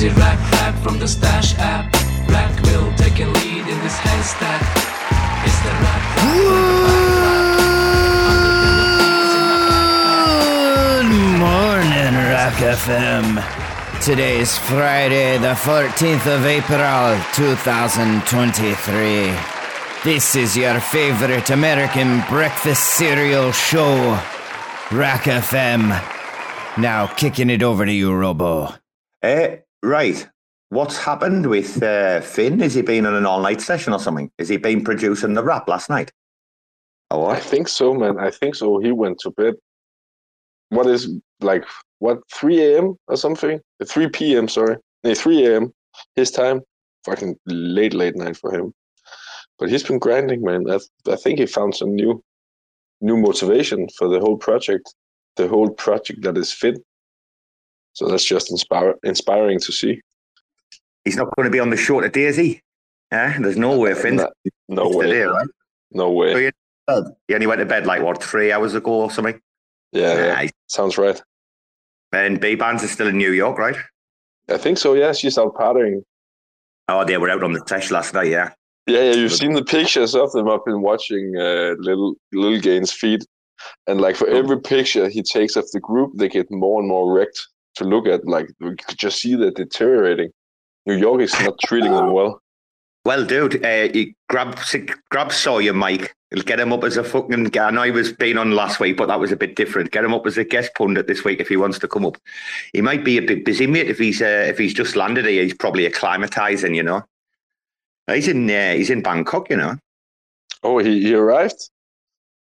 Crazy rack rap from the stash app. Rack will take a lead in this haystack. It's the rack rap Good morning, RAC FM. Today is Friday, the 14th of April, 2023. This is your favorite American breakfast cereal show, RAC FM. Now, kicking it over to you, Robo. Uh, right. What's happened with uh, Finn? Has he been on an all night session or something? Is he been producing the rap last night? Or I think so, man. I think so. He went to bed. What is like what 3 a.m. or something? Uh, 3 p.m. Sorry, no, 3 a.m. his time. Fucking late, late night for him. But he's been grinding, man. I, I think he found some new, new motivation for the whole project. The whole project that is fit. So that's just inspire, inspiring to see. He's not going to be on the show today, is he? Eh? There's no way Finn. No, no way. today, right? No way. So you- He only went to bed like what three hours ago or something. Yeah, yeah. Sounds right. And B Bands is still in New York, right? I think so. Yeah, she's out partying. Oh, they were out on the sesh last night. Yeah. Yeah, yeah, you've seen the pictures of them. I've been watching uh, little little Gain's feed, and like for every picture he takes of the group, they get more and more wrecked to look at. Like we could just see that deteriorating. New York is not treating them well. Well, dude, uh, you grab grab Sawyer, Mike. Get him up as a fucking. Guy. I know he was being on last week, but that was a bit different. Get him up as a guest pundit this week if he wants to come up. He might be a bit busy, mate. If he's uh, if he's just landed here, he's probably acclimatizing. You know, he's in uh, he's in Bangkok. You know, Oh, he, he arrived.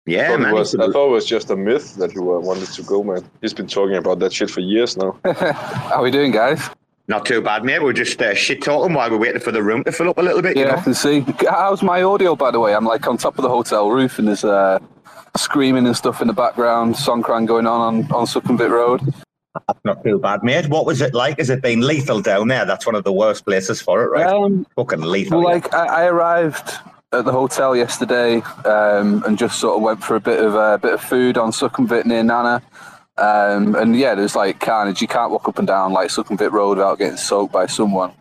Yeah, Thought man. was- I thought it was just a myth that he wa- wanted to go, man. He's been talking about that shit for years now. How we doing, guys? Not too bad, mate. We're just uh, shit talking while we're waiting for the room to fill up a little bit. Yeah, You I can see. How's my audio, by the way? I'm like on top of the hotel roof, and there's uh, screaming and stuff in the background. Songkran going on on, on Sukhumvit Road. Not too bad, mate. What was it like? Has it been lethal down there? That's one of the worst places for it, right? Um, Fucking lethal. well, yeah. like I, I arrived at the hotel yesterday um, and just sort of went for a bit of a bit of food on Sukhumvit near Nana. Um, and yeah, there's like carnage. You can't walk up and down like Sukhumvit Road without getting soaked by someone.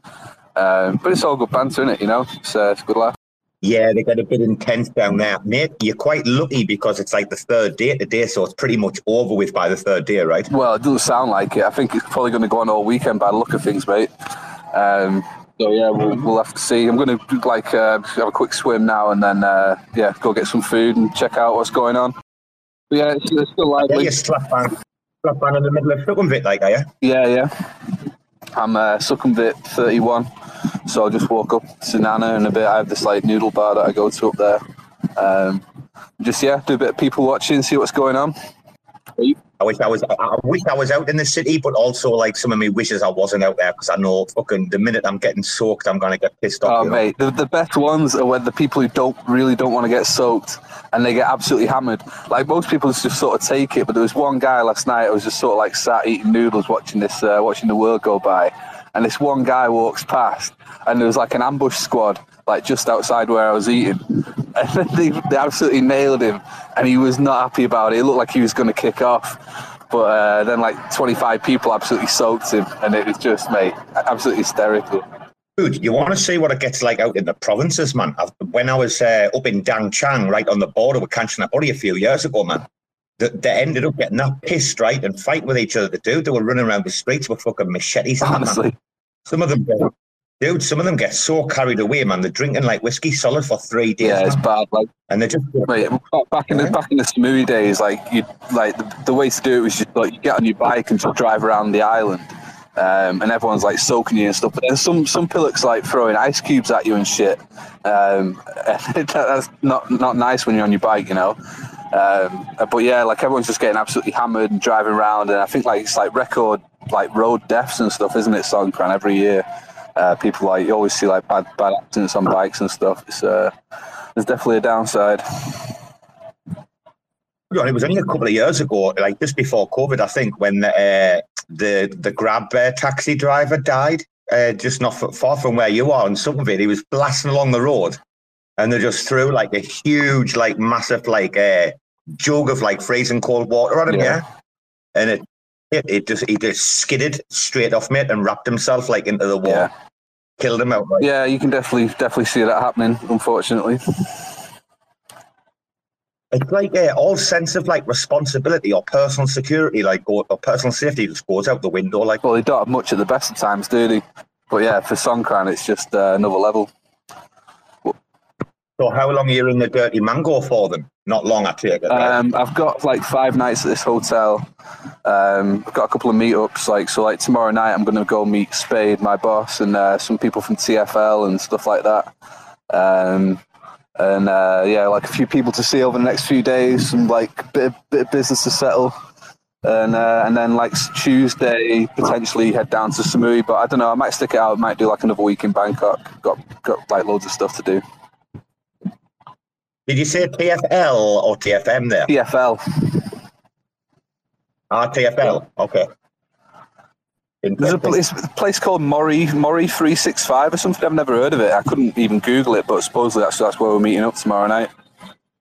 Um, but it's all good banter, is it? You know, it's, uh, it's a good laugh. Yeah, they get a bit intense down there. Mate, you're quite lucky because it's like the third day today, so it's pretty much over with by the third day, right? Well, it doesn't sound like it. I think it's probably going to go on all weekend by the look of things, mate. Um, so yeah, we'll, we'll have to see. I'm going to like uh, have a quick swim now, and then uh, yeah, go get some food and check out what's going on. But yeah, it's, it's still Yeah, lively. you're slap bang, slap bang in the middle of like, are you? Yeah, yeah. I'm uh, Sukhumvit 31, so I just walk up to Nana in a bit. I have this like noodle bar that I go to up there. Um, just yeah, do a bit of people watching, see what's going on. I wish I was. I, wish I was out in the city, but also like some of me wishes I wasn't out there because I know fucking the minute I'm getting soaked, I'm gonna get pissed off. Oh mate, the, the best ones are when the people who don't really don't want to get soaked and they get absolutely hammered. Like most people just sort of take it, but there was one guy last night. I was just sort of like sat eating noodles, watching this, uh, watching the world go by, and this one guy walks past, and there was like an ambush squad like just outside where I was eating, and then they, they absolutely nailed him, and he was not happy about it. It looked like he was going to kick off. But uh, then, like 25 people absolutely soaked him, and it was just, mate, absolutely hysterical. Dude, you want to see what it gets like out in the provinces, man? I've, when I was uh, up in Dan Chang, right on the border with Kanchanaburi a few years ago, man, they, they ended up getting that pissed, right, and fighting with each other. The dude, they were running around the streets with fucking machetes. and that, man. Honestly. Some of them, Dude, some of them get so carried away, man. They're drinking like whiskey solid for three days, Yeah, it's man. bad. Like and they're just Mate, back in the back in the Samui days, like you like the, the way to do it was just like you get on your bike and just drive around the island, um, and everyone's like soaking you and stuff. But then some some pillocks like throwing ice cubes at you and shit. Um, and that's not not nice when you're on your bike, you know. Um, but yeah, like everyone's just getting absolutely hammered and driving around, and I think like it's like record like road deaths and stuff, isn't it? Songkran every year. Uh, people like you always see like bad bad accidents on bikes and stuff. It's uh, there's definitely a downside. It was only a couple of years ago, like just before COVID, I think, when uh, the the Grab uh, taxi driver died, uh, just not far from where you are in Somerville. He was blasting along the road, and they just threw like a huge, like massive, like uh, jug of like freezing cold water on him, Yeah. yeah, and it, it it just he just skidded straight off mate and wrapped himself like into the wall, Yeah. Killed them outright. Yeah, you can definitely definitely see that happening. Unfortunately, It's like uh, all sense of like responsibility or personal security, like or, or personal safety, just goes out the window. Like well, they don't have much at the best of times, do they? But yeah, for Songkran, it's just uh, another level. So how long are you in the dirty mango for them? Not long, I take it. right? Um, I've got like five nights at this hotel. Um, I've got a couple of meetups. Like so, like tomorrow night, I'm going to go meet Spade, my boss, and uh, some people from TFL and stuff like that. Um, and uh, yeah, like a few people to see over the next few days. Some like bit of, bit of business to settle. And uh, and then like Tuesday potentially head down to Samui, but I don't know. I might stick it out. I Might do like another week in Bangkok. Got got like loads of stuff to do. Did you say TFL or TFM there? TFL. Ah, TFL. Okay. There's a place, a place called Mori Mori three six five or something. I've never heard of it. I couldn't even Google it, but supposedly that's that's where we're meeting up tomorrow night.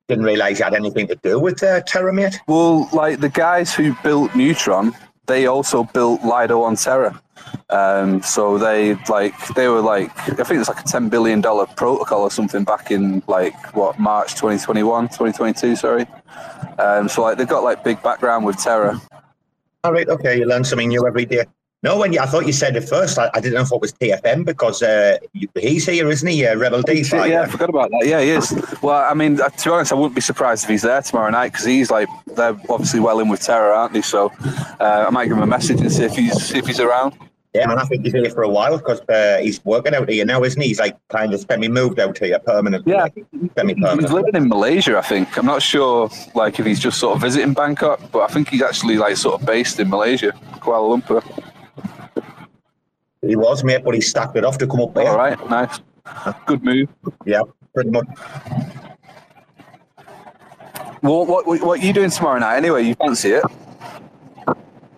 Didn't realise you had anything to do with uh, Terra, mate. Well, like the guys who built Neutron, they also built Lido on Terra. Um, so they like they were like I think it's like a ten billion dollar protocol or something back in like what March 2021, 2022, sorry. Um, so like they've got like big background with Terra. All right, okay, you learn something new every day. No, when you, I thought you said it first, I, I didn't know if it was TFM because uh, he's here, isn't he? Uh, Rebel D. Shit, yeah, I forgot about that. Yeah, he is. Well, I mean, uh, to be honest, I wouldn't be surprised if he's there tomorrow night because he's like they're obviously well in with Terra, aren't they? So uh, I might give him a message and see if he's see if he's around. Yeah, and I think he's here for a while because uh, he's working out here now, isn't he? He's like kind of semi moved out here permanently. Yeah. Semi permanent. He's living in Malaysia, I think. I'm not sure, like, if he's just sort of visiting Bangkok, but I think he's actually like sort of based in Malaysia, Kuala Lumpur. He was, mate, but he stacked it off to come up here. All right, nice, good move. Yeah, pretty much. What what what are you doing tomorrow night? Anyway, you fancy it?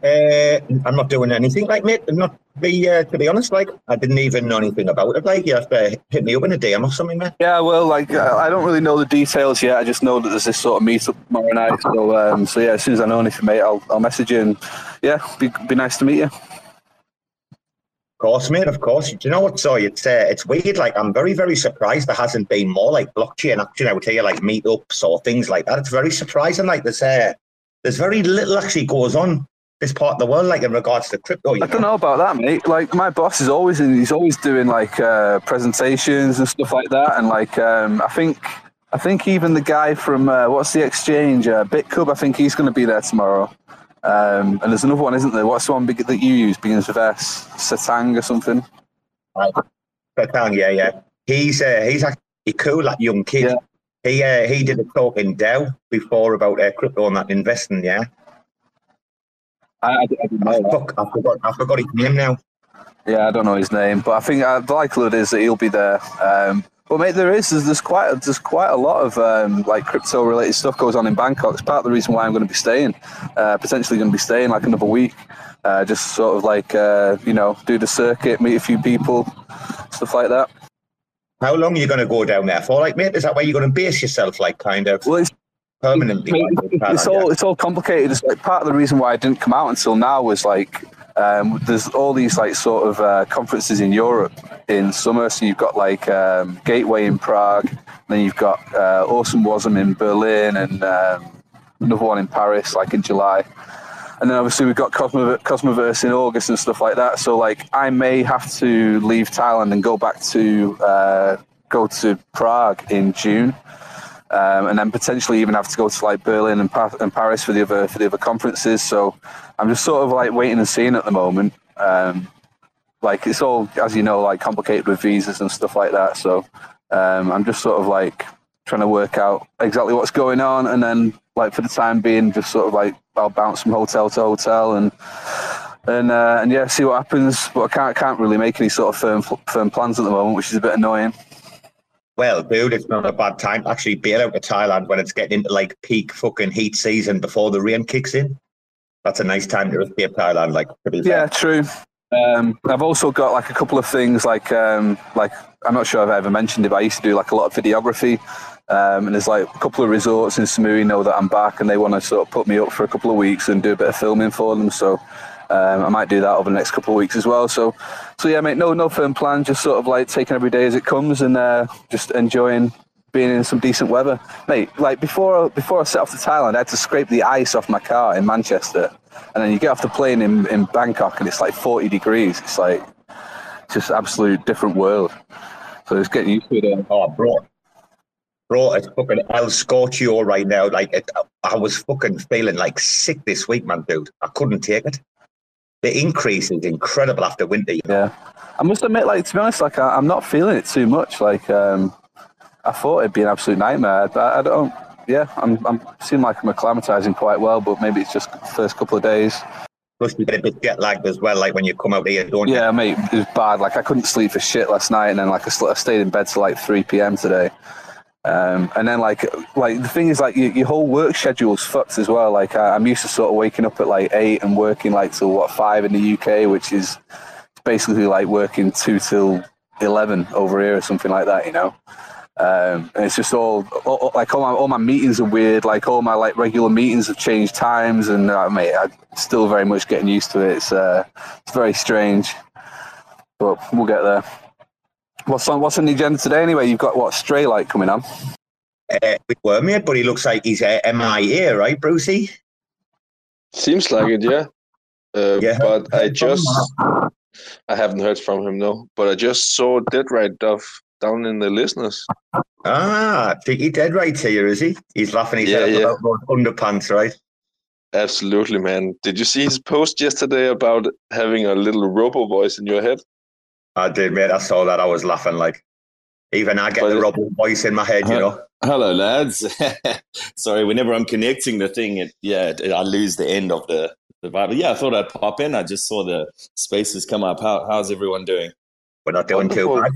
Uh, I'm not doing anything, like, mate. Not be uh, to be honest. Like, I didn't even know anything about it. Like, you have to hit me up in a DM or something, mate. Yeah, well, like uh, I don't really know the details yet. I just know that there's this sort of meetup tomorrow night. So, um, so yeah, as soon as I know anything, mate, I'll I'll message you. And yeah, be be nice to meet you. Of course, mate. Of course. Do you know what? So it's uh, it's weird. Like, I'm very very surprised there hasn't been more like blockchain action out here, like meetups or things like that. It's very surprising. Like, there's uh, there's very little actually goes on this part of the world, like in regards to crypto. I don't know about that, mate. Like my boss is always in, he's always doing like uh, presentations and stuff like that, and like um, I think I think even the guy from uh, what's the exchange, uh, Bitkub, I think he's going to be there tomorrow. Um, and there's another one, isn't there? What's the one big, that you use? Begins with S, Satang or something. Right. But, yeah, yeah. He's uh, he's actually cool, that young kid. Yeah. He uh, he did a talk in Dell before about uh, crypto and that investing. Yeah, I, I, I that. Fuck, I forgot I forgot his name now. Yeah, I don't know his name, but I think uh, the likelihood is that he'll be there. Um, but mate, there is there's, there's quite a, there's quite a lot of um, like crypto related stuff goes on in Bangkok. It's part of the reason why I'm going to be staying, uh, potentially going to be staying like another week, uh, just sort of like uh, you know do the circuit, meet a few people, stuff like that. How long are you going to go down there for? Like, mate, is that where you're going to base yourself, like, kind of Well, it's permanently? it's all it's all complicated. It's like part of the reason why I didn't come out until now was like um, there's all these like sort of uh, conferences in Europe in summer. So you've got like um, Gateway in Prague, then you've got uh, Awesome Wasm in Berlin, and um, another one in Paris, like in July. and then obviously we've got Cosmoverse, Cosmoverse in August and stuff like that. So like I may have to leave Thailand and go back to uh, go to Prague in June. Um, and then potentially even have to go to like Berlin and, pa- and, Paris for the other for the other conferences. So I'm just sort of like waiting and seeing at the moment. Um, like it's all as you know like complicated with visas and stuff like that. So um, I'm just sort of like trying to work out exactly what's going on, and then like for the time being, just sort of like I'll bounce from hotel to hotel and and uh, and yeah, see what happens. But I can't can't really make any sort of firm firm plans at the moment, which is a bit annoying. Well, dude, it's not a bad time to actually bail out of Thailand when it's getting into like peak fucking heat season before the rain kicks in. That's a nice time to escape Thailand. Like, yeah, true. Um, I've also got like a couple of things like um, like I'm not sure if I ever mentioned it, but I used to do like a lot of videography. Um, and there's like a couple of resorts in Samui know that I'm back and they want to sort of put me up for a couple of weeks and do a bit of filming for them. So um, I might do that over the next couple of weeks as well. So, so yeah, mate, no, no firm plan, just sort of like taking every day as it comes and uh, just enjoying being in some decent weather, mate. Like before, before I set off to Thailand, I had to scrape the ice off my car in Manchester, and then you get off the plane in, in Bangkok and it's like 40 degrees. It's like just absolute different world. So it's getting used to it. Oh, bro, bro, it's fucking El Scorchio right now. Like, it, I was fucking feeling like sick this week, man, dude. I couldn't take it. The increase is incredible after winter. You know? Yeah, I must admit, like to be honest, like I, am not feeling it too much. Like, um, I thought it'd be an absolute nightmare. I, I don't. Yeah, I'm. I'm seem like I'm acclimatizing quite well, but maybe it's just the first couple of days. Plus, you get a bit jet lagged as well, like when you come out here, don't yeah, you? Yeah, mate, it was bad. Like I couldn't sleep for shit last night, and then like I, stayed in bed till like three p.m. today. Um, and then like like the thing is like your, your whole work schedule's fucked as well. Like I, am used to sort of waking up at like eight and working like till what five in the UK, which is basically like working two till eleven over here or something like that. You know. Um, and it's just all, all, like all my all my meetings are weird. Like all my like regular meetings have changed times, and uh, mate, I'm still very much getting used to it. It's uh, it's very strange, but we'll get there. What's on What's on the agenda today? Anyway, you've got what Straylight coming on. Uh, we were mate, but he looks like he's uh, MIA, right, Brucey? Seems like it, yeah. Uh, yeah. But I just I haven't heard from him no. But I just saw Dead Right Dove down in the listeners. Ah, he Dead Right here, is he? He's laughing his yeah, head yeah. about underpants, right? Absolutely, man. Did you see his post yesterday about having a little robo voice in your head? I did, mate. I saw that. I was laughing like even I get but, the Robo voice in my head, you know. Hello, lads. Sorry, whenever I'm connecting the thing, it, yeah, it, I lose the end of the the vibe. Yeah, I thought I'd pop in. I just saw the spaces come up. How, how's everyone doing? We're not doing Wonderful. too bad.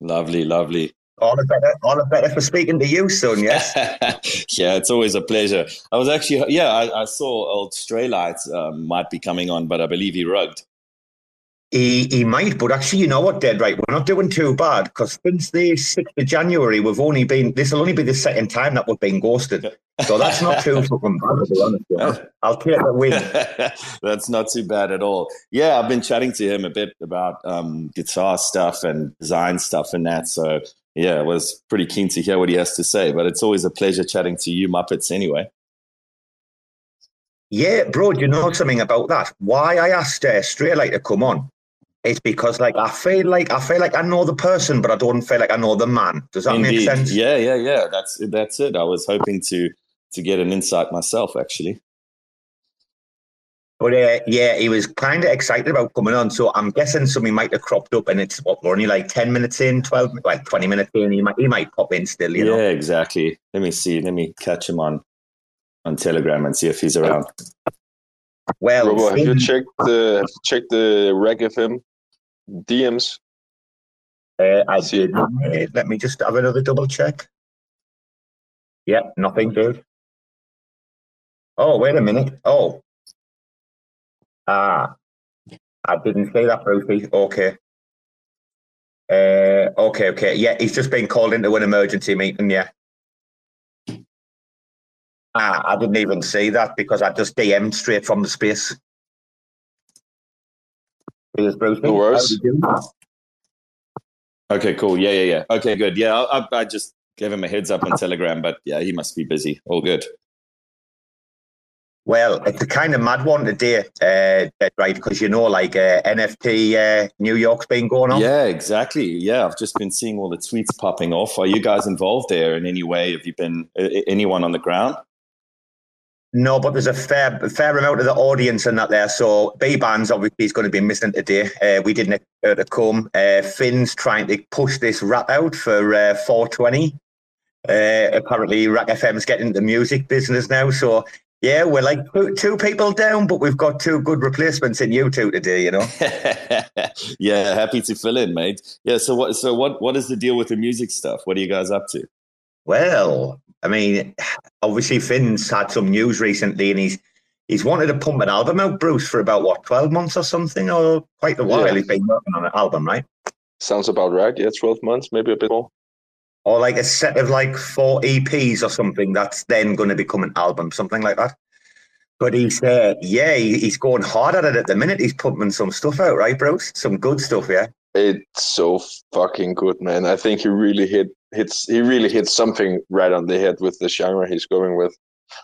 Lovely, lovely. All the better, all the better for speaking to you, son. Yes. yeah, it's always a pleasure. I was actually, yeah, I, I saw old Straylight's um, might be coming on, but I believe he rugged. He, he might, but actually, you know what, Dead Right? We're not doing too bad because since the 6th of January, we've only been, this will only be the second time that we've been ghosted. So that's not too fucking bad, to be honest. You know? I'll take the win. that's not too bad at all. Yeah, I've been chatting to him a bit about um, guitar stuff and design stuff and that. So, yeah, I was pretty keen to hear what he has to say. But it's always a pleasure chatting to you, Muppets, anyway. Yeah, bro, do you know something about that? Why I asked uh, Straylight to come on it's because like I feel like I feel like I know the person, but I don't feel like I know the man. Does that Indeed. make sense? Yeah, yeah, yeah. That's that's it. I was hoping to to get an insight myself, actually. But uh, yeah, he was kind of excited about coming on. So I'm guessing something might have cropped up, and it's what we're only like ten minutes in, twelve, like twenty minutes in. He might he might pop in still. You yeah, know? exactly. Let me see. Let me catch him on on Telegram and see if he's around. Well, Robo, have you checked the checked the RAC FM DMs? Uh, I did. Let me just have another double check. Yeah, nothing, dude. Oh, wait a minute. Oh. Ah. I didn't say that, Brucey. Okay. Uh, okay, okay. Yeah, he's just been called into an emergency meeting, yeah. Ah, I didn't even see that because I just DM'd straight from the space. Here's Bruce. No worries. Okay, cool. Yeah, yeah, yeah. Okay, good. Yeah, I, I just gave him a heads up on Telegram, but yeah, he must be busy. All good. Well, it's a kind of mad one today, uh, right? Because you know, like uh, NFT uh, New York's been going on. Yeah, exactly. Yeah, I've just been seeing all the tweets popping off. Are you guys involved there in any way? Have you been uh, anyone on the ground? No, but there's a fair fair amount of the audience in that there. So B bands obviously is going to be missing today. Uh, we didn't uh, to come. Uh, Finn's trying to push this rap out for uh, 420. Uh, apparently, RAC FM's getting the music business now. So yeah, we're like two, two people down, but we've got two good replacements in you two today. You know. yeah, happy to fill in, mate. Yeah. So what? So what? What is the deal with the music stuff? What are you guys up to? Well, I mean, obviously Finn's had some news recently, and he's he's wanted to pump an album out, Bruce, for about what twelve months or something, or quite a while. Yeah. He's been working on an album, right? Sounds about right. Yeah, twelve months, maybe a bit more. Or like a set of like four EPs or something that's then going to become an album, something like that. But he's uh, yeah, he's going hard at it at the minute. He's pumping some stuff out, right, Bruce? Some good stuff, yeah. It's so fucking good, man. I think he really hit hits he really hits something right on the head with the genre he's going with,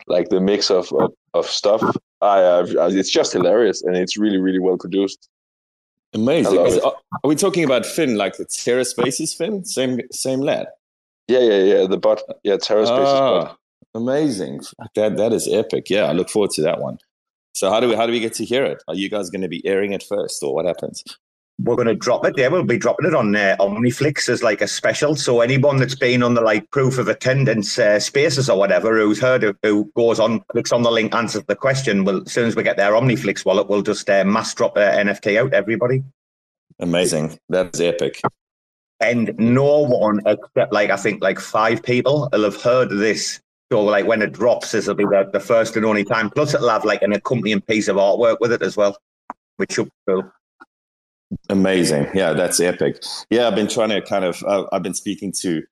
like the mix of of, of stuff. I, uh, it's just hilarious and it's really really well produced. Amazing. Are, are we talking about Finn, like the TerraSpaces Finn? Same same lad. Yeah, yeah, yeah. The bot. Yeah, TerraSpaces ah, bot. Amazing. That that is epic. Yeah, I look forward to that one. So how do we how do we get to hear it? Are you guys going to be airing it first, or what happens? We're going to drop it. Yeah, we'll be dropping it on uh, OmniFlix as like a special. So anyone that's been on the like proof of attendance uh, spaces or whatever, who's heard of, who goes on, clicks on the link, answers the question. Well, as soon as we get their OmniFlix wallet, we'll just uh, mass drop an NFT out. Everybody. Amazing. That's epic. And no one except like I think like five people will have heard of this. So like when it drops, this will be the, the first and only time. Plus it'll have like an accompanying piece of artwork with it as well, which should be cool. Amazing. Yeah, that's epic. Yeah, I've been trying to kind of, uh, I've been speaking to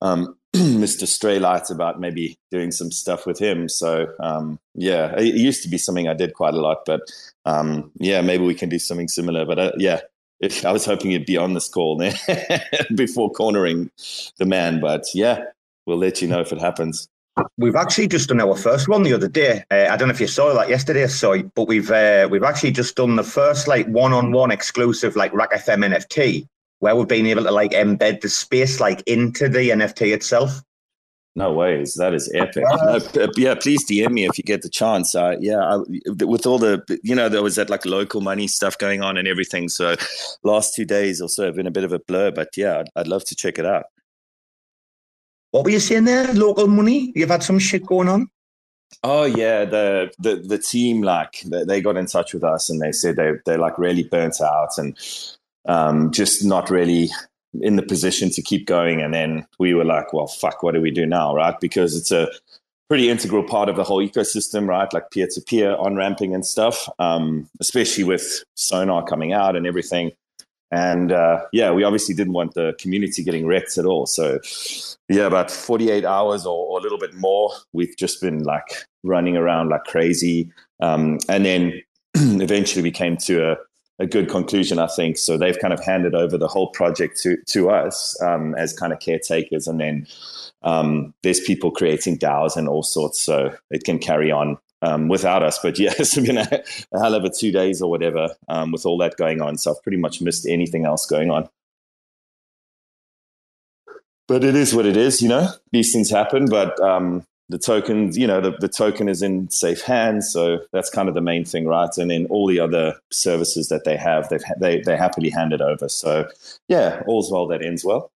um, Mr. Straylight about maybe doing some stuff with him. So, um, yeah, it used to be something I did quite a lot, but um, yeah, maybe we can do something similar. But uh, yeah, if, I was hoping you'd be on this call before cornering the man. But yeah, we'll let you know if it happens. We've actually just done our first one the other day. Uh, I don't know if you saw that yesterday, so but we've uh, we've actually just done the first like one-on-one exclusive like RAC FM NFT, where we've been able to like embed the space like into the NFT itself. No ways, that is epic. Uh, yeah, please DM me if you get the chance. Uh, yeah, I, with all the you know there was that like local money stuff going on and everything. So last two days or so have been a bit of a blur, but yeah, I'd, I'd love to check it out. What were you saying there? Local money? You've had some shit going on? Oh yeah, the the the team like they got in touch with us and they said they they're like really burnt out and um, just not really in the position to keep going. And then we were like, well, fuck, what do we do now, right? Because it's a pretty integral part of the whole ecosystem, right? Like peer to peer on ramping and stuff, um, especially with Sonar coming out and everything. And uh, yeah, we obviously didn't want the community getting wrecked at all. So yeah, about 48 hours or, or a little bit more, we've just been like running around like crazy. Um, and then eventually we came to a, a good conclusion, I think. So they've kind of handed over the whole project to to us um, as kind of caretakers, and then um, there's people creating DAOs and all sorts, so it can carry on um, without us. But yeah, it's been a, a hell of a two days or whatever um, with all that going on. So I've pretty much missed anything else going on. But it is what it is, you know. These things happen, but um, the token, you know, the, the token is in safe hands, so that's kind of the main thing, right? And then all the other services that they have, they've they they happily handed over. So yeah, all's well that ends well.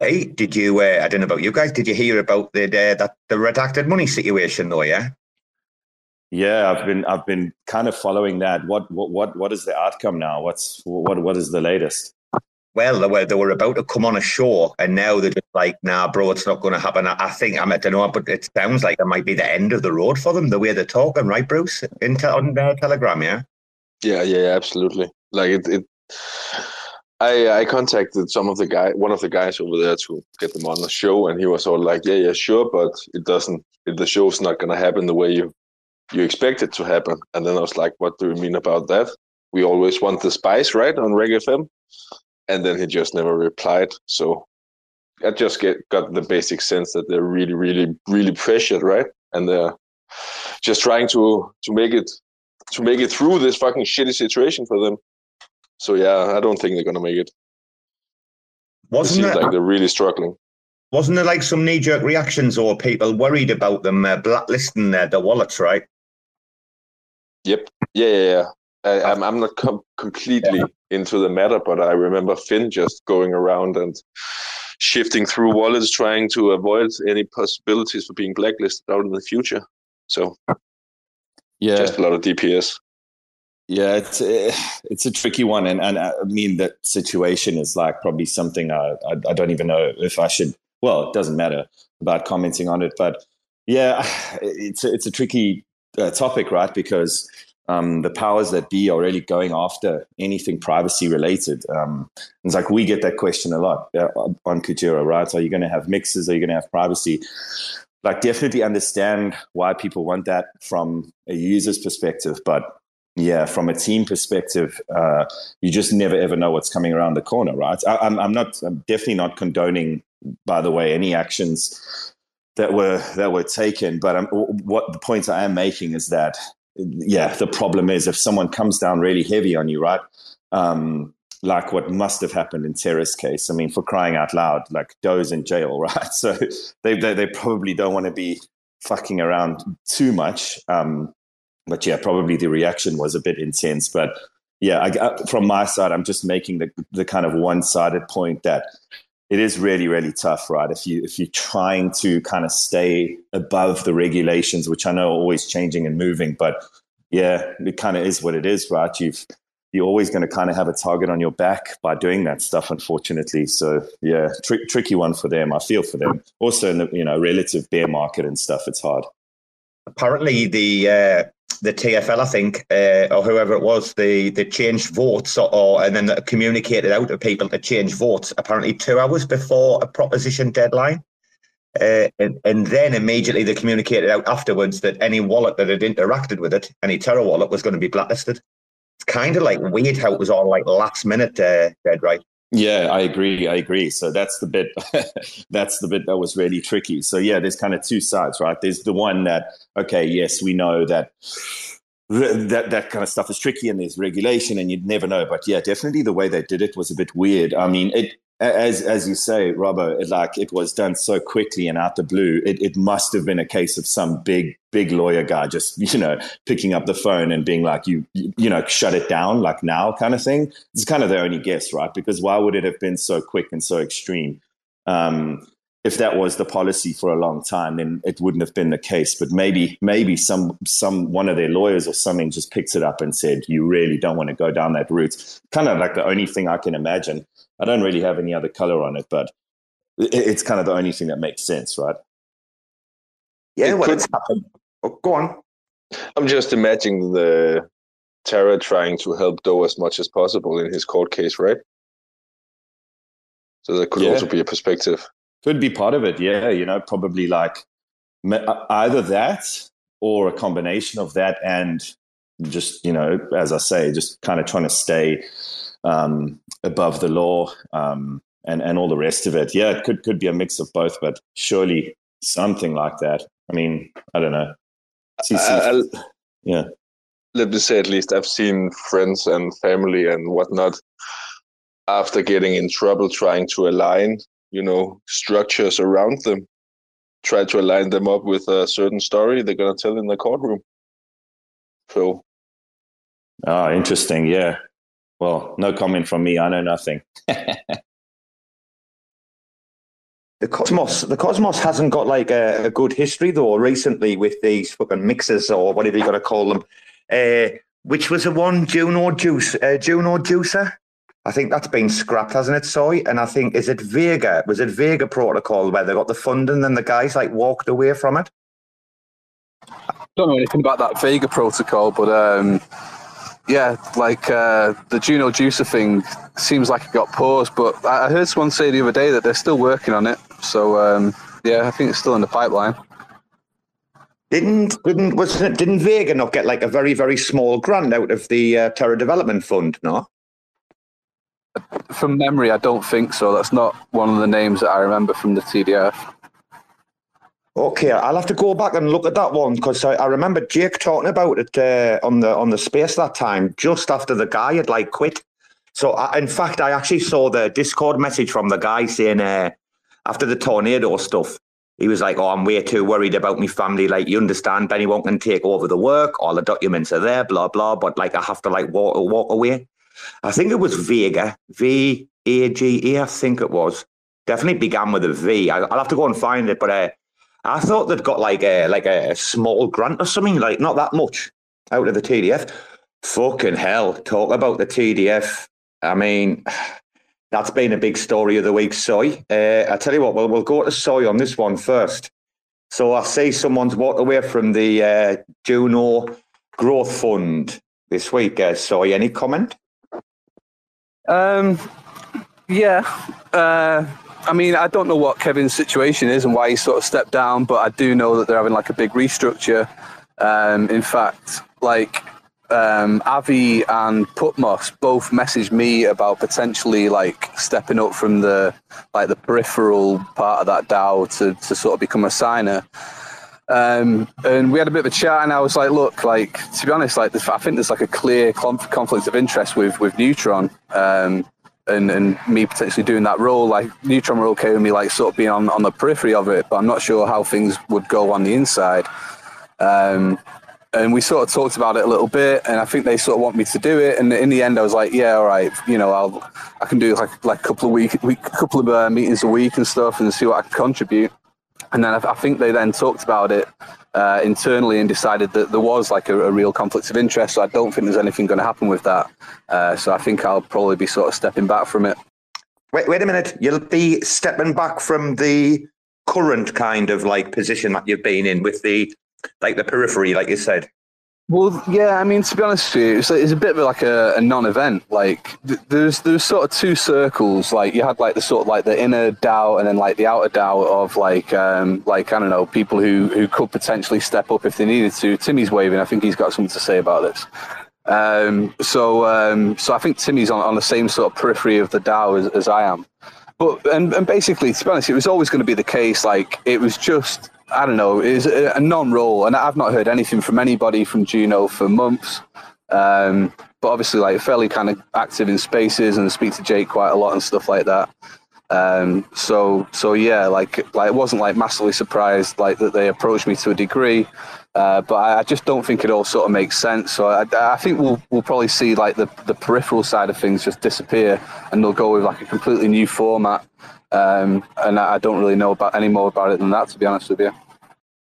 Hey, did you? Uh, I don't know about you guys. Did you hear about the uh, that the redacted money situation though? Yeah. Yeah, I've been I've been kind of following that. What what what what is the outcome now? What's what what is the latest? Well, they were they were about to come on a show, and now they're just like, "Nah, bro, it's not going to happen." I think I, mean, I don't know, but it sounds like it might be the end of the road for them. The way they're talking, right, Bruce? In te- on uh, Telegram, yeah. Yeah, yeah, absolutely. Like it, it I I contacted some of the guy, one of the guys over there to get them on the show, and he was all like, "Yeah, yeah, sure, but it doesn't. The show's not gonna happen the way you you expect it to happen." And then I was like, "What do you mean about that? We always want the spice, right, on RAC FM." And then he just never replied. So I just get got the basic sense that they're really, really, really pressured, right? And they're just trying to to make it to make it through this fucking shitty situation for them. So yeah, I don't think they're gonna make it. It Wasn't seems there, like they're really struggling. wasn't there like some knee jerk reactions or people worried about them uh, blacklisting their, their wallets, right? Yep. Yeah, yeah, yeah. I, I'm I'm not com- completely into the matter, but I remember Finn just going around and shifting through wallets, trying to avoid any possibilities for being blacklisted out in the future. So Yeah, just a lot of DPS. Yeah, it's eh, it's a tricky one, and and uh, I mean that situation is like probably something I, I I don't even know if I should. Well, it doesn't matter about commenting on it, but yeah, it's a, it's a tricky uh, topic, right? Because um, the powers that be are really going after anything privacy related. Um, it's like we get that question a lot uh, on Kujira, right? Are you going to have mixes? Are you going to have privacy? Like, definitely understand why people want that from a user's perspective, but yeah, from a team perspective, uh, you just never ever know what's coming around the corner, right? I, I'm, I'm not, I'm definitely not condoning, by the way, any actions that were that were taken. But um, what the point I am making is that, yeah, the problem is if someone comes down really heavy on you, right? Um, like what must have happened in Terra's case. I mean, for crying out loud, like Do's in jail, right? So they they, they probably don't want to be fucking around too much. Um, but yeah, probably the reaction was a bit intense. But yeah, I, I, from my side, I'm just making the the kind of one sided point that it is really really tough, right? If you if you're trying to kind of stay above the regulations, which I know are always changing and moving, but yeah, it kind of is what it is, right? You've you're always going to kind of have a target on your back by doing that stuff, unfortunately. So yeah, tr- tricky one for them. I feel for them. Also, in the you know relative bear market and stuff, it's hard. Apparently, the uh, the TFL, I think, uh, or whoever it was, they they changed votes, or, or and then communicated out to people to change votes. Apparently, two hours before a proposition deadline. Uh, and, and then immediately they communicated out afterwards that any wallet that had interacted with it, any Terra wallet, was going to be blacklisted. It's kind of like weird how it was all like last minute uh, dead right. Yeah, I agree. I agree. So that's the bit. that's the bit that was really tricky. So yeah, there's kind of two sides, right? There's the one that okay, yes, we know that that that kind of stuff is tricky, and there's regulation, and you'd never know. But yeah, definitely the way they did it was a bit weird. I mean, it as as you say, Robbo, it, like it was done so quickly and out the blue. It it must have been a case of some big big lawyer guy just you know picking up the phone and being like, you you know, shut it down like now kind of thing. It's kind of their only guess, right? Because why would it have been so quick and so extreme? Um, if that was the policy for a long time, then it wouldn't have been the case. But maybe, maybe some, some one of their lawyers or something just picked it up and said, "You really don't want to go down that route." Kind of like the only thing I can imagine. I don't really have any other color on it, but it's kind of the only thing that makes sense, right? Yeah, It well, could- it's happened. Oh, go on. I'm just imagining the Terra trying to help Do as much as possible in his court case, right? So that could Yeah. also be a perspective. Could be part of it, yeah. You know, probably like uh, either that or a combination of that and just, you know, as I say, just kind of trying to stay um, above the law um, and and all the rest of it. Yeah, it could could be a mix of both, but surely something like that. I mean, I don't know. I- yeah, let me say at least I've seen friends and family and whatnot after getting in trouble trying to align, you know, structures around them, try to align them up with a certain story they're gonna tell in the courtroom. So oh, interesting. Yeah. Well, no comment from me. I know nothing. The Cosmos, the Cosmos hasn't got like a, a good history though. Recently, with these fucking mixers or whatever you got to call them, uh, which was the one Juno Juice, uh, Juno Juicer. I think that's been scrapped, hasn't it? Soy, and I think is it Vega? Was it Vega Protocol where they got the funding and the guys like walked away from it? I don't know anything about that Vega protocol, but um, yeah, like uh, the Juno Juicer thing seems like it got paused. But I heard someone say the other day that they're still working on it. So um, yeah, I think it's still in the pipeline. Didn't didn't was it, didn't Vega not get like a very very small grant out of the uh, Terra Development Fund? No. From memory, I don't think so. That's not one of the names that I remember from the TDF. Okay, I'll have to go back and look at that one because I, I remember Jake talking about it uh, on the on the space that time, just after the guy had like quit. So, I, in fact, I actually saw the Discord message from the guy saying uh, after the tornado stuff, he was like, "Oh, I'm way too worried about my family. Like, you understand, Benny won't can take over the work. All the documents are there, blah blah. But like, I have to like walk walk away." I think it was Vega, V A G E. I think it was. Definitely began with a V. I, I'll have to go and find it, but. Uh, I thought they'd got like a like a small grant or something, like not that much out of the TDF. Fucking hell! Talk about the TDF. I mean, that's been a big story of the week. Soy. Uh, I tell you what, we'll we'll go to Soy on this one first. So I see someone's walked away from the uh, Juno Growth Fund this week. Uh, Soy, any comment? Um, yeah. Uh, I mean, I don't know what Kevin's situation is and why he sort of stepped down, but I do know that they're having like a big restructure. Um, in fact, like um, Avi and Pupmos both messaged me about potentially like stepping up from the like the peripheral part of that DAO to, to sort of become a signer. Um, and we had a bit of a chat, and I was like, "Look, like to be honest, like I think there's like a clear conflict of interest with with Neutron." Um, and, and me potentially doing that role, like Neutron were okay with me, like sort of being on, on the periphery of it, but I'm not sure how things would go on the inside. Um, and we sort of talked about it a little bit, and I think they sort of want me to do it. And in the end, I was like, yeah, all right, you know, I'll I can do like like a couple of week, week couple of uh, meetings a week and stuff, and see what I can contribute. And then I, I think they then talked about it uh, internally and decided that there was like a, a, real conflict of interest. So I don't think there's anything going to happen with that. Uh, so I think I'll probably be sort of stepping back from it. Wait, wait a minute. You'll be stepping back from the current kind of like position that you've been in with the like the periphery, like you said. Well, yeah, I mean, to be honest with you, it's, it's a bit of like a, a, non-event. Like, there's there's sort of two circles. Like, you had like the sort of like the inner DAO and then like the outer DAO of like um like I don't know people who who could potentially step up if they needed to. Timmy's waving. I think he's got something to say about this. Um, so um, so I think Timmy's on, on the same sort of periphery of the DAO as, as I am. But and, and basically, to be honest, it was always going to be the case. Like, it was just I don't know, is a non-role, and I've not heard anything from anybody from Juno for months. Um, but obviously, like fairly kind of active in spaces and speak to Jake quite a lot and stuff like that. Um, so so yeah, like like it wasn't like massively surprised like that they approached me to a degree, uh, but I, I, just don't think it all sort of makes sense. So I, I think we'll we'll probably see like the the peripheral side of things just disappear, and they'll go with like a completely new format um, and I, don't really know about any more about it than that, to be honest with you.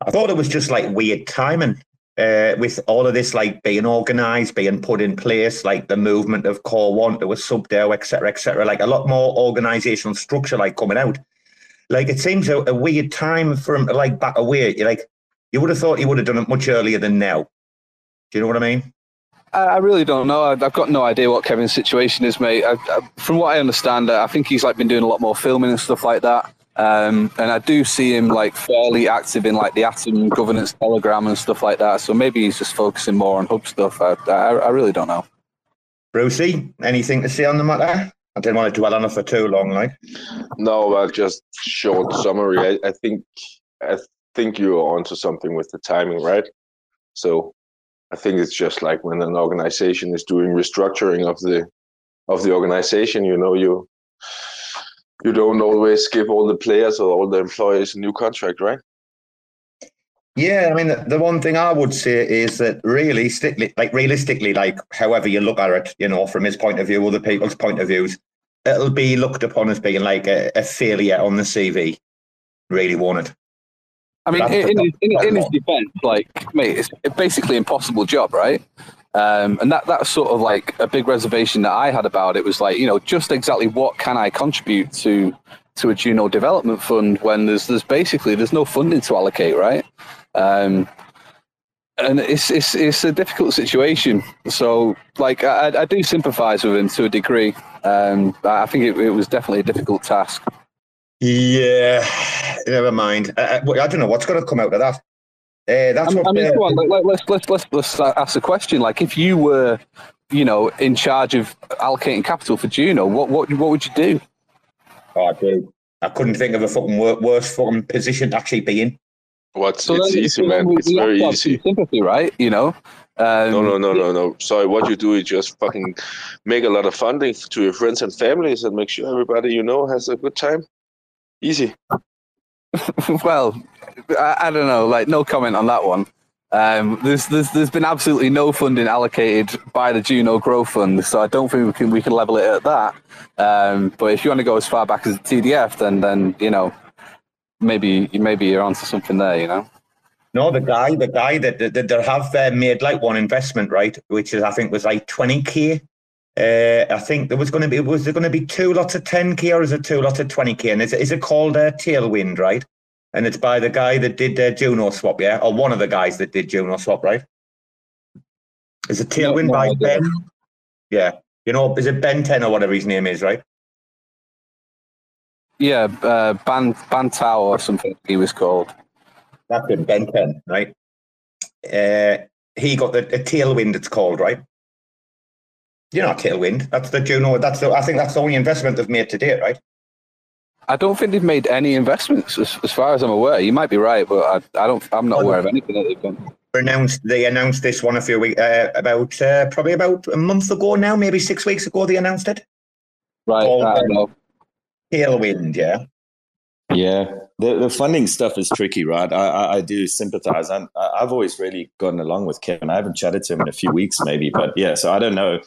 I thought it was just like weird timing uh, with all of this like being organised, being put in place, like the movement of Core One to a sub DAO, etc., etc. Like a lot more organisational structure, like coming out. Like it seems a, a weird time for him to like back away. You like you would have thought he would have done it much earlier than now. Do you know what I mean? I really don't know. I've got no idea what Kevin's situation is, mate. I, I, from what I understand, I think he's like been doing a lot more filming and stuff like that. Um, and I do see him like fairly active in like the Atom governance telegram and stuff like that. So maybe he's just focusing more on hub stuff. I, I, I really don't know. Brucey, anything to say on the matter? I didn't want to dwell on it for too long, like. No, well, just short summary. I, I think I think you're onto something with the timing, right? So I think it's just like when an organization is doing restructuring of the of the organization, you know, you you don't always give all the players or all the employees a new contract, right? Yeah, I mean, the, one thing I would say is that realistically, like realistically, like however you look at it, you know, from his point of view, other people's point of views, it'll be looked upon as being like a, a failure on the CV. Really want it. I mean, in, in, in, in, his defense, like, mate, it's a basically impossible job, right? Um, and that that's sort of like a big reservation that I had about it was like, you know, just exactly what can I contribute to to a Juno development fund when there's there's basically there's no funding to allocate, right? Um, and it's it's it's a difficult situation. So, like, I, I do sympathise with him to a degree. Um, I think it, it was definitely a difficult task. Yeah, never mind. I, I don't know what's going to come out of that. Uh, that's I what. I mean, uh, on, let, let's let's let's let's ask a question. Like, if you were, you know, in charge of allocating capital for Juno, what what what would you do? Oh, I do. I couldn't think of a fucking worse fucking position to actually be in. What's So it's easy, man. we- It's we very have easy. Sympathy, right? You know. Um, No, no, no, no, no. Sorry, what you do is just fucking make a lot of funding to your friends and families and make sure everybody you know has a good time. Easy. well, I, I don't know. Like, no comment on that one. Um, there's, there's there's been absolutely no funding allocated by the Juno Growth Fund, so I don't think we can we can level it at that. Um, but if you want to go as far back as the TDF, then then you know maybe maybe you're onto something there. You know. No, the guy, the guy that that, that they have uh, made like one investment, right? Which is I think was like twenty k. Uh, I think there was going to be was there going to be two lots of ten k or is it two lots of twenty k? And is it, is it called uh, Tailwind, right? And it's by the guy that did uh, Juno Swap, yeah, or one of the guys that did Juno Swap, right? Is it Tailwind no by idea. Ben? Yeah, you know, is it Ben Ten or whatever his name is, right? Yeah, uh, Ban Bantao or something he was called. That's it, Ben 10, right? Uh, he got the, a tailwind, it's called, right? You know, tailwind. That's the Juno. That's the. I think that's the only investment they've made to date, right? I don't think they've made any investments, as, as far as I'm aware. You might be right, but I, I don't. I'm not aware of anything that they've done. Announced. They announced this one a few weeks, uh, about uh, probably about a month ago now, maybe six weeks ago. They announced it. Right. Oh, I. Tailwind, yeah. Yeah, the the funding stuff is tricky, right? I I, I do sympathize. I'm, I- I've always really gotten along with Kevin. I haven't chatted to him in a few weeks, maybe, but yeah. So I don't know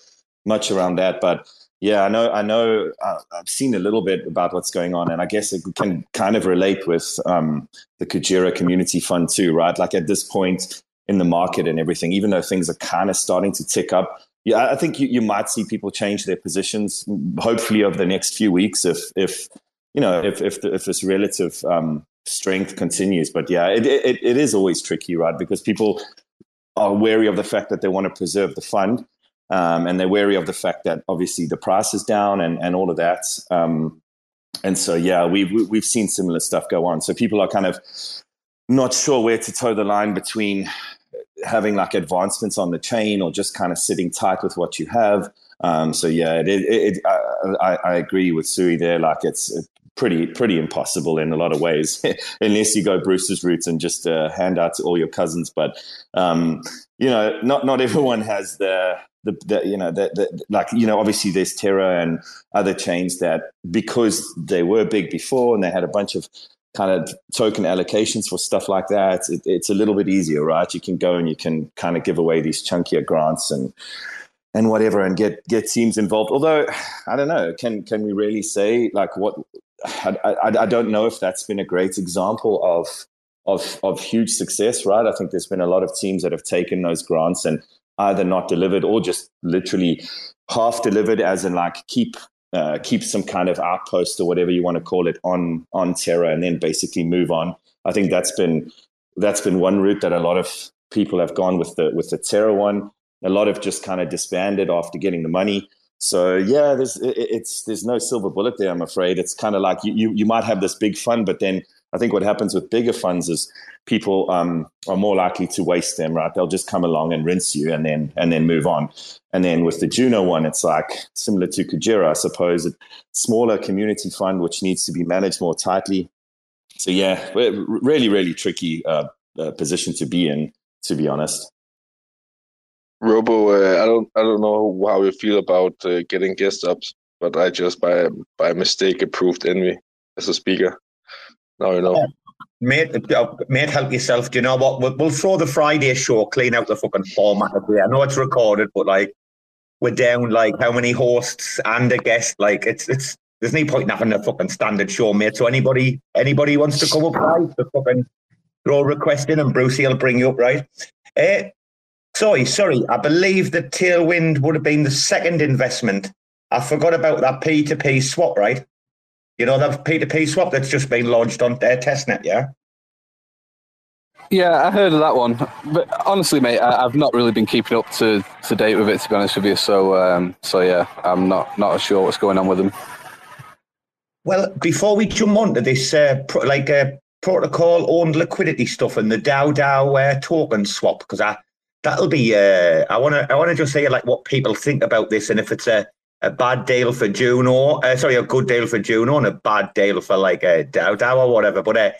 much around that, but yeah, I know. I know. Uh, I've seen a little bit about what's going on, and I guess it can kind of relate with um, the Kujira Community Fund too, right? Like at this point in the market and everything, even though things are kind of starting to tick up. Yeah, I think you, you might see people change their positions, hopefully over the next few weeks, if if you know, if if, the, if this relative um, strength continues. But yeah, it, it it is always tricky, right? Because people are wary of the fact that they want to preserve the fund, um, and they're wary of the fact that obviously the price is down and and all of that. Um, and so yeah, we've we- we've seen similar stuff go on. So people are kind of not sure where to toe the line between having like advancements on the chain or just kind of sitting tight with what you have. Um, so yeah, it, it, it, I, I, agree with Sui there. Like it's it's pretty pretty impossible in a lot of ways, unless you go Bruce's route and just uh, hand out to all your cousins. But um, you know, not not everyone has the the, the you know the like you know obviously there's Terra and other chains that because they were big before and they had a bunch of kind of token allocations for stuff like that, it, it's a little bit easier, right? You can go and you can kind of give away these chunkier grants and and whatever and get get teams involved. Although I don't know, can can we really say like what? I, I, I don't know if that's been a great example of of of huge success, right? I think there's been a lot of teams that have taken those grants and either not delivered or just literally half delivered, as in like keep uh, keep some kind of outpost or whatever you want to call it on on Terra, and then basically move on. I think that's been that's been one route that a lot of people have gone with the with the Terra one. A lot of just kind of disbanded after getting the money. So yeah, there's it, it's there's no silver bullet there. I'm afraid it's kind of like you, you you might have this big fund, but then I think what happens with bigger funds is people um, are more likely to waste them. Right? They'll just come along and rinse you, and then and then move on. And then with the Juno one, it's like similar to Kujira, I suppose. A smaller community fund which needs to be managed more tightly. So yeah, really really tricky uh, uh, position to be in, to be honest. Robo, uh, I don't, I don't know how you feel about uh, getting guest ups, but I just by by mistake approved Envy as a speaker. Now you know. Mate, uh, mate, help yourself. Do you know what? We'll, we'll throw the Friday show, clean out the fucking format of it. I know it's recorded, but like we're down like how many hosts and a guest. Like it's it's there's no point in having a fucking standard show, mate. So anybody anybody wants to come up, right? The fucking throw a request in, and Brucey will bring you up, right? Uh, sorry, sorry. I believe that Tailwind would have been the second investment. I forgot about that P2P swap, right? You know that P2P swap that's just been launched on their testnet, yeah. Yeah, I heard of that one, but honestly, mate, I, I've not really been keeping up to, to date with it. To be honest with you, so um, so yeah, I'm not not sure what's going on with them. Well, before we jump on to this, uh, pro- like uh, protocol owned liquidity stuff and the DAO DAO uh, token swap, because I that'll be. Uh, I want to. I want to just say like what people think about this, and if it's a, a bad deal for Juno, uh, sorry, a good deal for Juno, and a bad deal for like a DAO DAO or whatever. But uh,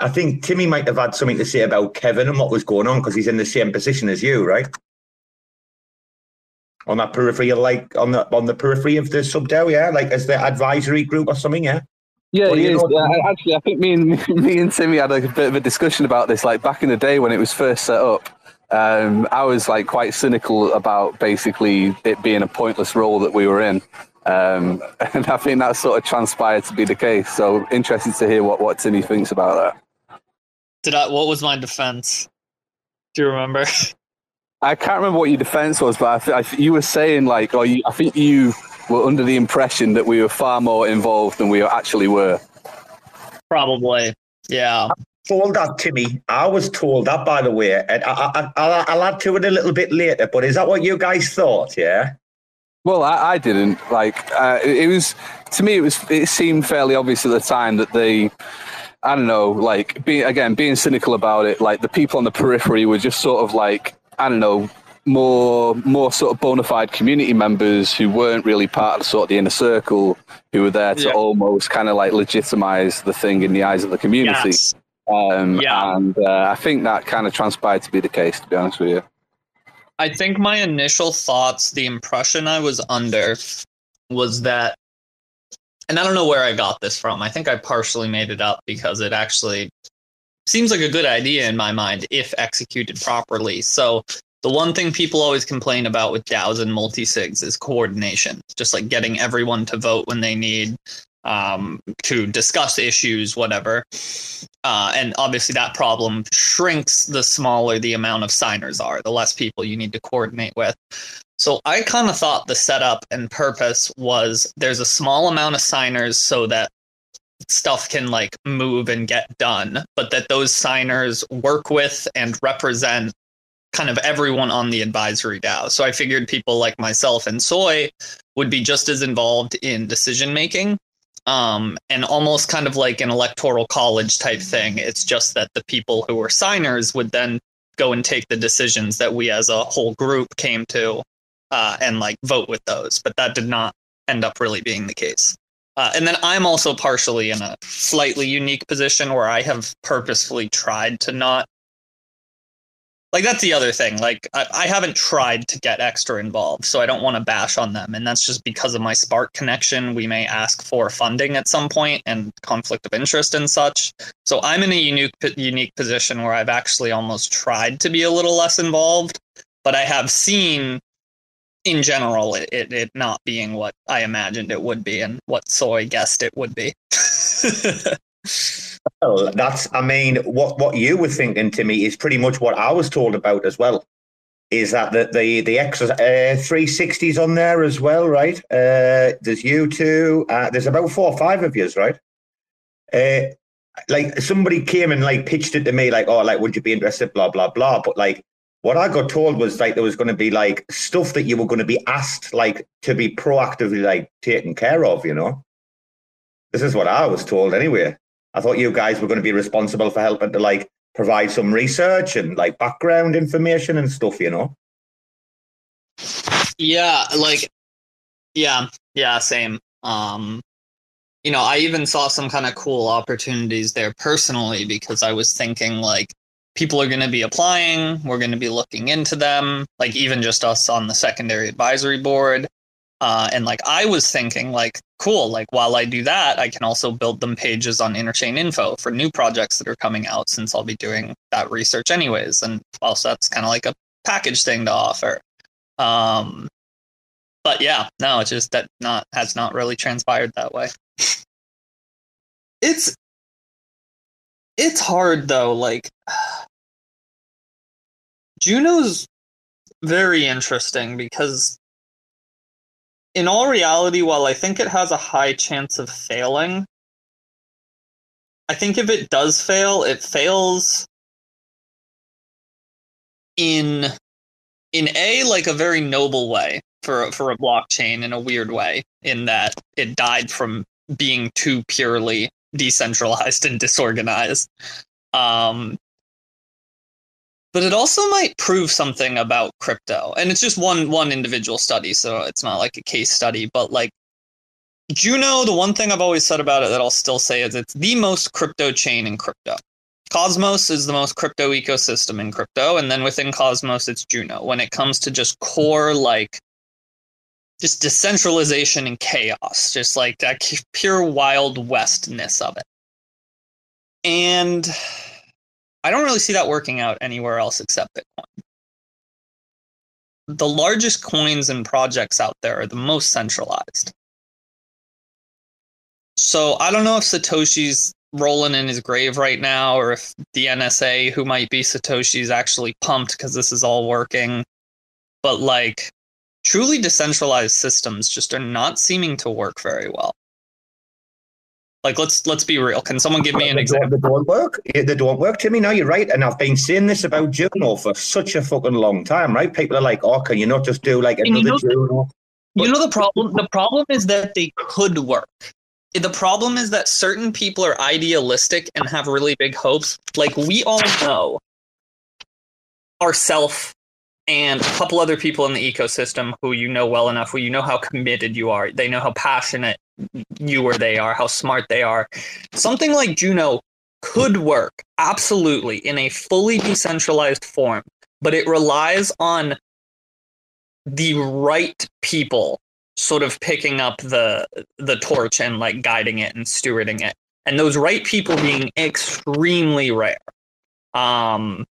I think Timmy might have had something to say about Kevin and what was going on because he's in the same position as you, right? On that periphery, like on the on the periphery of the subDAO, yeah, like as the advisory group or something, yeah. Yeah, he is. Yeah, actually, I think me and me and Timmy had a bit of a discussion about this. Like back in the day when it was first set up, um, I was like quite cynical about basically it being a pointless role that we were in, um, and I think that sort of transpired to be the case. So interesting to hear what what Timmy thinks about that. Did I? What was my defense? Do you remember? I can't remember what your defense was, but I th- I th- you were saying like, or you, I think you were under the impression that we were far more involved than we actually were. Probably. Yeah. Told that, Timmy. I was told that, by the way. And I, I, I, I'll add to it a little bit later. But is that what you guys thought? Yeah. Well, I, I didn't like. Uh, it, it was to me. It was. It seemed fairly obvious at the time that they. I don't know. Like being again being cynical about it. Like the people on the periphery were just sort of like I don't know more more sort of bona fide community members who weren't really part of sort of the inner circle who were there to Yeah. almost kind of like legitimize the thing in the eyes of the community. Yes. Um, Yeah. And uh, I think that kind of transpired to be the case, to be honest with you. I think my initial thoughts, the impression I was under, was that, and I don't know where I got this from. I think I partially made it up because it actually seems like a good idea in my mind if executed properly. So, the one thing people always complain about with DAOs and multisigs is coordination, just like getting everyone to vote when they need um, to discuss issues, whatever. Uh, and obviously, that problem shrinks the smaller the amount of signers are, the less people you need to coordinate with. So I kind of thought the setup and purpose was there's a small amount of signers so that stuff can like move and get done, but that those signers work with and represent kind of everyone on the advisory DAO. So I figured people like myself and Soy would be just as involved in decision making um, and almost kind of like an electoral college type thing. It's just that the people who were signers would then go and take the decisions that we as a whole group came to uh, and like vote with those. But that did not end up really being the case. Uh, and then I'm also partially in a slightly unique position where I have purposefully tried to not. Like, that's the other thing. Like, I, I haven't tried to get extra involved, so I don't want to bash on them. And that's just because of my Spark connection. We may ask for funding at some point and conflict of interest and such. So I'm in a unique unique position where I've actually almost tried to be a little less involved, but I have seen in general it, it, it not being what I imagined it would be and what Soy guessed it would be. Well, that's, I mean, what, what you were thinking to me is pretty much what I was told about as well. Is that the the the extra uh, 360s on there as well, right? Uh, there's you two. Uh, there's about four or five of yous, right? Uh, like somebody came and like pitched it to me, like, oh, like, would you be interested? Blah blah blah. But like, what I got told was like there was going to be like stuff that you were going to be asked like to be proactively like taken care of. You know, this is what I was told anyway. I thought you guys were going to be responsible for helping to like provide some research and like background information and stuff, you know. Yeah, like yeah, yeah, same. Um you know, I even saw some kind of cool opportunities there personally because I was thinking like people are going to be applying, we're going to be looking into them, like even just us on the secondary advisory board. Uh, and like I was thinking, like, cool, like while I do that, I can also build them pages on Interchain Info for new projects that are coming out since I'll be doing that research anyways. And also, that's kind of like a package thing to offer. Um, but yeah, no, it's just that not has not really transpired that way. it's it's hard though. Like Juno's very interesting because in all reality, while I think it has a high chance of failing, I think if it does fail, it fails in in a like a very noble way for for a blockchain in a weird way in that it died from being too purely decentralized and disorganized. Um but it also might prove something about crypto and it's just one one individual study so it's not like a case study but like juno the one thing i've always said about it that i'll still say is it's the most crypto chain in crypto Cosmos is the most crypto ecosystem in crypto, and then within Cosmos, it's Juno. When it comes to just core, like, just decentralization and chaos, just like that pure wild westness of it. And I don't really see that working out anywhere else except Bitcoin. The largest coins and projects out there are the most centralized. So I don't know if Satoshi's rolling in his grave right now or if the NSA, who might be Satoshi's, actually pumped because this is all working. But like truly decentralized systems just are not seeming to work very well. Like let's let's be real. Can someone give me an They example? They don't work. Yeah, They don't work, Timmy. No, you're right. And I've been saying this about Juno for such a fucking long time, right? People are like, "Oh, can you not just do like And you another know- Juno?" You know the problem the problem is that they could work. Eh, the problem is that certain people are idealistic and have really big hopes. Like we all know ourself and a couple other people in the ecosystem who you know well enough, who you know how committed you are. They know how passionate you or they are, how smart they are. Something like Juno could work absolutely in a fully decentralized form, but it relies on the right people sort of picking up the the torch and like guiding it and stewarding it and those right people being extremely rare um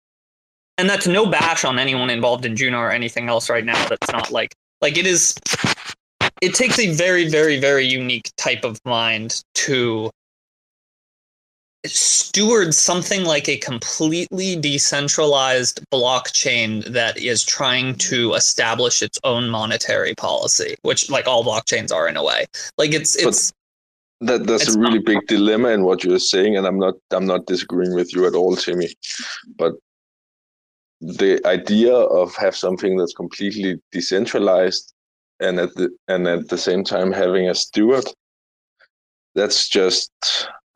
and that's no bash on anyone involved in juno or anything else right now that's not like like it is it takes a very very very unique type of mind to steward something like a completely decentralized blockchain that is trying to establish its own monetary policy which like all blockchains are in a way like it's But- it's That that's It's a really not- big dilemma in what you're saying, and I'm not I'm not disagreeing with you at all, Timmy. But the idea of have something that's completely decentralized and at the and at the same time having a steward, that's just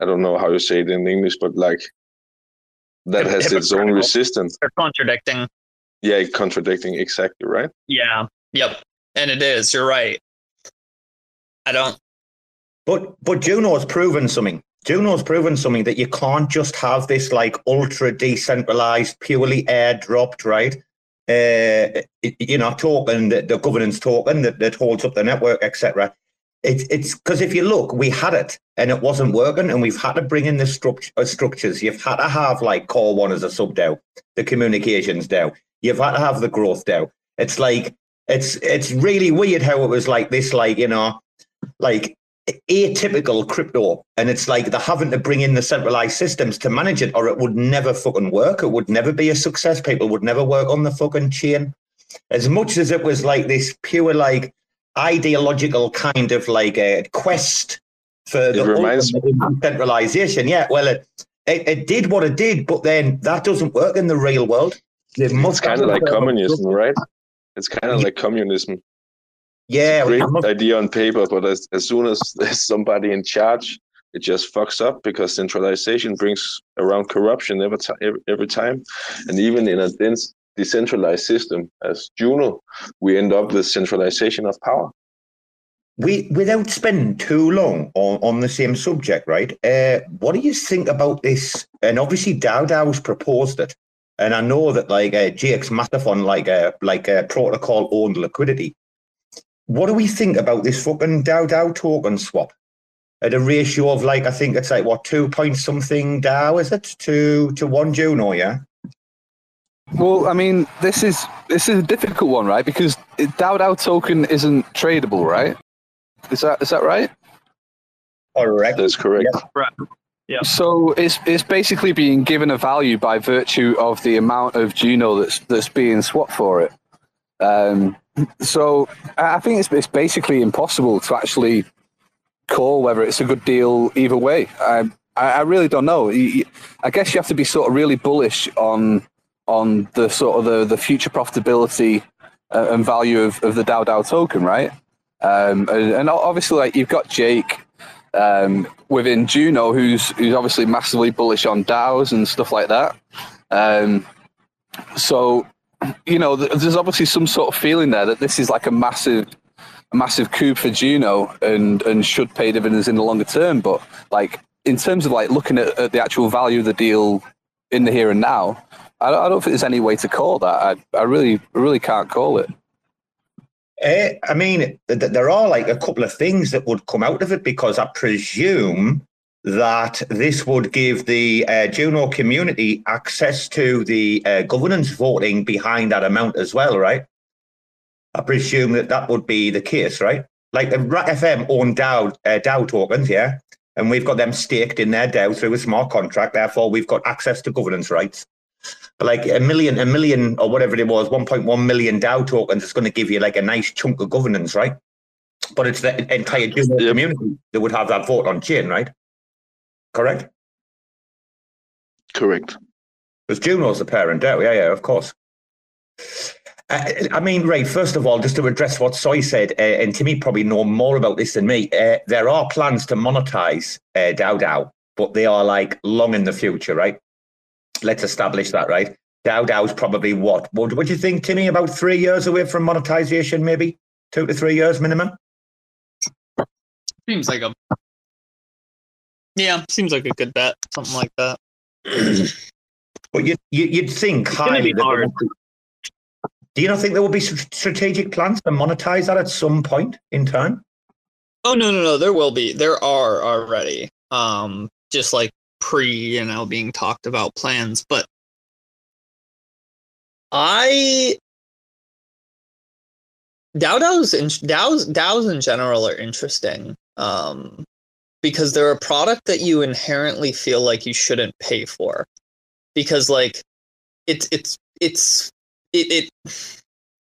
I don't know how you say it in English, but like that has its own resistance. they're contradicting Yeah, contradicting exactly, right? yeah yep and it is you're right i don't But but juno has proven something. Juno's proven something that you can't just have this like ultra decentralized, purely airdropped, right? Uh, you know, token, the, the governance token that, that holds up the network, etc. It's it's because if you look, we had it and it wasn't working, and we've had to bring in the uh, structures. You've had to have like Core One as a sub DAO, the communications DAO. You've had to have the growth DAO. It's like it's it's really weird how it was like this, like you know, like atypical crypto and it's like they're having to bring in the centralized systems to manage it or it would never fucking work. It would never be a success. People would never work on the fucking chain. As much as it was like this pure like ideological kind of like a quest for the reminds- ultimate decentralization yeah well it, it it did what it did but then that doesn't work in the real world. It's kind of like communism, right? It's kind of like communism. Yeah great idea on paper, but as, as soon as there's somebody in charge, it just fucks up because centralization brings around corruption every, ti- every, every time. And even in a dense, decentralized system as Juno, we end up with centralization of power. we without spending too long on, on the same subject, right? Uh, what do you think about this? And obviously, DAO DAO's proposed it, and I know that like uh, JX Mathafon, like a like a protocol owned liquidity. What do we think about this fucking DAO DAO token swap? At a ratio of like I think it's like what two point something Dow is it to to one Juno, yeah. Well, I mean, this is this is a difficult one, right? Because DAO DAO token isn't tradable, right? Is that is that right? Correct. That's correct. Yeah. So it's it's basically being given a value by virtue of the amount of Juno that's that's being swapped for it. Um, so I think it's it's basically impossible to actually call whether it's a good deal either way. I I, really don't know. I guess you have to be sort of really bullish on on the sort of the, the future profitability uh, and value of, of the DAO DAO token, right? Um, and, and obviously, like you've got Jake um, within Juno, who's who's obviously massively bullish on DAOs and stuff like that. Um, so, you know, there's obviously some sort of feeling there that this is like a massive, a massive coup for Juno and and should pay dividends in the longer term. But like in terms of like looking at, at the actual value of the deal in the here and now. I don't, I don't think there's any way to call that. I, I really, really can't call it. Uh, I mean, th- there are like a couple of things that would come out of it because I presume that this would give the uh, Juno community access to the uh, governance voting behind that amount as well, right? I presume that that would be the case, right? Like the FM own DAO, uh, DAO tokens, yeah? And we've got them staked in their DAO through a smart contract. Therefore, we've got access to governance rights. But like a million, a million or whatever it was, 1.1 million DAO tokens is going to give you like a nice chunk of governance, right? But it's the entire Juno community that would have that vote on chain, right? Correct? Correct. Because Juno's the parent DAO. Yeah, yeah, of course. Uh, I mean, Ray, first of all, just to address what Soy said, uh, and Timmy probably know more about this than me, uh, there are plans to monetize uh, Dow DAO, but they are like long in the future, right? Let's establish that, right? DAO DAO's probably what? What, what do you think, Timmy? About three years away from monetization, maybe? Two to three years minimum? Seems like a yeah, seems like a good bet, something like that. But you, you, you'd think gonna highly be hard. Do you not think there will be strategic plans to monetize that at some point in time? Oh no, no, no. There will be. There are already. Um, just like pre, you know, being talked about plans. But I DAO DAOs in DAOs DAOs in general are interesting. Um, because they're a product that you inherently feel like you shouldn't pay for. Because like it's it's it's it, it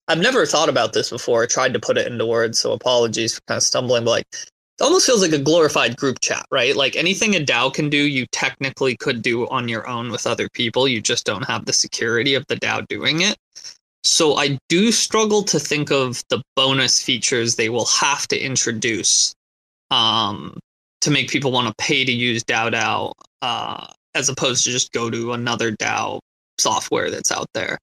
I've never thought about this before. I tried to put it into words, so apologies for kind of stumbling, but like it almost feels like a glorified group chat, right? Like anything a DAO can do, you technically could do on your own with other people. You just don't have the security of the DAO doing it. So I do struggle to think of the bonus features they will have to introduce um, to make people want to pay to use DAO uh, as opposed to just go to another DAO software that's out there.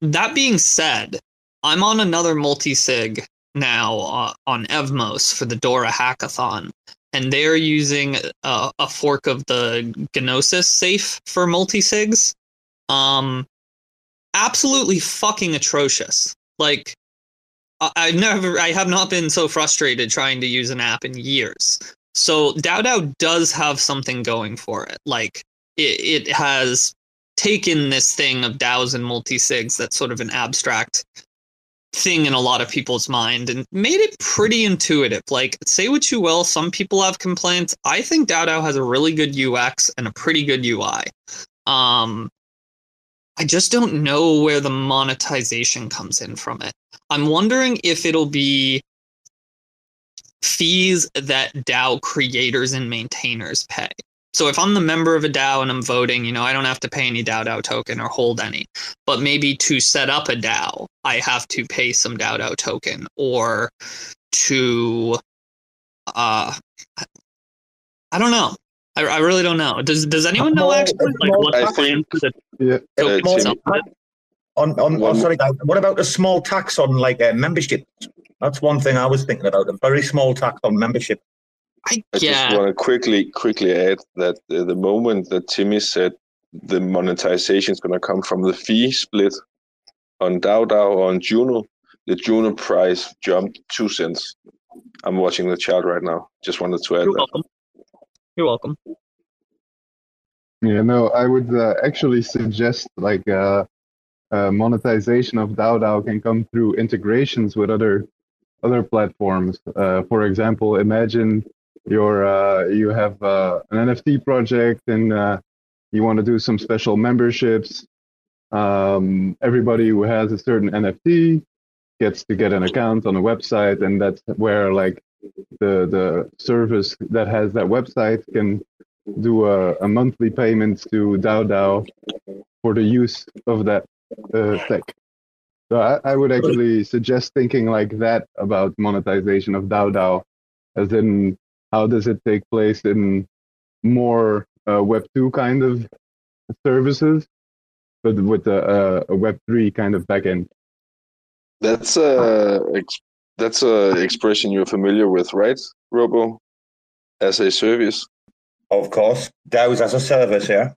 That being said, I'm on another multi-sig now uh, on Evmos for the Dora hackathon, and they're using a, fork of the Gnosis safe for multi-sigs. Um, absolutely fucking atrocious. Like, I've never, I have not been so frustrated trying to use an app in years. So DAO does have something going for it. Like, it, it has taken this thing of DAOs and multi-sigs that's sort of an abstract thing in a lot of people's mind and made it pretty intuitive. Like, say what you will, some people have complaints. I think DAO has a really good UX and a pretty good UI. Um, I just don't know where the monetization comes in from it. I'm wondering if it'll be fees that DAO creators and maintainers pay. So if I'm the member of a DAO and I'm voting, you know, I don't have to pay any DAO DAO token or hold any. But maybe to set up a DAO, I have to pay some DAO DAO token or to uh I don't know. I, I really don't know. Does does anyone know actually like what I the plan for the Yeah. token is? On, on, oh, One- sorry, guys. What about a small tax on like uh, membership? That's one thing I was thinking about. A very small tax on membership. I I just want to quickly quickly add that uh, the moment that Timmy said the monetization is going to come from the fee split on DAO DAO or on Juno, the Juno price jumped two cents. I'm watching the chart right now. Just wanted to add You're that. welcome. You're welcome. Yeah, no, I would uh, actually suggest like uh, uh, monetization of DAO DAO can come through integrations with other other platforms. Uh, for example, imagine you're uh, you have uh, an NFT project and uh, you want to do some special memberships. Um, everybody who has a certain NFT gets to get an account on a website, and that's where like the the service that has that website can do a, a monthly payment to DAO DAO for the use of that uh, tech. So I, I would actually suggest thinking like that about monetization of DAO DAO, as in how does it take place in more uh, Web two kind of services, but with a, a, a Web three kind of backend. That's a that's a expression you're familiar with, right, Robo? As a service. Of course, DAOs as a service, yeah.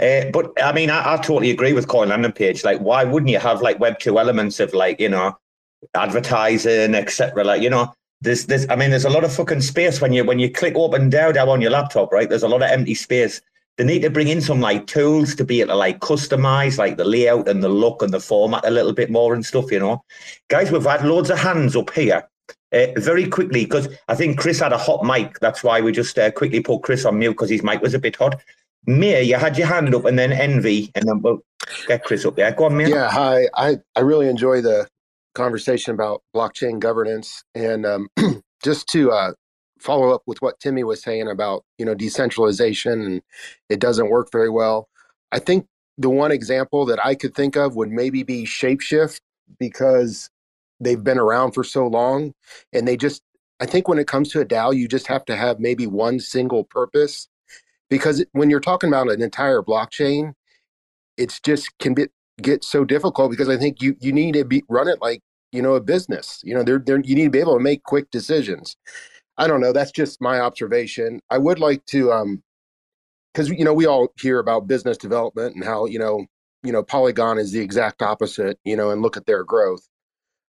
Uh, but I mean, I, I totally agree with Coin Landing Page. Like, why wouldn't you have like Web two elements of like you know advertising, etc. Like you know, there's there's I mean, there's a lot of fucking space when you when you click open down on your laptop, right? There's a lot of empty space. They need to bring in some like tools to be able to like customize like the layout and the look and the format a little bit more and stuff, you know. Guys, we've had loads of hands up here. Uh, very quickly, because I think KRIS had a hot mic. That's why we just uh, quickly put KRIS on mute because his mic was a bit hot. Mia, you had your hand up, and then Envy, and then we'll get KRIS up there. Go on, Mia. Yeah, hi. I, I really enjoy the conversation about blockchain governance. And um, just to uh, follow up with what Timmy was saying about, you know, decentralization and it doesn't work very well. I think the one example that I could think of would maybe be Shapeshift because they've been around for so long and they just I think when it comes to a DAO, you just have to have maybe one single purpose because when you're talking about an entire blockchain, it's just can be get so difficult because I think you you need to be run it like you know a business. You know, there there you need to be able to make quick decisions. I don't know. That's just my observation. I would like to, um, because you know we all hear about business development and how you know you know Polygon is the exact opposite. You know, and look at their growth.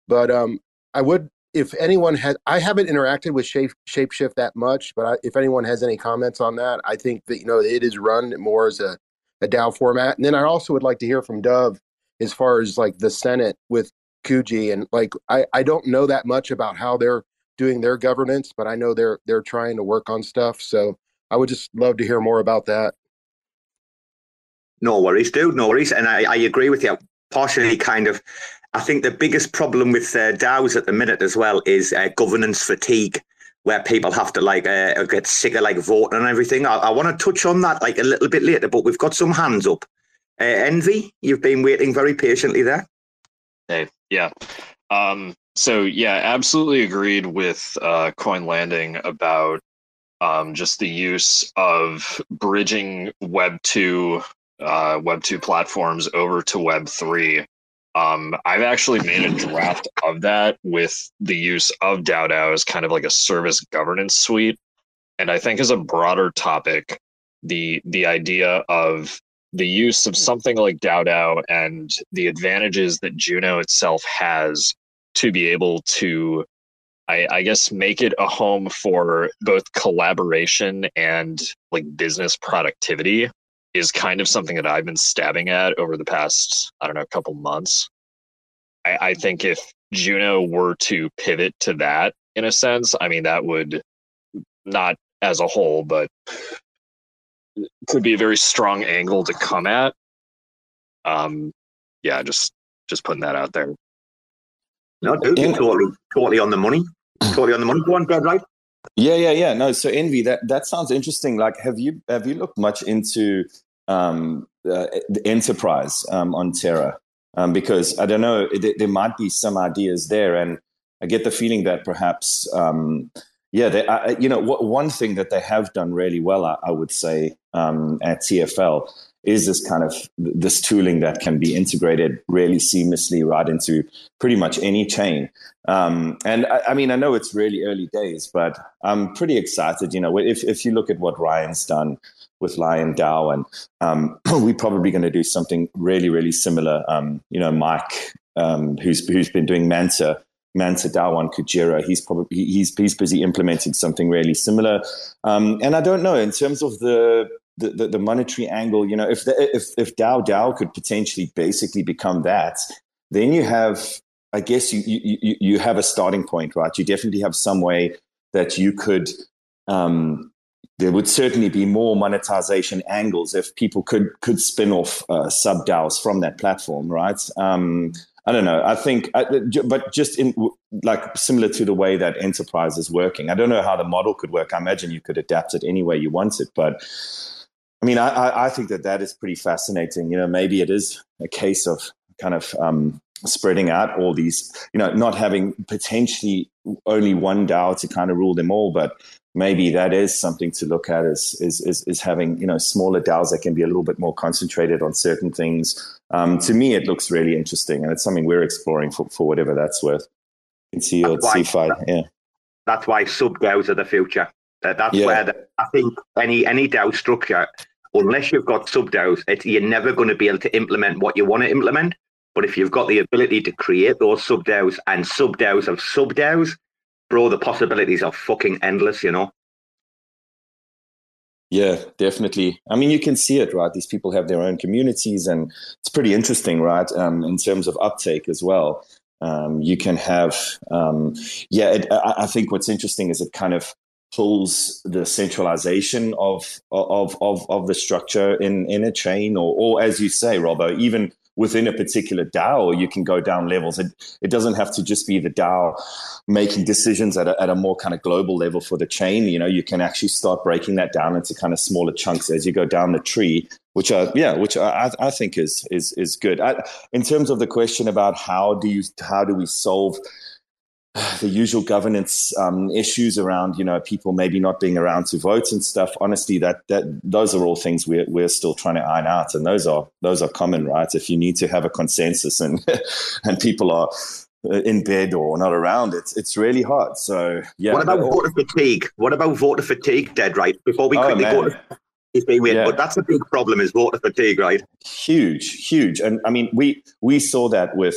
But um, I would if anyone has, I haven't interacted with Shape Shapeshift that much, but I, if anyone has any comments on that, I think that you know it is run more as a, a DAO format. And then I also would like to hear from Dove as far as like the Senate with Kuji and like I I don't know that much about how they're doing their governance, but I know they're they're trying to work on stuff. So I would just love to hear more about that. No worries, dude. No worries, and I, I agree with you. Partially, kind of I think the biggest problem with uh, DAOs at the minute as well is uh, governance fatigue, where people have to like uh, get sick of like voting and everything. I, I want to touch on that like a little bit later, but we've got some hands up. Uh, Envy, you've been waiting very patiently there. Hey, yeah. Um, so yeah, absolutely agreed with uh, Coin Landing about um, just the use of bridging Web two uh, Web two platforms over to Web three um, I've actually made a draft of that with the use of DAO as kind of like a service governance suite. And I think as a broader topic, the the idea of the use of something like DAO and the advantages that Juno itself has to be able to, I, I guess, make it a home for both collaboration and like business productivity is kind of something that I've been stabbing at over the past, I don't know, a couple months. I, I think if Juno were to pivot to that in a sense, I mean, that would not as a whole, but could be a very strong angle to come at. Um, yeah, just just putting that out there. No, dude, you're totally, totally on the money. Totally on the money. Go on, Brad, right? Yeah, yeah, yeah. No, so envy that that sounds interesting. Like, have you have you looked much into um, uh, enterprise um, on Terra? Um, because I don't know, it, there might be some ideas there, and I get the feeling that perhaps, um, yeah, they, uh, you know, one thing that they have done really well, I, I would say, um, at TFL is this kind of this tooling that can be integrated really seamlessly right into pretty much any chain. Um, and I, I, mean, I know it's really early days, but I'm pretty excited. You know, if if you look at what Ryan's done with Lion DAO, and um, we're probably going to do something really, really similar. Um, you know, Mike, um, who's who's been doing Manta. Manta DAO on Kujira, he's probably he's he's busy implementing something really similar, um, and I don't know in terms of the the, the, the, monetary angle, you know, if the, if if DAO DAO could potentially basically become that, then you have, I guess you you you have a starting point, right? You definitely have some way that you could. Um, there would certainly be more monetization angles if people could could spin off uh, sub DAOs from that platform, right? Um, I don't know. I think, but just in like similar to the way that enterprise is working. I don't know how the model could work. I imagine you could adapt it any way you want it, but I mean, I, I think that that is pretty fascinating. You know, maybe it is a case of kind of um, spreading out all these, you know, not having potentially only one DAO to kind of rule them all, but maybe that is something to look at is, is, is, is having, you know, smaller DAOs that can be a little bit more concentrated on certain things. Um, to me, it looks really interesting and it's something we're exploring for, for whatever that's worth. You can see your CeFi, yeah. That's why sub DAOs are the future. That, that's yeah. where the, I think any any DAO structure unless you've got sub DAOs, you're never going to be able to implement what you want to implement. But if you've got the ability to create those sub DAOs and sub DAOs of sub DAOs, bro, the possibilities are fucking endless, you know? Yeah, definitely. I mean, you can see it, right? These people have their own communities, and it's pretty interesting, right? Um, in terms of uptake as well. Um, you can have, um, yeah, it, I, I think what's interesting is it kind of pulls the centralization of of of of the structure in in a chain, or or as you say, Robo, even within a particular DAO, you can go down levels. It, it doesn't have to just be the DAO making decisions at a, at a more kind of global level for the chain. You know, you can actually start breaking that down into kind of smaller chunks as you go down the tree, which are, yeah, which I, I think is, is, is good. I, in terms of the question about how do you, how do we solve the usual governance um, issues around you know people maybe not being around to vote and stuff. Honestly that that those are all things we're, we're still trying to iron out and those are those are common right? If you need to have a consensus and and people are uh, in bed or not around it's it's really hard. So yeah what about voter fatigue? What about voter fatigue dead right? Before we oh, quickly oh, go is being weird, yeah. but that's a big problem is voter fatigue right? Huge huge. And i mean we we saw that with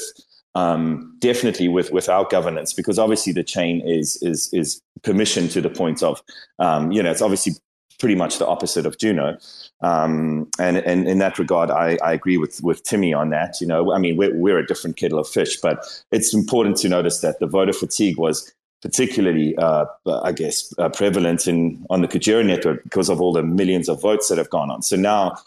um, definitely with with our governance because obviously the chain is is is permission to the point of um, you know it's obviously pretty much the opposite of Juno. Um, and, and in that regard, I, I agree with, with Timmy on that. You know, I mean, we're, we're a different kettle of fish, but it's important to notice that the voter fatigue was particularly, uh, I guess, uh, prevalent in on the Kujira network because of all the millions of votes that have gone on. So now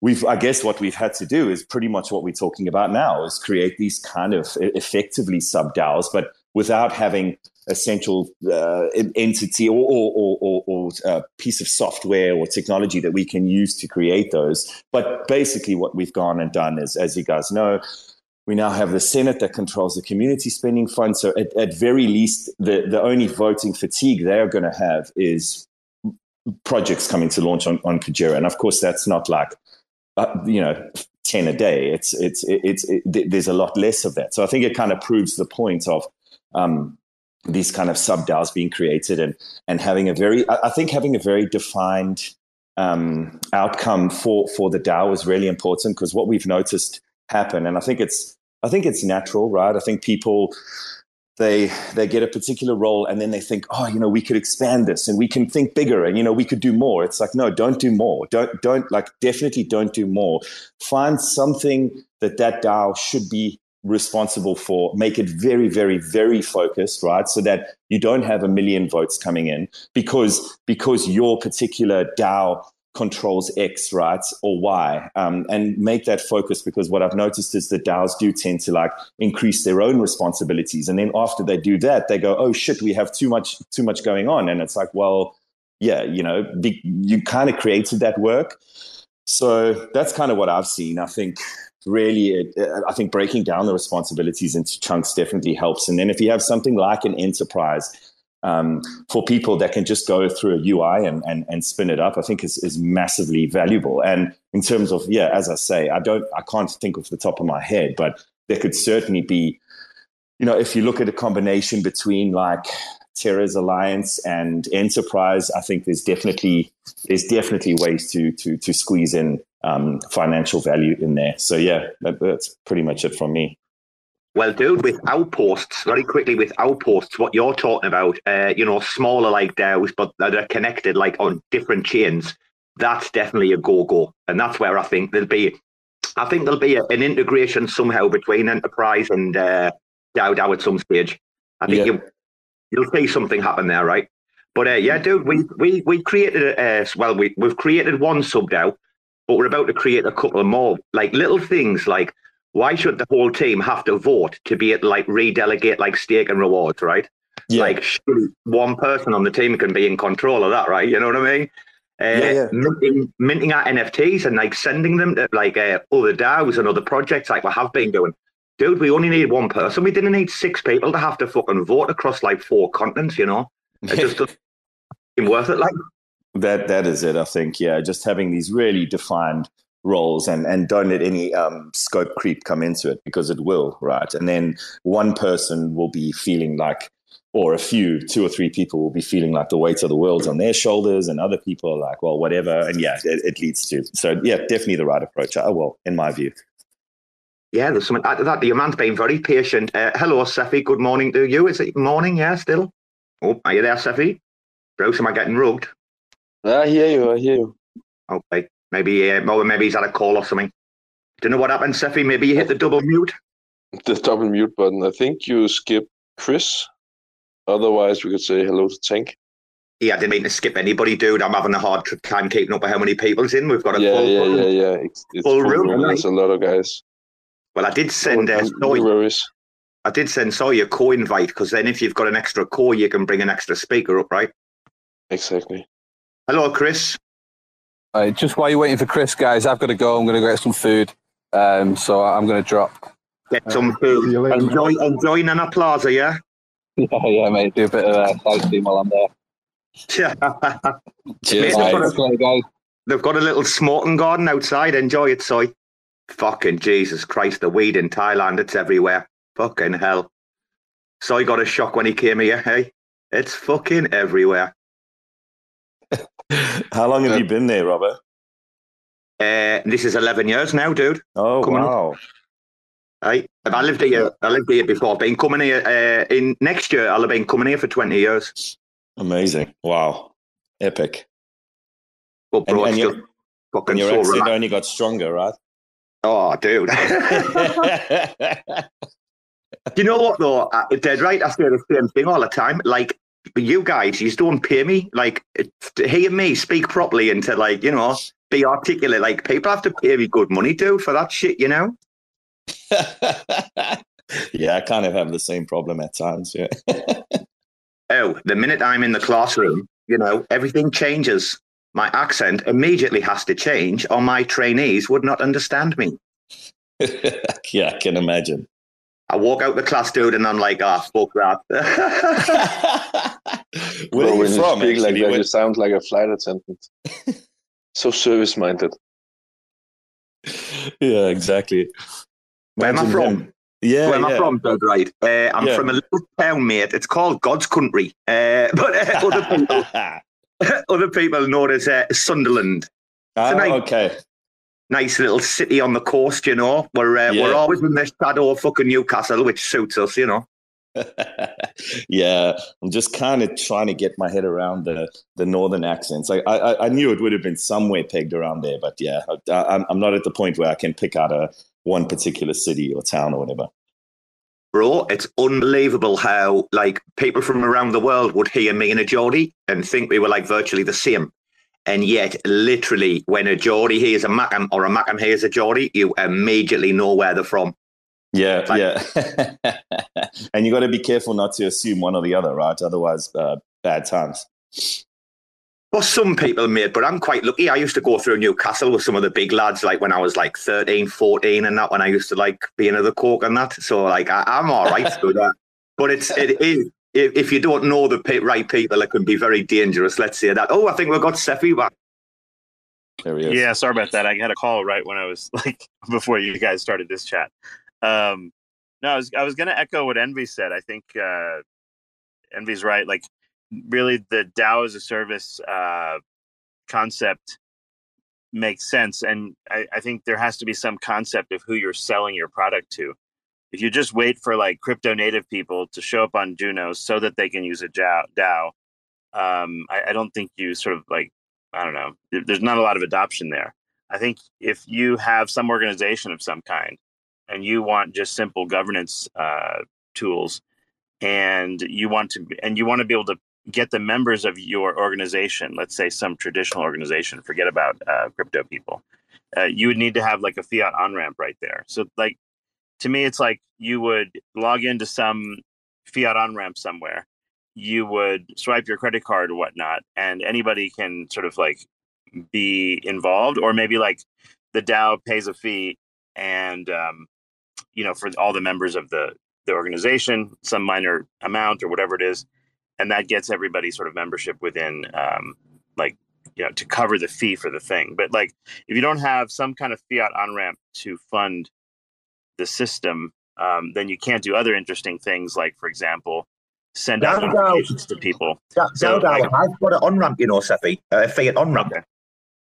we've i guess what we've had to do is pretty much what we're talking about now is create these kind of effectively sub DAOs but without having a central uh, entity or, or, or, or, a piece of software or technology that we can use to create those but basically what we've gone and done is as you guys know we now have the Senate that controls the community spending fund. So at, at very least, the, the only voting fatigue they're going to have is projects coming to launch on, on Kujira. And of course, that's not like uh, you know, 10 a day. It's, it's, it's, it, there's a lot less of that. So I think it kind of proves the point of, um, these kind of sub DAOs being created and, and having a very, I think having a very defined, um, outcome for, for the DAO is really important because what we've noticed happen, and I think it's, I think it's natural, right? I think people, they they get a particular role and then they think oh you know we could expand this and we can think bigger and you know we could do more. It's like no don't do more. Don't don't like definitely don't do more. Find something that that DAO should be responsible for. Make it very very very focused right? So that you don't have a million votes coming in because because your particular DAO controls X, right, or Y, um, and make that focus because what I've noticed is that DAOs do tend to like increase their own responsibilities, and then after they do that, they go, "Oh shit, we have too much too much going on," and it's like, well, yeah, you know, be, you kind of created that work, so that's kind of what I've seen. I think really, it, I think breaking down the responsibilities into chunks definitely helps, and then if you have something like an enterprise um, for people that can just go through a UI and, and, and spin it up, I think is, is massively valuable. And in terms of, yeah, as I say, I don't, I can't think off the top of my head, but there could certainly be, you know, if you look at a combination between like Terra's Alliance and Enterprise, I think there's definitely, there's definitely ways to, to, to squeeze in um, financial value in there. So yeah, that, that's pretty much it from me. Well, dude, with outposts, very quickly with outposts, what you're talking about, uh, you know, smaller like DAOs, but that are connected like on different chains, that's definitely a go go. And that's where I think there'll be, I think there'll be a, an integration somehow between enterprise and uh, DAO DAO at some stage. I think yeah. you, you'll see something happen there, right? But uh, yeah, dude, we we we created a, uh, well, we we've created one sub DAO, but we're about to create a couple more, like little things like why should the whole team have to vote to be at like redelegate like stake and rewards, right? Yeah. Like one person on the team can be in control of that, right? You know what I mean? Uh, yeah, yeah. Minting, minting our NFTs and like sending them to like uh, other DAOs and other projects like we have been doing. Dude, we only need one person. We didn't need six people to have to fucking vote across like four continents, you know? It just doesn't worth it. Like that, that is it. I think, yeah, just having these really defined roles and and don't let any um, scope creep come into it because it will right and then one person will be feeling like or a few, two or three people will be feeling like the weight of the world's on their shoulders, and other people are like, well, whatever. And yeah, it, it leads to so yeah, definitely the right approach. Oh well, in my view. Yeah, there's something that, that your man's been very patient. Uh, hello, Cephii. Good morning to you. Is it morning? Yeah, still. Oh, are you there, Cephii? Bruce, am I getting rugged? I hear you. I hear you. Okay, maybe uh, well, maybe he's had a call or something. Don't know what happened, Cephii. Maybe you hit the double mute. The double mute button. I think you skipped KRIS. Otherwise, we could say hello to Tank. Yeah, I didn't mean to skip anybody, dude. I'm having a hard time keeping up with how many people's in. We've got a Yeah, full, yeah, full- yeah, yeah. It's, it's full full room, room. There's a lot of guys. Well, I did send uh, No Soy, worries. I did send a co-invite because then if you've got an extra core, you can bring an extra speaker up, right? Exactly. Hello, KRIS. All right, just while you're waiting for KRIS, guys, I've got to go. I'm going to get some food. Um, so I'm going to drop. Get some food. See later. Enjoy, enjoy Nana Plaza, yeah. Yeah, yeah, mate. Do a bit of uh, sightseeing while I'm there. Cheers, Mate, All right, got a- see guys. They've got a little smoking garden outside. Enjoy it, Soy. Fucking Jesus Christ, the weed in Thailand, it's everywhere. Fucking hell. Soy got a shock when he came here, hey? It's fucking everywhere. How long have you been there, Robert? Uh, this is 11 years now, dude. Oh Coming up. wow. Hey, I lived here. I lived here before. I've been coming here uh, in next year. I'll have been coming here for 20 years. Amazing. Wow. Epic. And, bro, and it's your, fucking and your so accent only got stronger, right? Oh, dude. Do you know what though? Uh, Dead right. I say the same thing all the time. Like you guys, you don't pay me. Like to hear me speak properly and to like you know be articulate. Like people have to pay me good money, dude, for that shit. You know. yeah, I kind of have the same problem at times. Yeah. Oh, the minute I'm in the classroom, you know, everything changes. My accent immediately has to change, or my trainees would not understand me. yeah, I can imagine. I walk out the class, dude, and I'm like, ah, fuck that. Where Bro, are when you from? speak like actually? that, Where- you sound like a flight attendant. so service minded. yeah, exactly. Where am I from? him. Yeah, Where am I from, Doug? Right. Uh, I'm Yeah. from a little town, mate. It's called God's Country. Uh, but uh, other people, other people know it as uh, Sunderland. Ah, nice- okay. Nice little city on the coast, you know. We're uh, Yeah. we're always in the shadow of fucking Newcastle, which suits us, you know. yeah, I'm just kind of trying to get my head around the the northern accents. Like I, I, I knew it would have been somewhere pegged around there, but yeah, I, I'm I'm not at the point where I can pick out a one particular city or town or whatever. Bro, it's unbelievable how like people from around the world would hear me and a Geordie and think we were like virtually the same. And yet, literally, when a Geordie hears a Mackem or a Mackem hears a Geordie, you immediately know where they're from. Yeah, Like- yeah. and you got to be careful not to assume one or the other, right? Otherwise, uh, bad times. For some people, mate, but I'm quite lucky. I used to go through Newcastle with some of the big lads, like when I was like 13, 14, and that, when I used to like be another the coke and that. So, like, I, I'm all right through that. But it's, it is, if, if you don't know the right people, it can be very dangerous. Let's say that. Oh, I think we've got Cephii back. There he is. Yeah, sorry about that. I had a call right when I was like before you guys started this chat. Um, no, I was I was going to echo what Envy said. I think uh, Envy's right. Like, really, the DAO as a service uh, concept makes sense, and I, I think there has to be some concept of who you're selling your product to. If you just wait for like crypto native people to show up on Juno so that they can use a DAO, um, I, I don't think you sort of like I don't know. There's not a lot of adoption there. I think if you have some organization of some kind and you want just simple governance uh, tools and you want to and you want to be able to get the members of your organization, let's say some traditional organization, forget about uh, crypto people, uh, you would need to have like a fiat on ramp right there. So like to me, it's like you would log into some fiat on ramp somewhere you would swipe your credit card or whatnot, and anybody can sort of like be involved, or maybe like the DAO pays a fee, and um, you know for all the members of the the organization, some minor amount or whatever it is, and that gets everybody sort of membership within um, like you know to cover the fee for the thing. But like if you don't have some kind of fiat on ramp to fund the system, um, then you can't do other interesting things like, for example, send out Down, to people. That, So, like- has got an on ramp, you know, Cephii, uh, fiat on ramp.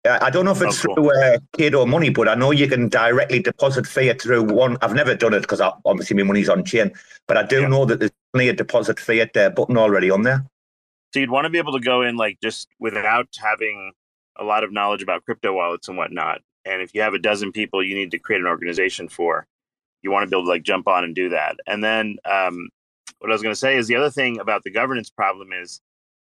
Uh, I don't know if it's Oh, cool. through uh, Kado Money, but I know you can directly deposit fiat through one. I've never done it because obviously my money's on chain, but I do know that there's only a deposit fiat uh, button already on there. So you'd want to be able to go in like just without having a lot of knowledge about crypto wallets and whatnot. And if you have a dozen people you need to create an organization for, you want to be able to like jump on and do that. And then um, what I was going to say is the other thing about the governance problem is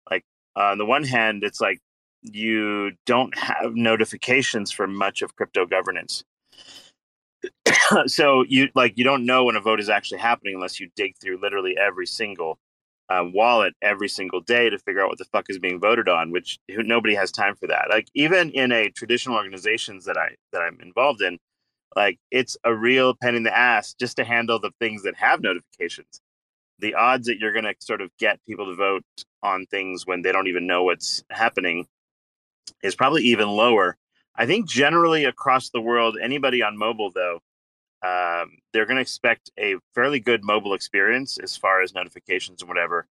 like on the one hand, it's like you don't have notifications for much of crypto governance. so you like you don't know when a vote is actually happening unless you dig through literally every single um, wallet every single day to figure out what the fuck is being voted on, which nobody has time for that. Like even in a traditional organizations that I that I'm involved in, like it's a real pain in the ass just to handle the things that have notifications. The odds that you're going to sort of get people to vote on things when they don't even know what's happening is probably even lower. I think generally across the world, anybody on mobile though, um, they're going to expect a fairly good mobile experience as far as notifications and whatever.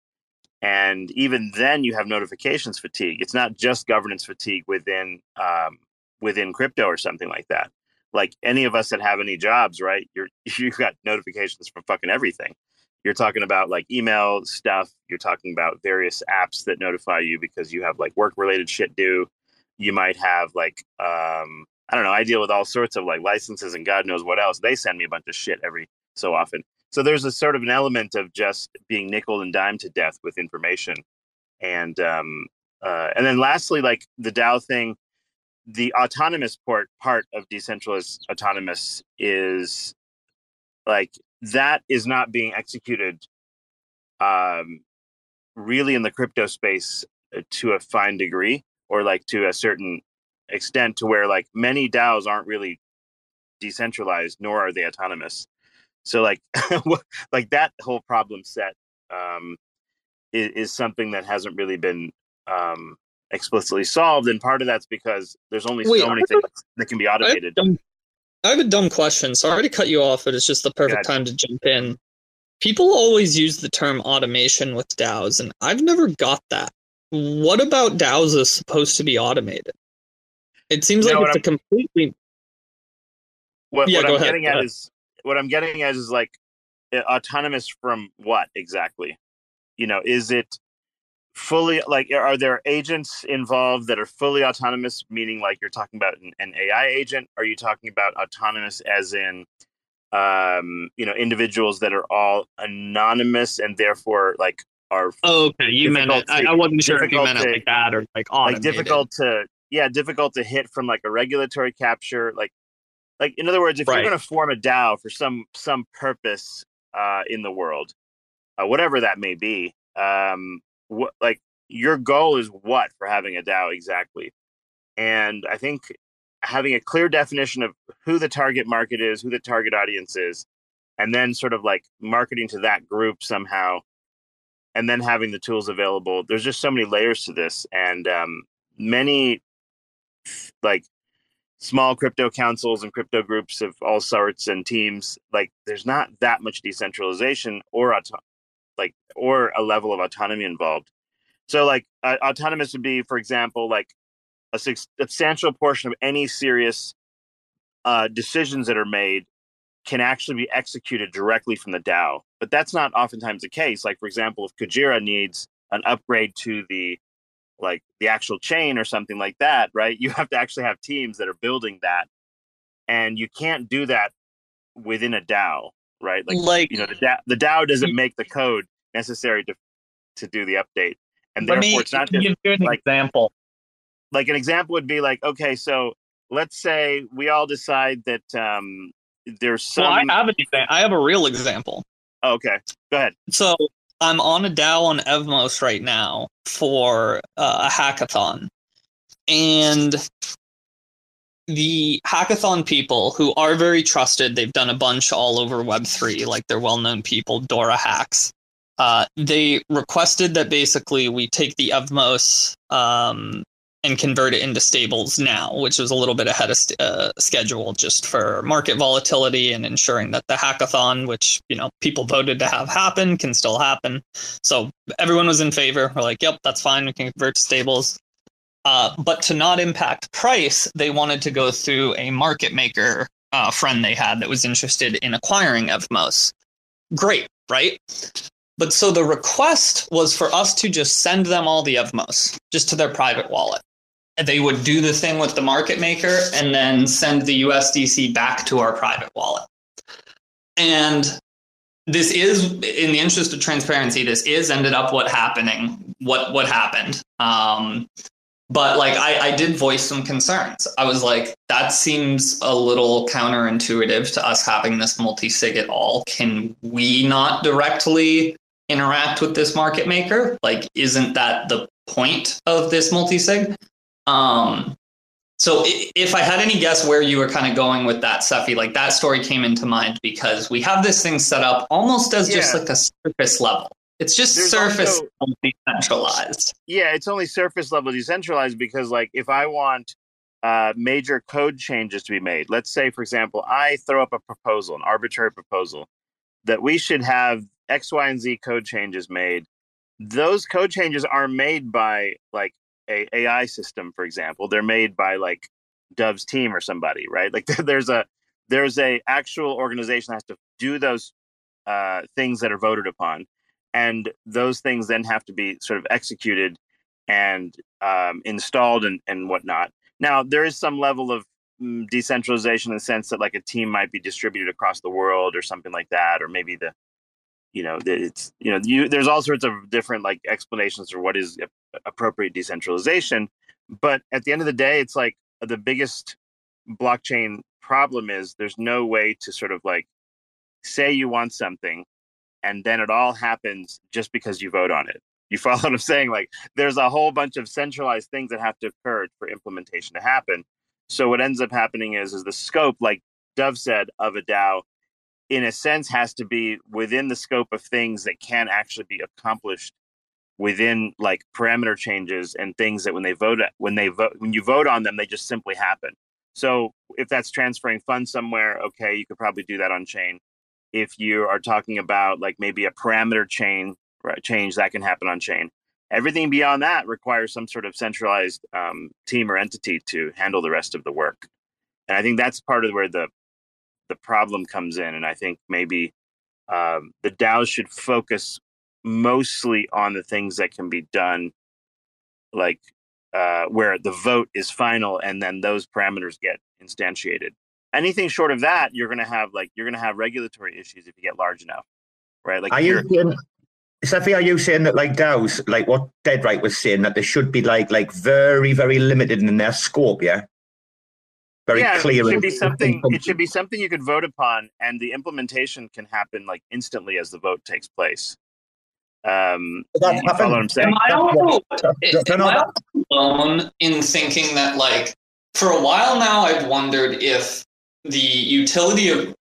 And even then, you have notifications fatigue. It's not just governance fatigue within um, within crypto or something like that. Like any of us that have any jobs, right? You're you got notifications from fucking everything. You're talking about like email stuff. You're talking about various apps that notify you because you have like work related shit due. You might have like um, I don't know. I deal with all sorts of like licenses and God knows what else. They send me a bunch of shit every so often. So there's a sort of an element of just being nickel and dime to death with information, and um, uh, and then lastly, like the DAO thing, the autonomous part part of decentralized autonomous is like that is not being executed um, really in the crypto space uh, to a fine degree or like to a certain extent to where like many DAOs aren't really decentralized nor are they autonomous. So like like that whole problem set um, is, is something that hasn't really been um, explicitly solved, and part of that's because there's only Wait, so many things that can be I have, automated. dumb, I have a dumb question. Sorry to cut you off, but it's just the perfect time to jump in. People always use the term automation with DAOs, and I've never got that. What about DAOs is supposed to be automated? It seems You know like it's a completely What, Yeah, what I'm ahead, getting at is what I'm getting at is like autonomous from what exactly? You know, is it fully like are there agents involved that are fully autonomous? Meaning, like you're talking about an, an AI agent? Are you talking about autonomous as in um, you know individuals that are all anonymous and therefore like are Oh, okay. You meant it. difficult I, I wasn't sure if you meant it to- like that or like on like difficult to yeah difficult to hit from like a regulatory capture like like in other words if Right. you're going to form a dao for some some purpose uh in the world uh, whatever that may be um what like your goal is what for having a dao exactly? And i think having a clear definition of who the target market is who the target audience is and then sort of like marketing to that group somehow and then having the tools available there's just so many layers to this and um, many like small crypto councils and crypto groups of all sorts and teams like there's not that much decentralization or auto- like or a level of autonomy involved so like uh, autonomous would be for example like a substantial portion of any serious uh, decisions that are made can actually be executed directly from the DAO. But that's not oftentimes the case. Like for example, if Kujira needs an upgrade to the like the actual chain or something like that, right? You have to actually have teams that are building that, and you can't do that within a DAO, right? Like, Like- you know, the DAO, the DAO doesn't make the code necessary to to do the update, and Let therefore me it's not give just you an like example. like an example would be like okay so let's say we all decide that um there's some Well, I have an example. I have a real example. Oh, okay go ahead So I'm on a DAO on Evmos right now for uh, a hackathon, and the hackathon people who are very trusted, they've done a bunch all over Web3, like they're well-known people, DoraHacks. Uh, they requested that basically we take the Evmos um, and convert it into stables now, which was a little bit ahead of st- uh, schedule just for market volatility and ensuring that the hackathon, which you know people voted to have happen, can still happen. So everyone was in favor. We're like, yep, that's fine. We can convert to stables. Uh, but to not impact price, they wanted to go through a market maker uh, friend they had that was interested in acquiring Evmos. Great, right? But so the request was for us to just send them all the Evmos just to their private wallet. And they would do the thing with the market maker and then send the USDC back to our private wallet. And this is in the interest of transparency, this is ended up what happening, what what happened. Um, but like I, I did voice some concerns. I was like, that seems a little counterintuitive to us having this multi-sig at all. Can we not directly interact with this market maker? Like, isn't that the point of this multi-sig? Um, so if I had any guess where you were kind of going with that, Cephii, like that story came into mind because we have this thing set up almost as just like a surface level. It's just There's surface also- decentralized. Yeah, it's only surface level decentralized because, like, if I want uh, major code changes to be made, let's say, for example, I throw up a proposal, an arbitrary proposal, that we should have X, Y, and Z code changes made. Those code changes are made by like a AI system, for example. They're made by like Dove's team or somebody, right? Like there's a there's a actual organization that has to do those uh, things that are voted upon, and those things then have to be sort of executed and um, installed and, and whatnot. Now there is some level of mm, decentralization in the sense that like a team might be distributed across the world or something like that, or maybe the you know the- it's you know you there's all sorts of different like explanations for what is appropriate decentralization but at the end of the day it's like the biggest blockchain problem is there's no way to sort of like say you want something and then it all happens just because you vote on it. You follow what i'm saying? Like there's a whole bunch of centralized things that have to occur for implementation to happen. So what ends up happening is is the scope like dove said of a dao in a sense has to be within the scope of things that can actually be accomplished within like parameter changes and things that when they vote when they vote when you vote on them they just simply happen. So if that's transferring funds somewhere okay you could probably do that on chain if you are talking about like maybe a parameter chain right, change that can happen on chain everything beyond that requires some sort of centralized um, team or entity to handle the rest of the work and i think that's part of where the the problem comes in and i think maybe um, the DAOs should focus mostly on the things that can be done, like uh, where the vote is final and then those parameters get instantiated. Anything short of that, you're going to have like you're going to have regulatory issues if you get large enough, right? Like Are you you're- saying, Cephii, are you saying that like DAOs, like what Dead Right was saying, that they should be like like very, very limited in their scope, yeah? Very yeah, clear. It should be something. It should be something you could vote upon, and the implementation can happen like instantly as the vote takes place. Um, That you follow what I'm saying? Am I also, No, no, am I also alone in thinking that, like, for a while now, I've wondered if the utility of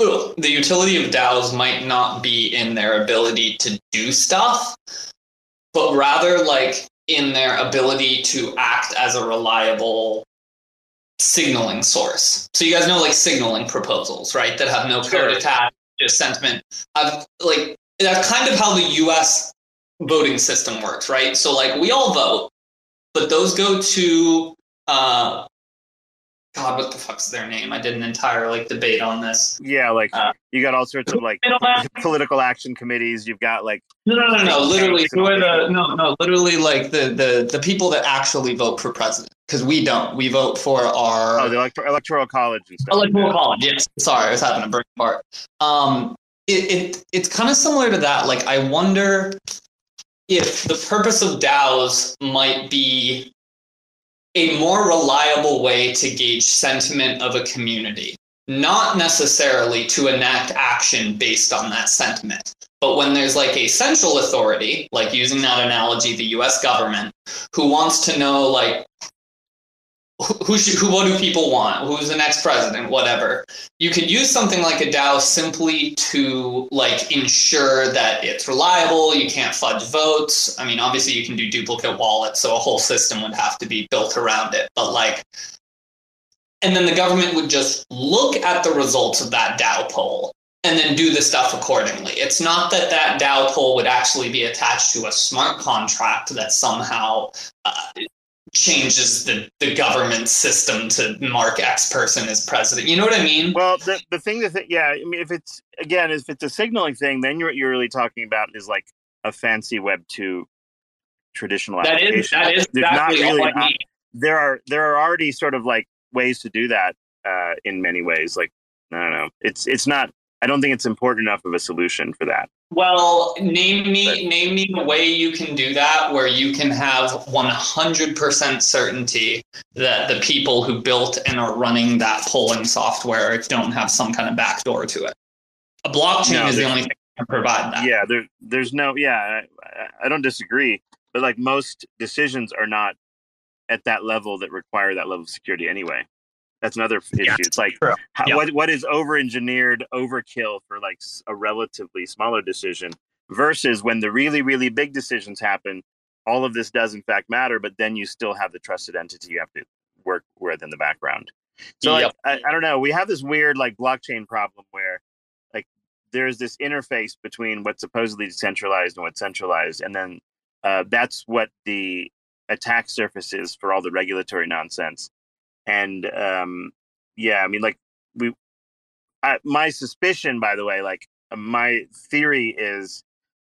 ugh, the utility of DAOs might not be in their ability to do stuff, but rather like in their ability to act as a reliable signaling source. So you guys know like signaling proposals, right? That have no code Sure. attached, just sentiment. I've like that's kind of how the US voting system works, right? So like we all vote, but those go to uh God, what the fuck's their name? I did an entire like debate on this. Yeah, like Uh, you got all sorts of like political action committees. You've got like No, no, no, no. Literally, who are the no, no? Literally, like the the the people that actually vote for president, because we don't. We vote for our oh the electro- electoral college and stuff. electoral college. Yes, sorry, I was having a brain fart. Um, it, it it's kind of similar to that. Like, I wonder if the purpose of DAOs might be a more reliable way to gauge sentiment of a community, not necessarily to enact action based on that sentiment. But when there's like a central authority, like using that analogy, the US government, who wants to know, like, who should who what do people want? Who's the next president? Whatever. You could use something like a dao simply to like ensure that it's reliable you can't fudge votes. I mean obviously you can do duplicate wallets so a whole system would have to be built around it but like and then the government would just look at the results of that dao poll and then do the stuff accordingly. It's not that that dao poll would actually be attached to a smart contract that somehow uh, changes the, the government system to mark X person as president. You know what I mean? Well, the, the thing that, th- yeah, I mean, if it's, again, if it's a signaling thing, then you're, you're really talking about is like a fancy Web 2 traditional that application. is that is There's exactly not really, all I not- there are, there are already sort of like ways to do that uh, in many ways. Like, I don't know. It's, it's not, I don't think it's important enough of a solution for that. Well, name me name me a way you can do that where you can have 100% certainty that the people who built and are running that polling software don't have some kind of backdoor to it. A blockchain No, is the only thing that can provide that. Yeah, there, there's no, yeah, I, I don't disagree, but like most decisions are not at that level that require that level of security anyway. That's another issue. It's like how, Yeah. what what is over engineered overkill for like a relatively smaller decision versus when the really really big decisions happen. All of this does in fact matter, but then you still have the trusted entity you have to work with in the background. So like, I, I don't know. We have this weird like blockchain problem where like there's this interface between what's supposedly decentralized and what's centralized, and then uh, that's what the attack surface is for all the regulatory nonsense. And um, yeah, I mean, like we, I, my suspicion, by the way, like uh, my theory is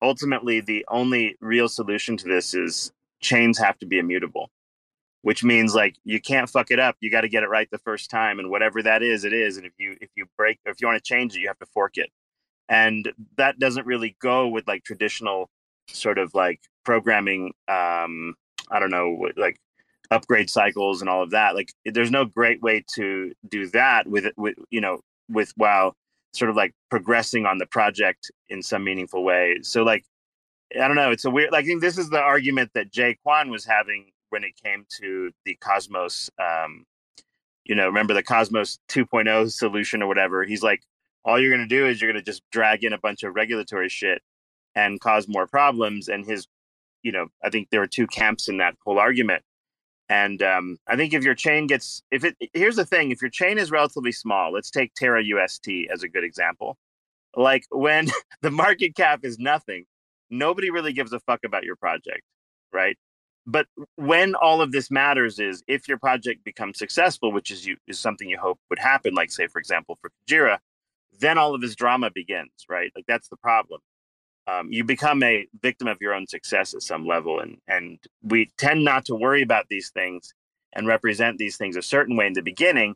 ultimately the only real solution to this is chains have to be immutable which means like you can't fuck it up you got to get it right the first time and whatever that is it is and if you if you break if you want to change it you have to fork it and that doesn't really go with like traditional sort of like programming um i don't know like upgrade cycles and all of that like there's no great way to do that with it with you know with while sort of like progressing on the project in some meaningful way so like I don't know. It's a weird. Like, I think this is the argument that Jae Kwon was having when it came to the Cosmos. Um, you know, remember the Cosmos 2.0 solution or whatever? He's like, all you're going to do is you're going to just drag in a bunch of regulatory shit and cause more problems. And his, you know, I think there were two camps in that whole argument. And um, I think if your chain gets, if it, here's the thing, if your chain is relatively small, let's take Terra UST as a good example. Like when the market cap is nothing, nobody really gives a fuck about your project, right? But when all of this matters is if your project becomes successful, which is you is something you hope would happen, like say for example for Kujira, then all of this drama begins, right? Like that's the problem. Um, you become a victim of your own success at some level, and and we tend not to worry about these things and represent these things a certain way in the beginning,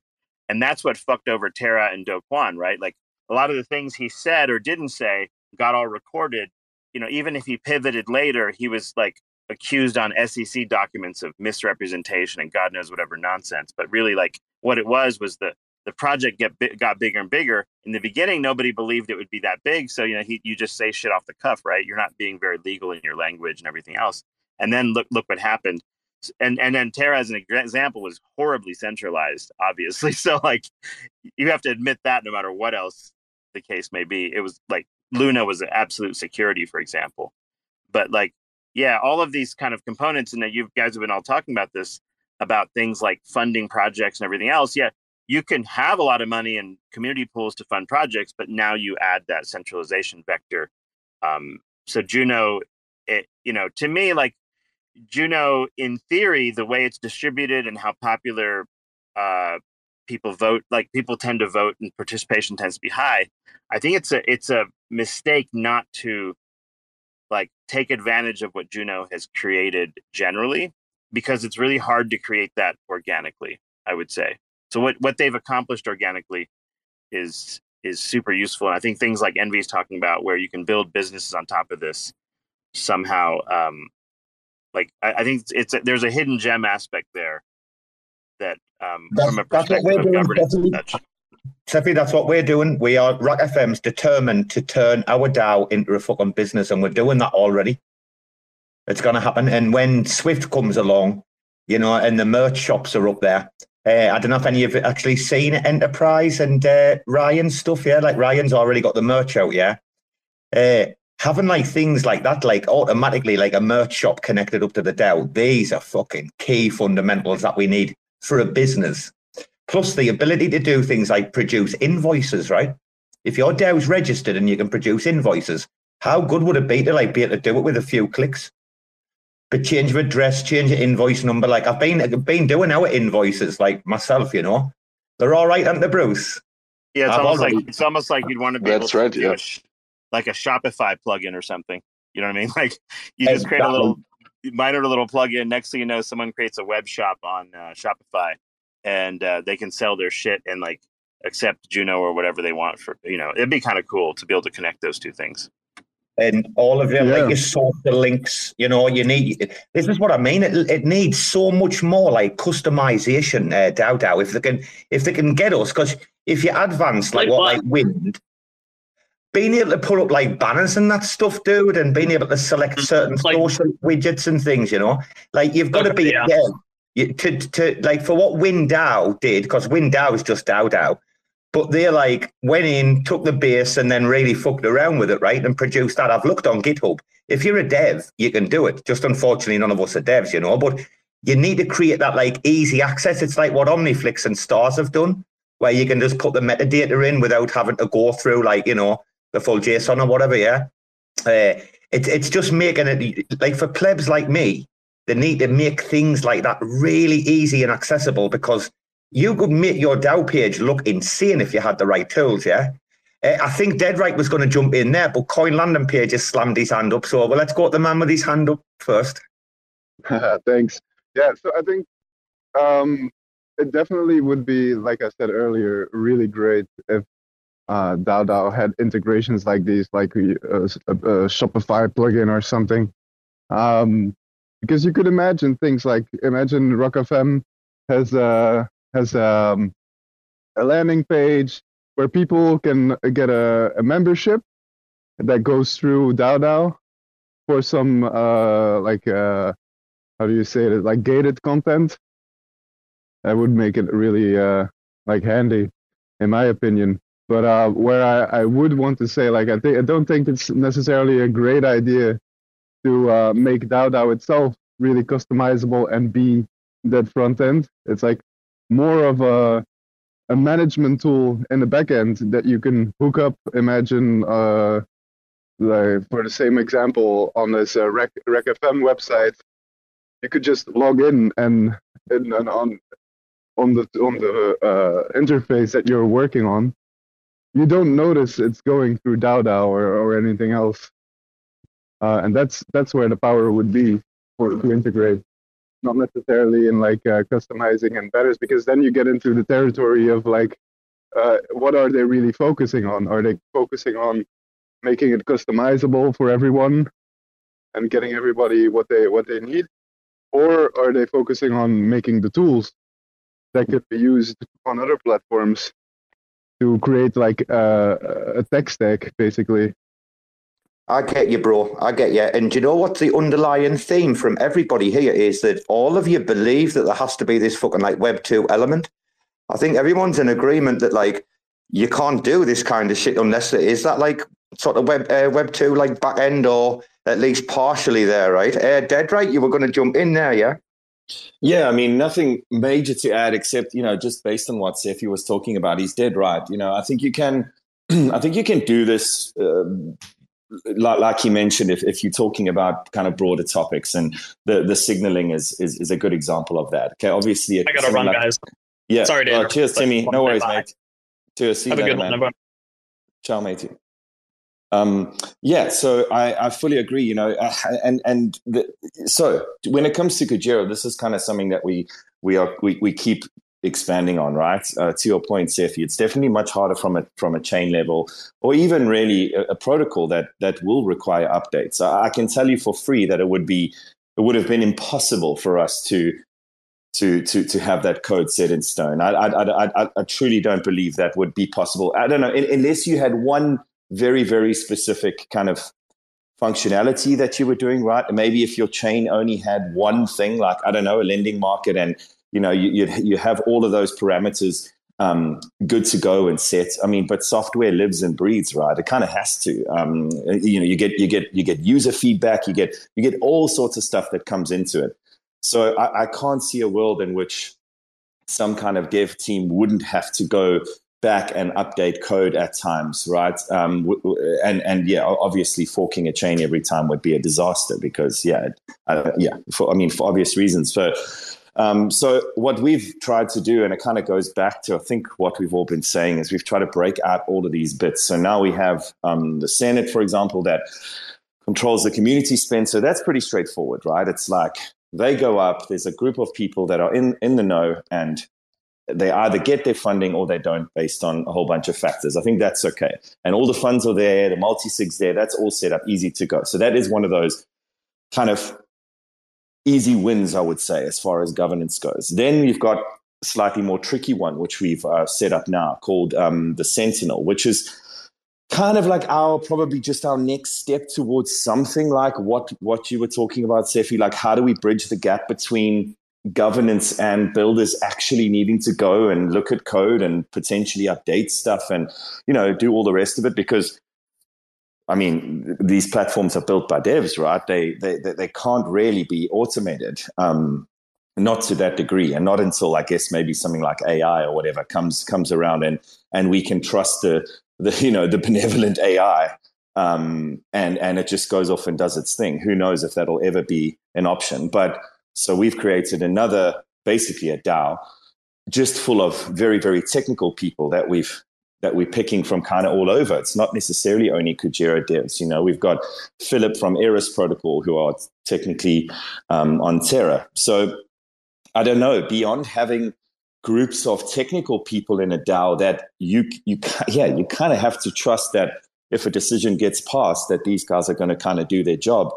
and that's what fucked over Terra and Do Kwon, right? Like a lot of the things he said or didn't say got all recorded you know, even if he pivoted later, he was like accused on SEC documents of misrepresentation and God knows whatever nonsense. But really, like what it was was the the project get got bigger and bigger. In the beginning, nobody believed it would be that big. So you know, he, you just say shit off the cuff, right? You're not being very legal in your language and everything else. And then look look what happened. And and then Terra, as an example, was horribly centralized, obviously. So like, you have to admit that no matter what else the case may be, it was like Luna was an absolute security, for example. But like, yeah, all of these kind of components, and that you guys have been all talking about this about things like funding projects and everything else. Yeah, you can have a lot of money in community pools to fund projects, but now you add that centralization vector. Um, so Juno, it, you know, to me, like Juno, in theory, the way it's distributed and how popular uh, people vote, like people tend to vote and participation tends to be high. I think it's a it's a mistake not to like take advantage of what Juno has created generally because it's really hard to create that organically, I would say. So what what they've accomplished organically is is super useful. And I think things like Envy is talking about where you can build businesses on top of this somehow um like I, I think it's, there's a hidden gem aspect there that um That's- from a what perspective we're of doing, governance. Cephii, that's what we're doing. We are RAC FM's determined to turn our DAO into a fucking business, and we're doing that already. It's going to happen. And when Swift comes along, you know, and the merch shops are up there. Uh, I don't know if any of you have actually seen Enterprise and uh, Ryan's stuff. Yeah, like Ryan's already got the merch out. Yeah, uh, having like things like that, like automatically, like a merch shop connected up to the DAO. These are fucking key fundamentals that we need for a business. Plus the ability to do things like produce invoices. Right? If your DAO's registered and you can produce invoices, how good would it be to like be able to do it with a few clicks? But change of address, change of invoice number. Like I've been I've been doing our invoices like myself, you know. They're all right, aren't they, Bruce? Yeah, it's I've almost already- like it's almost like you'd want to be That's able to right, do yeah. a like a Shopify plugin or something. You know what I mean? Like you just create a little minor little plugin. Next thing you know, someone creates a web shop on uh, Shopify, and uh, they can sell their shit and like accept Juno or whatever they want for you know. It'd be kind of cool to be able to connect those two things. And all of them, Yeah. like your social links, you know, you need. This is what I mean. It, it needs so much more like customization. Uh, DAO DAO, if they can, if they can get us, because if you advance like, Like what, what? like wind, being able to put up like banners and that stuff, dude, and being able to select certain Like- social widgets and things, you know, like you've got to be yeah. yeah. You, to to like for what WYND DAO did, because WYND DAO is just Dow DAO. But they like went in, took the base, and then really fucked around with it, right? And produced that. I've looked on GitHub. If you're a dev, you can do it. Just unfortunately, none of us are devs, you know. But you need to create that like easy access. It's like what OmniFlix and Stars have done, where you can just put the metadata in without having to go through like you know the full JSON or whatever. Yeah, uh, it's it's just making it like for plebs like me. They need to make things like that really easy and accessible because you could make your DAO page look insane if you had the right tools. Yeah. Uh, I think Dead Right was going to jump in there, but Coin Landing Page just slammed his hand up. So well, let's go to the man with his hand up first. Thanks. Yeah, so I think um, it definitely would be, like I said earlier, really great if uh, DAO had integrations like these, like a, a, a Shopify plugin or something. Um, because you could imagine things like imagine RAC FM has a has um, a landing page where people can get a, a membership that goes through DAO for some uh, like uh, how do you say it? Like gated content? That would make it really uh like handy in my opinion. But uh where i i would want to say like i think i don't think it's necessarily a great idea to uh make DAO itself really customizable and be that front end. It's like more of a a management tool in the back end that you can hook up imagine uh like for the same example on this uh, RAC, RAC FM website you could just log in and, and, and on on the on the uh, interface that you're working on, you don't notice it's going through DAO or, or anything else. Uh, and that's that's where the power would be for to integrate, not necessarily in like uh, customizing and banners, because then you get into the territory of like, uh, what are they really focusing on? Are they focusing on making it customizable for everyone and getting everybody what they what they need? or are they focusing on making the tools that could be used on other platforms to create like a, a tech stack basically I get you, bro. I get you. And you know what the underlying theme from everybody here is that all of you believe that there has to be this fucking like Web 2 element. I think everyone's in agreement that like you can't do this kind of shit unless there is that like sort of Web uh, Web 2 like back end or at least partially there, right? Uh, dead right? You were going to jump in there, yeah? Yeah, I mean, nothing major to add except, you know, just based on what Cephii was talking about, he's dead right. You know, I think you can, I think you can do this, um, like, like he mentioned, if, if you're talking about kind of broader topics and the, the signaling is, is, is a good example of that. Okay, obviously, I gotta run, like- guys. Yeah. Sorry to Oh, cheers, Timmy. No worries, bye. mate. Cheers. See Have a you good later, one, man. everyone. Ciao, matey. Um, yeah, so I, I fully agree. You know, uh, and and the, so when it comes to Kujira, this is kind of something that we we are we, we keep expanding on, right? Uh, to your point, Cephii, it's definitely much harder from a from a chain level, or even really a, a protocol that that will require updates. I, can tell you for free that it would be it would have been impossible for us to to to to have that code set in stone. I I I, I, truly don't believe that would be possible. I don't know un- unless you had one very very specific kind of functionality that you were doing right. Maybe if your chain only had one thing, like I don't know, a lending market, and you know you you, have all of those parameters um, good to go and set. I mean, but software lives and breathes, right? It kind of has to. Um, you know, you get you get you get user feedback, you get you get all sorts of stuff that comes into it. So I, I can't see a world in which some kind of dev team wouldn't have to go back and update code at times, right? Um, and and yeah, obviously forking a chain every time would be a disaster because yeah, uh, yeah, for, I mean for obvious reasons. So um, so what we've tried to do, and it kind of goes back to I think what we've all been saying is we've tried to break out all of these bits. So now we have um, the Senate, for example, that controls the community spend. So that's pretty straightforward, right? It's like they go up. There's a group of people that are in in the know and they either get their funding or they don't based on a whole bunch of factors. I think that's okay. And all the funds are there, the multi sigs there, that's all set up, easy to go. So that is one of those kind of easy wins, I would say, as far as governance goes. Then we've got a slightly more tricky one, which we've uh, set up now called um, the Sentinel, which is kind of like our probably just our next step towards something like what what you were talking about, Cephii. Like, how do we bridge the gap between governance and builders actually needing to go and look at code and potentially update stuff and you know do all the rest of it because I mean, these platforms are built by devs, right? They they they can't really be automated, um, not to that degree, and not until I guess maybe something like AI or whatever comes comes around, and and we can trust the the you know the benevolent AI, um, and and it just goes off and does its thing. Who knows if that'll ever be an option? But so we've created another, basically a DAO, just full of very, very technical people that we've that we're picking from kind of all over. It's not necessarily only Kujira devs. You know, we've got Philip from Eris Protocol who are technically um, on Terra. So I don't know. Beyond having groups of technical people in a DAO, that you you yeah you kind of have to trust that if a decision gets passed, that these guys are going to kind of do their job.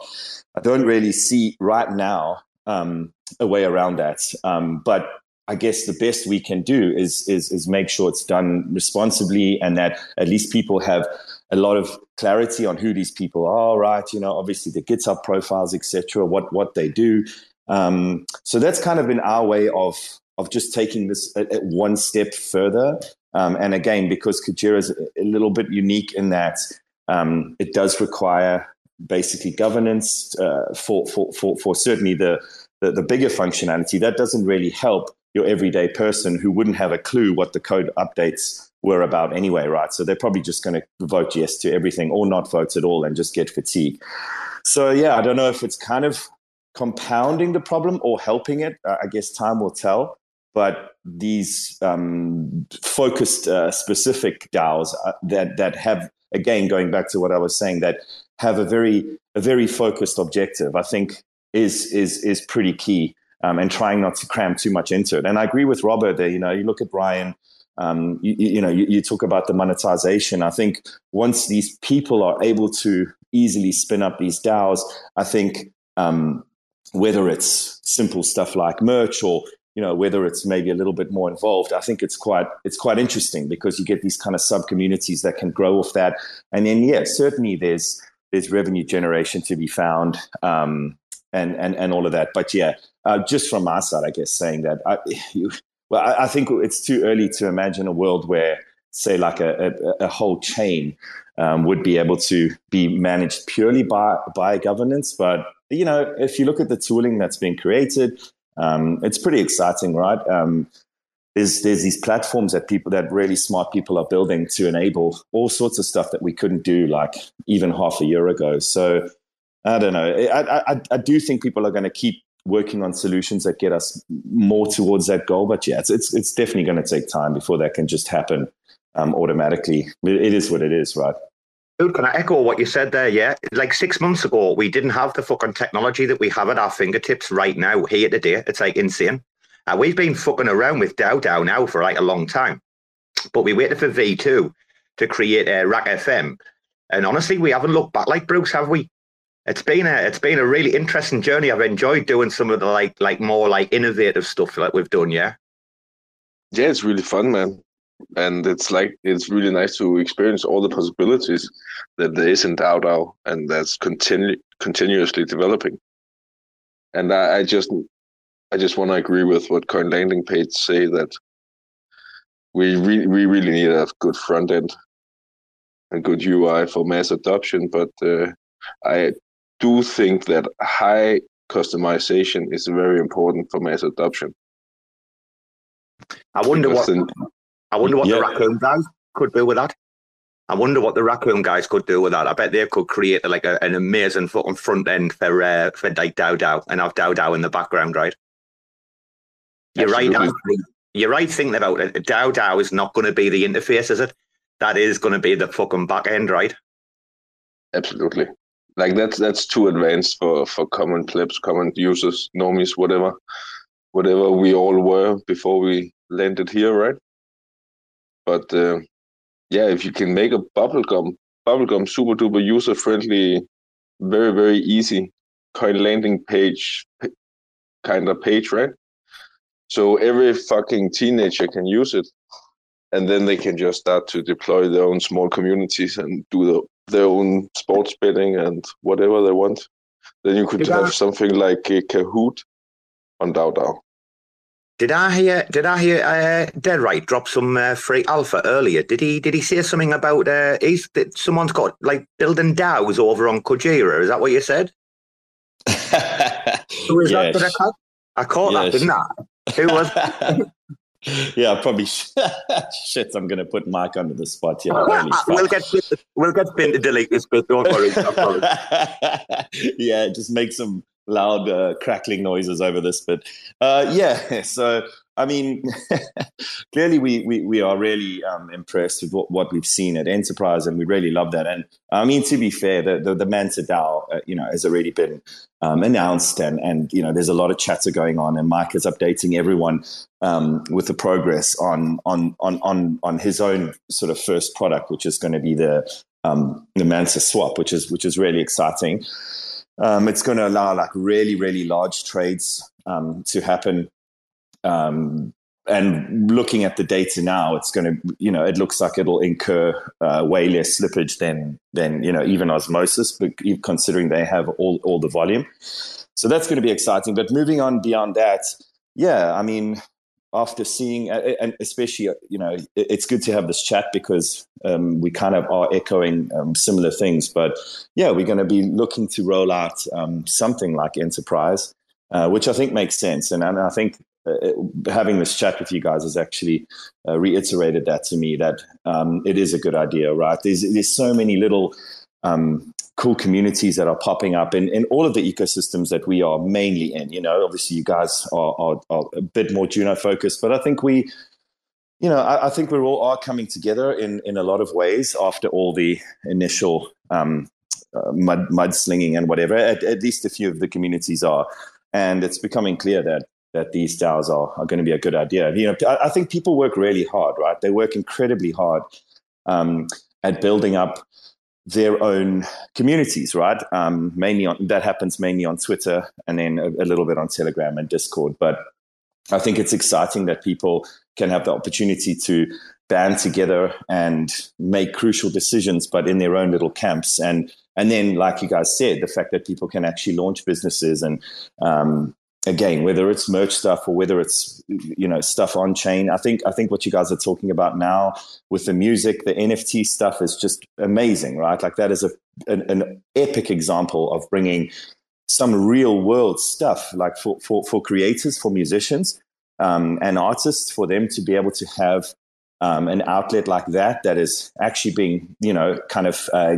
I don't really see right now um, a way around that. Um, but I guess the best we can do is, is is make sure it's done responsibly and that at least people have a lot of clarity on who these people are, right? You know, obviously the GitHub profiles, etc., what what they do. Um, so that's kind of been our way of of just taking this a, a one step further. Um, and again, because Kujira is a little bit unique in that um, it does require basically governance uh, for, for, for, for certainly the, the, the bigger functionality. That doesn't really help your everyday person who wouldn't have a clue what the code updates were about anyway, right? So they're probably just going to vote yes to everything or not vote at all and just get fatigue. So yeah, I don't know if it's kind of compounding the problem or helping it. I guess time will tell. But these um, focused, uh, specific DAOs uh, that that have again going back to what I was saying that have a very a very focused objective. I think is is is pretty key. Um, and trying not to cram too much into it. And I agree with Robert there. You know, you look at Brian. Um, you, you, know, you, you, talk about the monetization. I think once these people are able to easily spin up these DAOs, I think um, whether it's simple stuff like merch or you know whether it's maybe a little bit more involved i think it's quite it's quite interesting because you get these kind of sub communities that can grow off that and then yeah certainly there's there's revenue generation to be found um, and and and all of that. But yeah, uh, just from my side, I guess saying that I, you, well, I, I, think it's too early to imagine a world where, say, like a, a, a whole chain um, would be able to be managed purely by by governance. But you know, if you look at the tooling that's been created, um, it's pretty exciting, right? Um, there's there's these platforms that people that really smart people are building to enable all sorts of stuff that we couldn't do like even half a year ago. So I don't know. I I, I do think people are going to keep working on solutions that get us more towards that goal. But yeah, it's it's, it's definitely going to take time before that can just happen um, automatically. It is what it is, right? Dude, can I echo what you said there? Yeah, like six months ago, we didn't have the fucking technology that we have at our fingertips right now, here today. It's like insane. Uh, we've been fucking around with DAO DAO now for like a long time, but we waited for V2 to create a uh, RAC FM. And honestly, we haven't looked back like Bruce, have we? It's been a it's been a really interesting journey. I've enjoyed doing some of the like like more like innovative stuff like we've done. Yeah. Yeah, it's really fun, man. and it's like it's really nice to experience all the possibilities that there is in DAO and that's continu- continuously developing. And I, I just I just want to agree with what Coin Landing Page say that we re- we really need a good front end and good UI for mass adoption, but uh, I do think that high customization is very important for mass adoption. I wonder Because what then- I wonder what Yeah. the raccoon guys could do with that. I wonder what the raccoon guys could do with that. I bet they could create like a, an amazing fucking front end for uh, for like DAO DAO and have DAO DAO in the background, right? You're right. Absolutely. actually. You're right thinking about it. DAO DAO is not going to be the interface, is it? That is going to be the fucking back end, right? Absolutely. Like that's that's too advanced for for common plebs, common users, normies, whatever, whatever we all were before we landed here, right? But uh, yeah, if you can make a bubblegum, bubblegum super duper user friendly, very very easy coin landing page kind of page, right? So every fucking teenager can use it, and then they can just start to deploy their own small communities and do the, their own sports betting and whatever they want. Then you could Did I- have something like a Kahoot on DAO DAO. Did I hear? Did I hear? Uh, Dead right drop some uh, free alpha earlier. Did he? Did he say something about? Uh, he's that someone's got like building DAOs over on Kujira. Is that what you said? Who is Yeah, that? I. I caught yeah, that, didn't sh- I? Who was? yeah, probably. Shit, I'm going to put Mike under the spot here. We'll get we'll get Finn to delete this bit. Don't worry. Yeah, just make some loud uh, crackling noises over this bit. Uh, yeah, so I mean, clearly we, we we are really um, impressed with what, what we've seen at Enterprise, and we really love that. And I mean, to be fair, the the, the Manta DAO, uh, you know, has already been um, announced, and and you know, there's a lot of chatter going on, and Mike is updating everyone um, with the progress on on on on on his own sort of first product, which is going to be the um, the Manta swap, which is which is really exciting. Um, it's going to allow like really really large trades um, to happen. Um, and looking at the data now, it's going to, you know, it looks like it'll incur uh, way less slippage than than you know even osmosis, but considering they have all all the volume, so that's going to be exciting. But moving on beyond that, yeah, I mean, after seeing uh, and especially uh, you know it's good to have this chat because um, we kind of are echoing um, similar things. But yeah we're going to be looking to roll out um, something like enterprise uh, which i think makes sense. And, and i think uh, having this chat with you guys has actually uh, reiterated that to me that um, it is a good idea right there's there's so many little um, cool communities that are popping up in, in all of the ecosystems that we are mainly in. You know, obviously you guys are, are, are a bit more Juno focused, but I think we, you know, I, I think we're all are coming together in, in a lot of ways after all the initial um, uh, mud mudslinging and whatever. At, at least a few of the communities are, and it's becoming clear that that these DAOs are, are going to be a good idea. You know, I, I think people work really hard, right? They work incredibly hard um, at building up their own communities, right? Um, mainly on that happens mainly on Twitter and then a, a little bit on Telegram and Discord. But I think it's exciting that people can have the opportunity to band together and make crucial decisions, but in their own little camps. And and then, like you guys said, the fact that people can actually launch businesses and um, again, whether it's merch stuff or whether it's you know stuff on chain, I think I think what you guys are talking about now with the music, the NFT stuff is just amazing, right? Like that is a an, an epic example of bringing some real world stuff, like for for for creators, for musicians, um, and artists, for them to be able to have um, an outlet like that that is actually being you know kind of uh,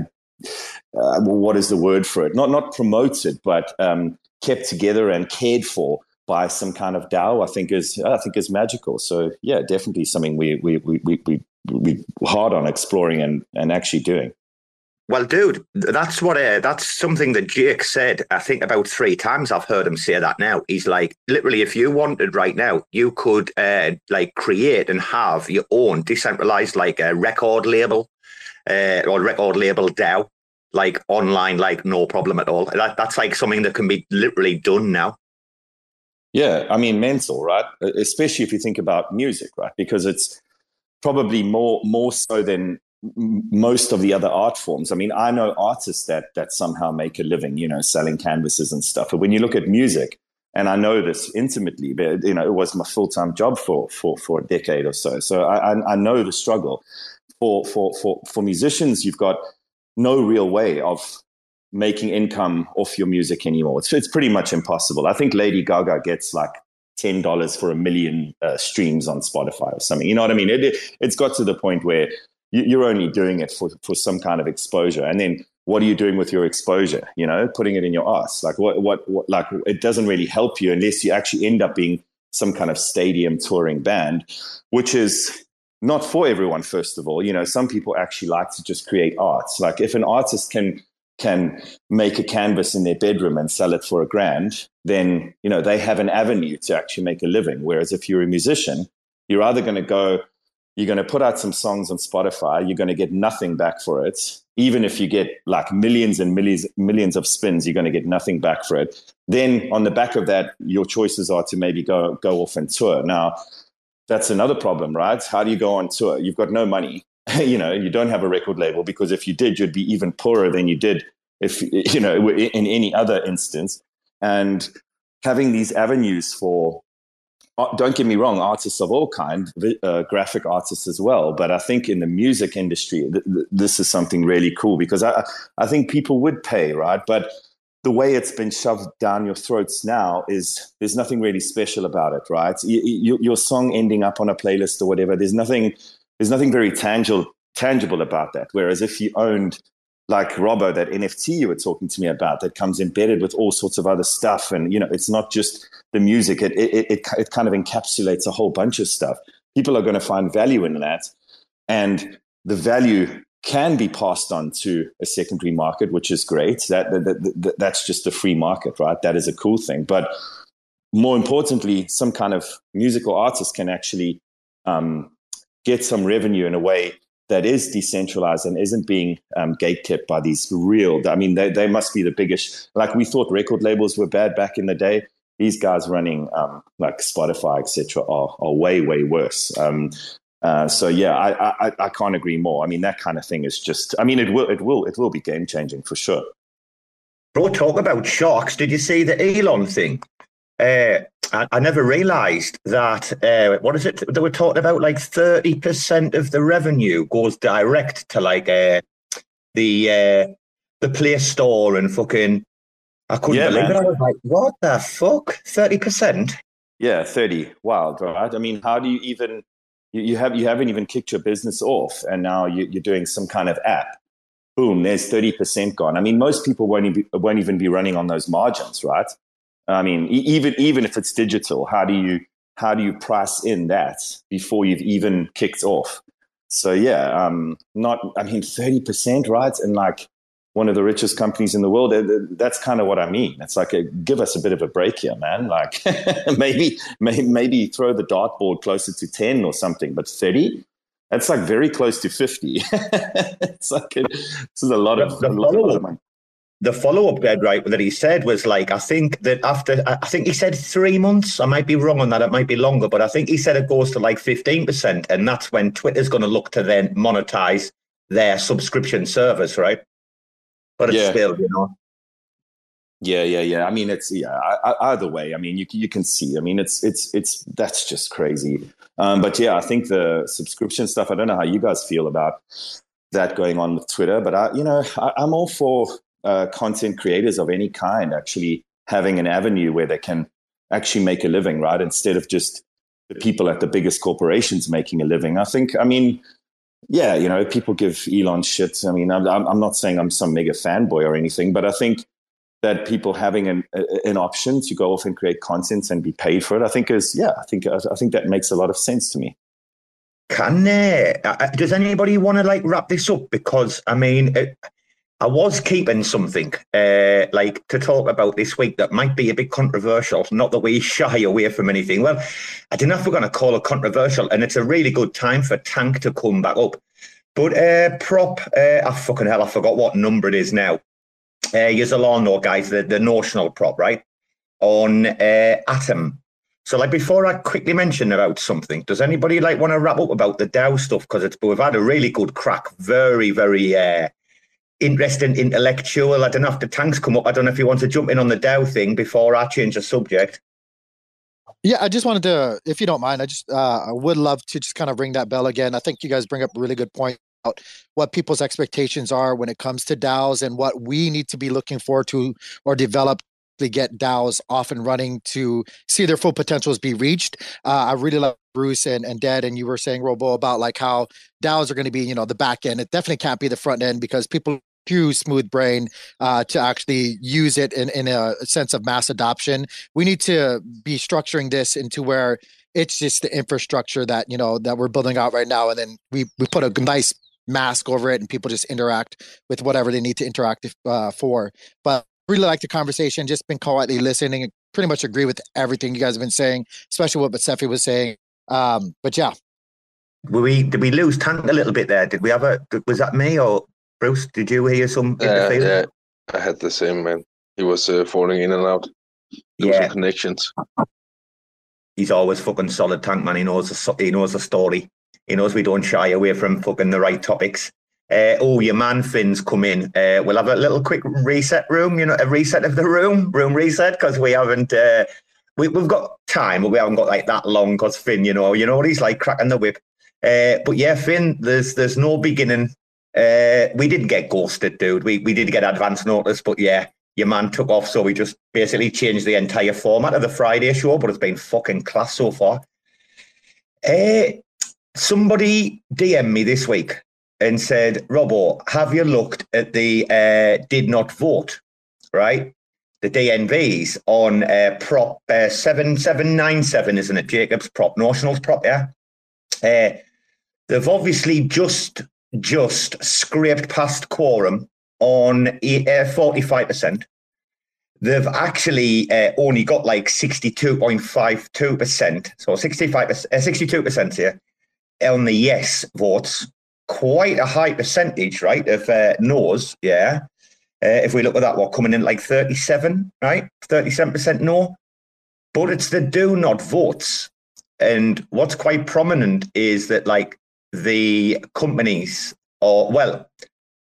uh, what is the word for it? Not not promoted, but um, kept together and cared for by some kind of DAO. I think is I think is magical. So yeah, definitely something we we we we we, we hard on exploring and and actually doing. Well, dude, that's what uh, that's something that Jake said. I think about three times I've heard him say that. Now he's like, literally, if you wanted right now, you could uh, like create and have your own decentralized like a record label uh, or record label DAO, like online, like no problem at all. That that's like something that can be literally done now. Yeah, I mean, mental, right? Especially if you think about music, right? Because it's probably more more so than most of the other art forms. I mean, I know artists that that somehow make a living, you know, selling canvases and stuff. But when you look at music, and I know this intimately, but you know, it was my full time job for for for a decade or so. So I, I, know the struggle. For for for for musicians, you've got no real way of making income off your music anymore. It's it's pretty much impossible. I think Lady Gaga gets like ten dollars for a million uh, streams on Spotify or something. You know what I mean? It, it has got to the point where you're only doing it for, for some kind of exposure. And then what are you doing with your exposure? You know, putting it in your ass. Like what, what, what, like it doesn't really help you unless you actually end up being some kind of stadium touring band, which is not for everyone, first of all. You know, some people actually like to just create art. Like if an artist can, can make a canvas in their bedroom and sell it for a grand, then, you know, they have an avenue to actually make a living. Whereas if you're a musician, you're either going to go you're going to put out some songs on Spotify. You're going to get nothing back for it. Even if you get like millions and millions, millions of spins, you're going to get nothing back for it. Then on the back of that, your choices are to maybe go, go off and tour. Now, that's another problem, right? How do you go on tour? You've got no money. you know, you don't have a record label because if you did, you'd be even poorer than you did if, you know, in any other instance. And having these avenues for uh, don't get me wrong, artists of all kind, uh, graphic artists as well. But I think in the music industry, th- th- this is something really cool because I, I think people would pay, right? But the way it's been shoved down your throats now is there's nothing really special about it, right? You, you, your song ending up on a playlist or whatever, there's nothing, there's nothing very tangible tangible about that. Whereas if you owned like Robo, that NFT you were talking to me about, that comes embedded with all sorts of other stuff. And, you know, it's not just the music, it, it, it, it kind of encapsulates a whole bunch of stuff. People are going to find value in that. And the value can be passed on to a secondary market, which is great. That, that, that, that's just the free market, right? That is a cool thing. But more importantly, some kind of musical artist can actually um, get some revenue in a way that is decentralized and isn't being um, gatekept by these real. I mean, they, they must be the biggest. Like we thought record labels were bad back in the day. These guys running um, like Spotify, etc., are, are way way worse. Um, uh, so yeah, I, I I can't agree more. I mean, that kind of thing is just. I mean, it will it will it will be game changing for sure. Bro, talk about sharks. Did you see the Elon thing? Uh, I, I, never realised that. Uh, what is it? They were talking about like thirty percent of the revenue goes direct to like uh, the uh, the Play Store and fucking. I couldn't yeah, believe man. it. I was like, "What the fuck? Thirty percent?" Yeah, thirty. Wild, right? I mean, how do you even? You, you have you haven't even kicked your business off, and now you, you're doing some kind of app. Boom! There's thirty percent gone. I mean, most people won't even, won't even be running on those margins, right? I mean, even even if it's digital, how do you how do you price in that before you've even kicked off? So yeah, um, not I mean thirty percent, right? And like one of the richest companies in the world. Eh, that's kind of what I mean. It's like a, give us a bit of a break here, man. Like maybe, maybe maybe throw the dartboard closer to ten or something, but thirty. That's like very close to fifty. it's like a, this is a lot of, a lot of money the follow up bed right that he said was like I think that after I think he said three months. I might be wrong on that. It might be longer, but I think he said it goes to like fifteen percent, and that's when Twitter's going to look to then monetize their subscription service, right? But it's yeah. still, you know. Yeah, yeah, yeah. I mean, it's yeah. I, I, either way, I mean, you you can see. I mean, it's it's it's that's just crazy. Um, but yeah, I think the subscription stuff. I don't know how you guys feel about that going on with Twitter, but I, you know, I, I'm all for uh, content creators of any kind actually having an avenue where they can actually make a living, right? Instead of just the people at the biggest corporations making a living. I think, I mean, yeah, you know, people give Elon shit. I mean, I'm, I'm not saying I'm some mega fanboy or anything, but I think that people having an, an option to go off and create content and be paid for it, I think is, yeah, I think, I think that makes a lot of sense to me. Can uh, uh does anybody want to like wrap this up? Because I mean, it, I was keeping something uh, like to talk about this week that might be a bit controversial. Not that we shy away from anything. Well, I don't know if we're going to call it controversial, and it's a really good time for Tank to come back up. But uh, prop, uh, I fucking hell, I forgot what number it is now. Uh, you're all know, guys, the, the notional prop, right? On uh, Atom. So, like before, I quickly mention about something. Does anybody like want to wrap up about the DAO stuff? Because it's we've had a really good crack, very, very uh, interesting, intellectual. I don't know if the tanks come up. I don't know if you want to jump in on the DAO thing before I change the subject. Yeah, I just wanted to, if you don't mind, I just uh, I would love to just kind of ring that bell again. I think you guys bring up a really good point about what people's expectations are when it comes to DAOs and what we need to be looking for to or develop to get DAOs off and running to see their full potentials be reached. Uh, I really love Bruce and, and Dad, and you were saying, Robo, about like how DAOs are going to be, you know, the back end. It definitely can't be the front end because people too smooth brain uh, to actually use it in, in a sense of mass adoption. We need to be structuring this into where it's just the infrastructure that you know that we're building out right now, and then we we put a nice mask over it, and people just interact with whatever they need to interact uh, for. But really like the conversation. Just been quietly listening. Pretty much agree with everything you guys have been saying, especially what Cephii was saying. Um, but yeah, were we did we lose Tank a little bit there? Did we have a was that me or Bruce? Did you hear some Yeah, yeah, I had the same man. He was uh, falling in and out. Losing Yeah. connections. He's always fucking solid tank man. He knows the, he knows the story. He knows we don't shy away from fucking the right topics. Uh, oh, your man Finn's come in. Uh, we'll have a little quick reset room, you know, a reset of the room, room reset, because we haven't. Uh, we, we've got time, but we haven't got like that long. Because Finn, you know, you know what he's like cracking the whip. Uh, but yeah, Finn, there's there's no beginning. Uh, we didn't get ghosted, dude. We we did get advance notice, but yeah, your man took off, so we just basically changed the entire format of the Friday show. But it's been fucking class so far. Uh, somebody DM'd me this week and said, Robbo, have you looked at the uh, did not vote, right? The DNVs on uh, Prop uh, 7797, isn't it? Jacob's Prop, Nationals Prop, yeah? Uh, they've obviously just just scraped past quorum on uh, 45%. They've actually uh, only got like 62.52%. So 65, uh, 62% here on the yes votes. Quite a high percentage, right, of uh, no's, yeah. If we look at that, what coming in like 37, right? 37% no. But it's the do not votes. And what's quite prominent is that, like, the companies, or well,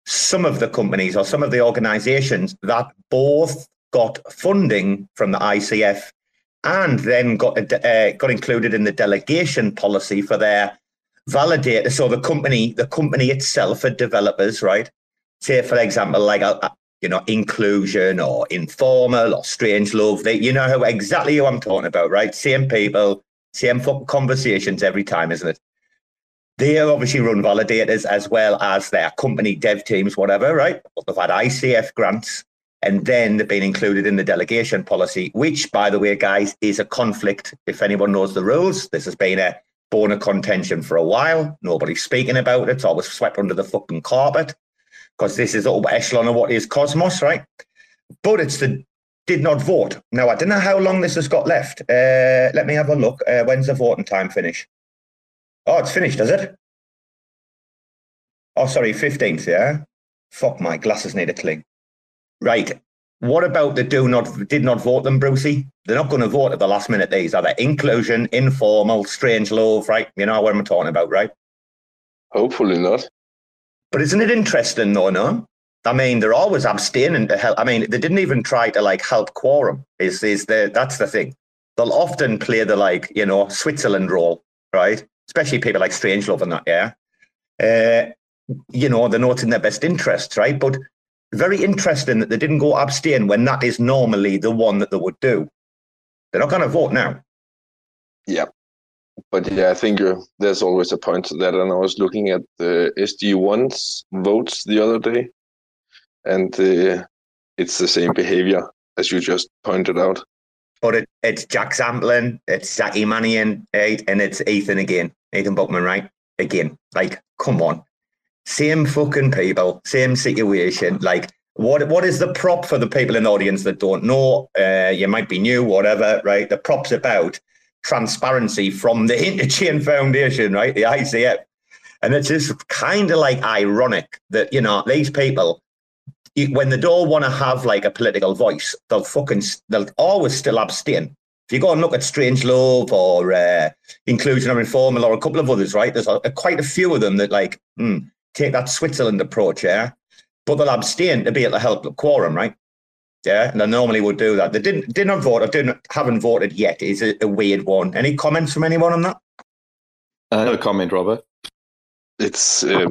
some of the companies or some of the organizations that both got funding from the ICF and then got uh, got included in the delegation policy for their validator. So the company, the company itself, are developers, right? Say, for example, like a, a- you know, Iqlusion or informal or Strangelove. They, you know, exactly who I'm talking about, right? Same people, same conversations every time, isn't it? They obviously run validators as well as their company dev teams, whatever, right? They've had ICF grants and then they've been included in the delegation policy, which, by the way, guys, is a conflict. If anyone knows the rules, this has been a bone of contention for a while. Nobody's speaking about it. It's always swept under the fucking carpet because this is upper echelon of what is Cosmos, right? But it's the did not vote. Now, I don't know how long this has got left. Uh, let me have a look. Uh, when's the voting time finish? Oh, it's finished, does it? Oh, sorry, 15th, yeah? Fuck, my glasses need a cling. Right. What about the do not did not vote them, Brucey? They're not going to vote at the last minute. These are they Iqlusion, informal, Strangelove, right? You know what I'm talking about, right? Hopefully not. But isn't it interesting though, no? I mean, they're always abstaining to help. I mean, they didn't even try to like help quorum. Is is the that's the thing. They'll often play the like you know Switzerland role, right? Especially people like Strangelove and that, yeah. Uh, you know, they're not in their best interests, right? But very interesting that they didn't go abstain when that is normally the one that they would do. They're not going to vote now. Yeah. But yeah, I think uh, there's always a point to that. And I was looking at the SD1's votes the other day, and uh, it's the same behavior as you just pointed out. But it, it's Jack Zampolin, it's Zaki Manian, right? and it's Ethan again, Ethan Buchman, right? Again, like, come on, same fucking people, same situation. Like, what what is the prop for the people in the audience that don't know? Uh, you might be new, whatever, right? The prop's about transparency from the Interchain Foundation, right? The ICF, and it's just kind of like ironic that you know these people when they don't want to have like a political voice, they'll fucking they'll always still abstain. If you go and look at Strangelove or uh, Iqlusion or Informal or a couple of others, right? There's a, a, quite a few of them that like hmm, take that Switzerland approach, yeah. But they'll abstain to be able to help the quorum, right? Yeah, and they normally would do that. They didn't didn't vote or didn't haven't voted yet. Is a, a weird one. Any comments from anyone on that? Uh, no comment, Robert. It's uh,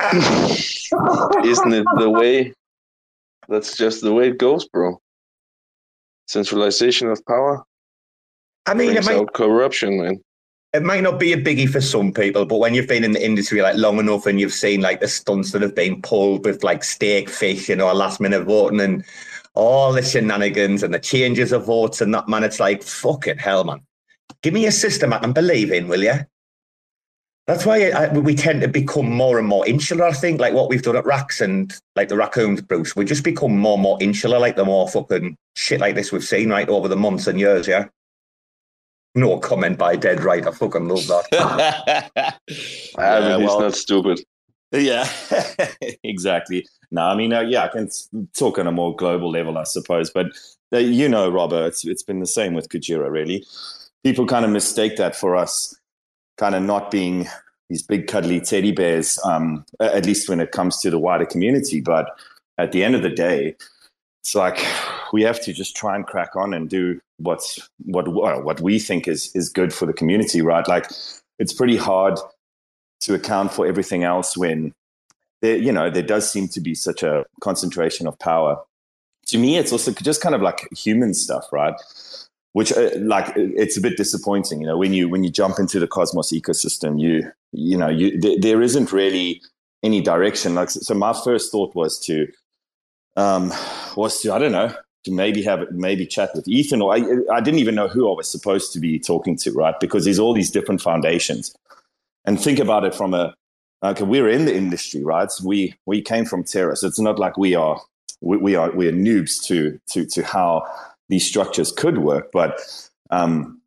isn't it the way? That's just the way it goes, bro. Centralization of power. I mean, it might, corruption, man. It might not be a biggie for some people, but when you've been in the industry like long enough and you've seen like the stunts that have been pulled with like Stakefish, you know, last minute voting and all the shenanigans and the changes of votes and that man, it's like fucking hell, man. Give me a system I can believe in, will you? That's why I, we tend to become more and more insular. I think, like what we've done at Racks and like the raccoons, Bruce. We just become more and more insular, like the more fucking shit like this we've seen right over the months and years. Yeah. No comment by Dead Right. I fucking love that. yeah, he's well, not stupid. Yeah, exactly. No, I mean, uh, yeah, I can talk on a more global level, I suppose. But uh, you know, Robert, it's, it's been the same with Kujira, really. People kind of mistake that for us kind of not being these big cuddly teddy bears, um, at least when it comes to the wider community. But at the end of the day, it's like we have to just try and crack on and do what's what what we think is is good for the community, right? Like it's pretty hard to account for everything else when there, you know, there does seem to be such a concentration of power. To me, it's also just kind of like human stuff, right? Which uh, like it's a bit disappointing you know when you when you jump into the cosmos ecosystem you you know you th- there isn't really any direction. Like so my first thought was to um was to i don't know to maybe have maybe chat with ethan or I, I didn't even know who i was supposed to be talking to right? Because there's all these different foundations. And think about it from a like we're in the industry right? So we we came from terra so it's not like we are we, we are we are noobs to to to how these structures could work, but um,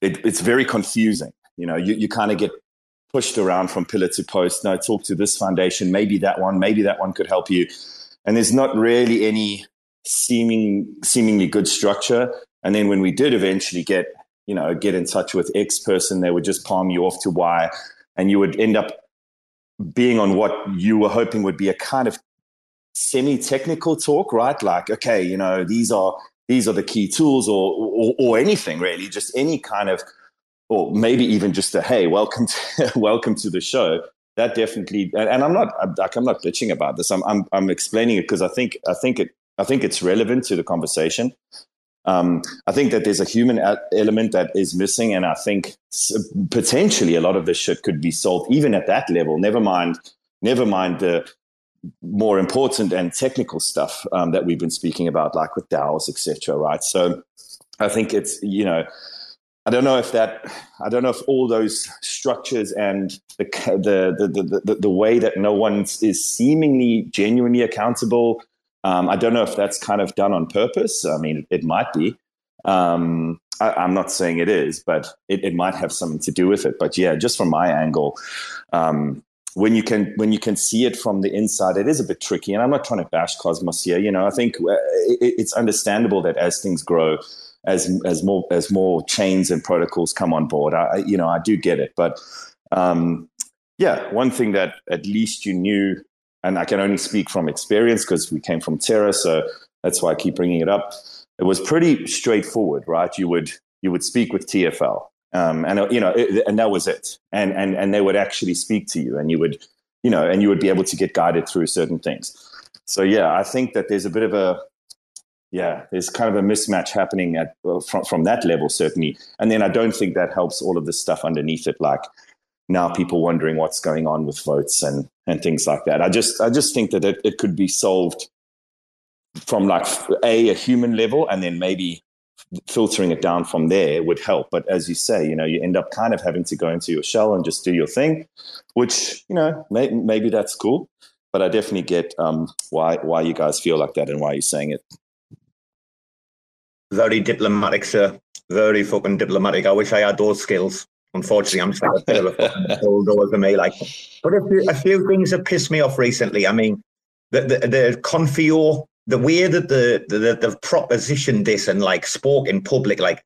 it, it's very confusing. You know, you, you kind of get pushed around from pillar to post. No, talk to this foundation, maybe that one, maybe that one could help you. And there's not really any seeming seemingly good structure. And then when we did eventually get, you know, get in touch with X person, they would just palm you off to Y, and you would end up being on what you were hoping would be a kind of semi-technical talk, right? Like, okay, you know, these are these are the key tools or, or, or anything really, just any kind of, or maybe even just a, hey, welcome to, welcome to the show. That definitely, and, and I'm not, I'm, like, I'm not bitching about this. I'm, I'm, I'm explaining it because I think, I think it, I think it's relevant to the conversation. Um, I think that there's a human element that is missing, and I think potentially a lot of this shit could be solved even at that level. Never mind, never mind the more important and technical stuff um, that we've been speaking about, like with DAOs, etc. Right. So I think it's you know. I don't know if that. I don't know if all those structures and the the the the, the way that no one is seemingly genuinely accountable. Um, I don't know if that's kind of done on purpose. I mean, it might be. Um, I, am not saying it is, but it, it, might have something to do with it. But yeah, just from my angle, um, when you can when you can see it from the inside, it is a bit tricky. And I'm not trying to bash Cosmos here. You know, I think uh, it, it's understandable that as things grow, as as more as more chains and protocols come on board, I you know I do get it. But um, yeah, one thing that at least you knew, and I can only speak from experience because we came from Terra, so that's why I keep bringing it up. It was pretty straightforward, right? You would you would speak with TFL um, and uh, you know, it, and that was it. And and and they would actually speak to you, and you would, you know, and you would be able to get guided through certain things. So yeah, I think that there's a bit of a yeah, there's kind of a mismatch happening at from from that level certainly. And then I don't think that helps all of the stuff underneath it, like now people wondering what's going on with votes and and things like that. I just I just think that it, it could be solved from like a a human level, and then maybe filtering it down from there would help. But as you say, you know, you end up kind of having to go into your shell and just do your thing, which you know may, maybe that's cool. But I definitely get um, why why you guys feel like that and why you're saying it. Very diplomatic, sir. Very fucking diplomatic. I wish I had those skills. Unfortunately, I'm just like a bit of a fucking bulldozer me. Like, but a few, a few things have pissed me off recently. I mean, the the, the Confio the way that the, the they've propositioned this and like spoke in public, like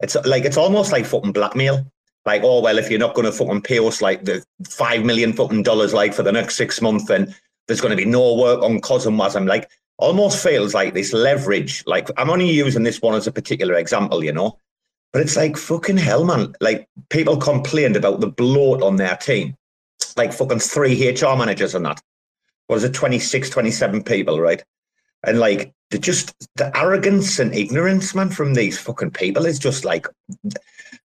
it's like it's almost like fucking blackmail. Like, oh well, if you're not going to fucking pay us like the five million fucking dollars like for the next six months, then there's going to be no work on CosmWasm. Like, almost feels like this leverage. Like, I'm only using this one as a particular example, you know, but it's like fucking hell, man. Like, people complained about the bloat on their team, like fucking three HR managers and that. What is it, 26, 27 people, right? And like the just the arrogance and ignorance, man, from these fucking people is just like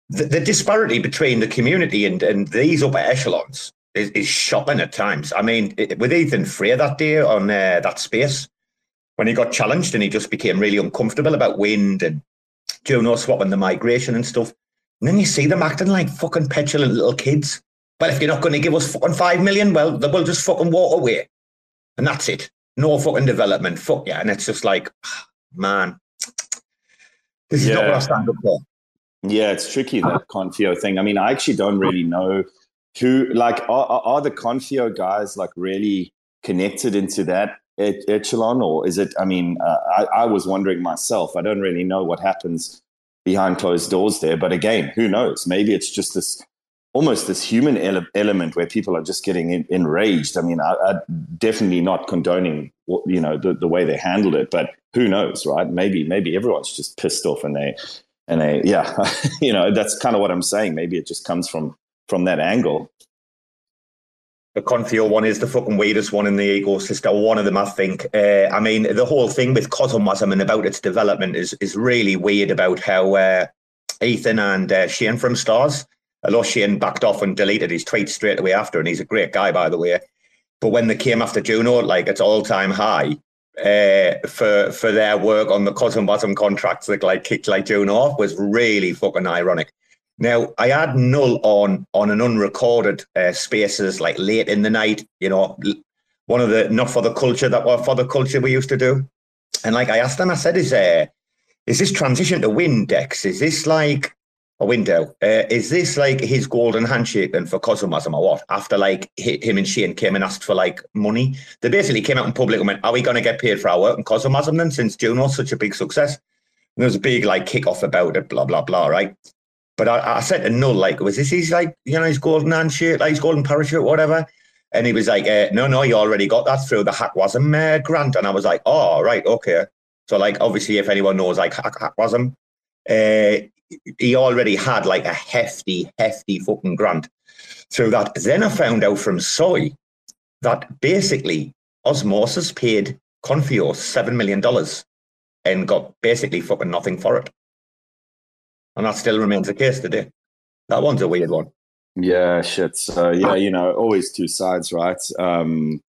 the, the disparity between the community and, and these upper echelons is, is shocking at times. I mean, it, with Ethan Frey that day on uh, that space, when he got challenged and he just became really uncomfortable about WYND and Juno swapping the migration and stuff. And then you see them acting like fucking petulant little kids. Well, if you're not going to give us fucking five million, well, we'll just fucking walk away. And that's it no fucking development. Fuck yeah. And it's just like, man, this is yeah. not what I stand up for. Yeah, it's tricky that Confio thing. I mean, I actually don't really know who, like, are, are the Confio guys like really connected into that echelon, or is it? I mean, uh, I, I was wondering myself. I don't really know what happens behind closed doors there, but again, who knows? Maybe it's just this almost this human ele- element where people are just getting in- enraged. I mean, I, I definitely not condoning you know the, the way they handled it, but who knows, right? Maybe maybe everyone's just pissed off and they and they yeah, you know that's kind of what I'm saying. Maybe it just comes from from that angle. The Confio one is the fucking weirdest one in the ecosystem. One of them, I think. Uh, I mean, the whole thing with CosmWasm and about its development is is really weird. About how uh, Ethan and uh, Shane from Stars Shane backed off and deleted his tweet straight away after, and he's a great guy, by the way. But when they came after Juno, like it's all time high uh, for for their work on the CosmWasm contracts that like kicked like Juno off was really fucking ironic. Now I had null on on an unrecorded uh, spaces like late in the night, you know, one of the not for the culture that were for the culture we used to do, and like I asked them, I said, "Is uh, is this transition to Windex? Is this like a window. Uh, is this like his golden handshake then for CosmWasm or what? After like him and Shane came and asked for like money, they basically came out in public and went, "Are we going to get paid for our work in CosmWasm then?" Since Juno's such a big success, and there was a big like kick off about it, blah blah blah, right? But I, I said to Null, like, was this his like you know his golden handshake, like his golden parachute, whatever? And he was like, uh, "No, no, you already got that through the Hackwasm uh, grant." And I was like, "Oh, right, okay." So like, obviously, if anyone knows like Hackwasm, uh, he already had like a hefty, hefty fucking grant through that. Then I found out from Soy that basically Osmosis paid Confio $7 million and got basically fucking nothing for it. And that still remains the case today. That one's a weird one. Yeah, shit. So, yeah, you know, always two sides, right? Um,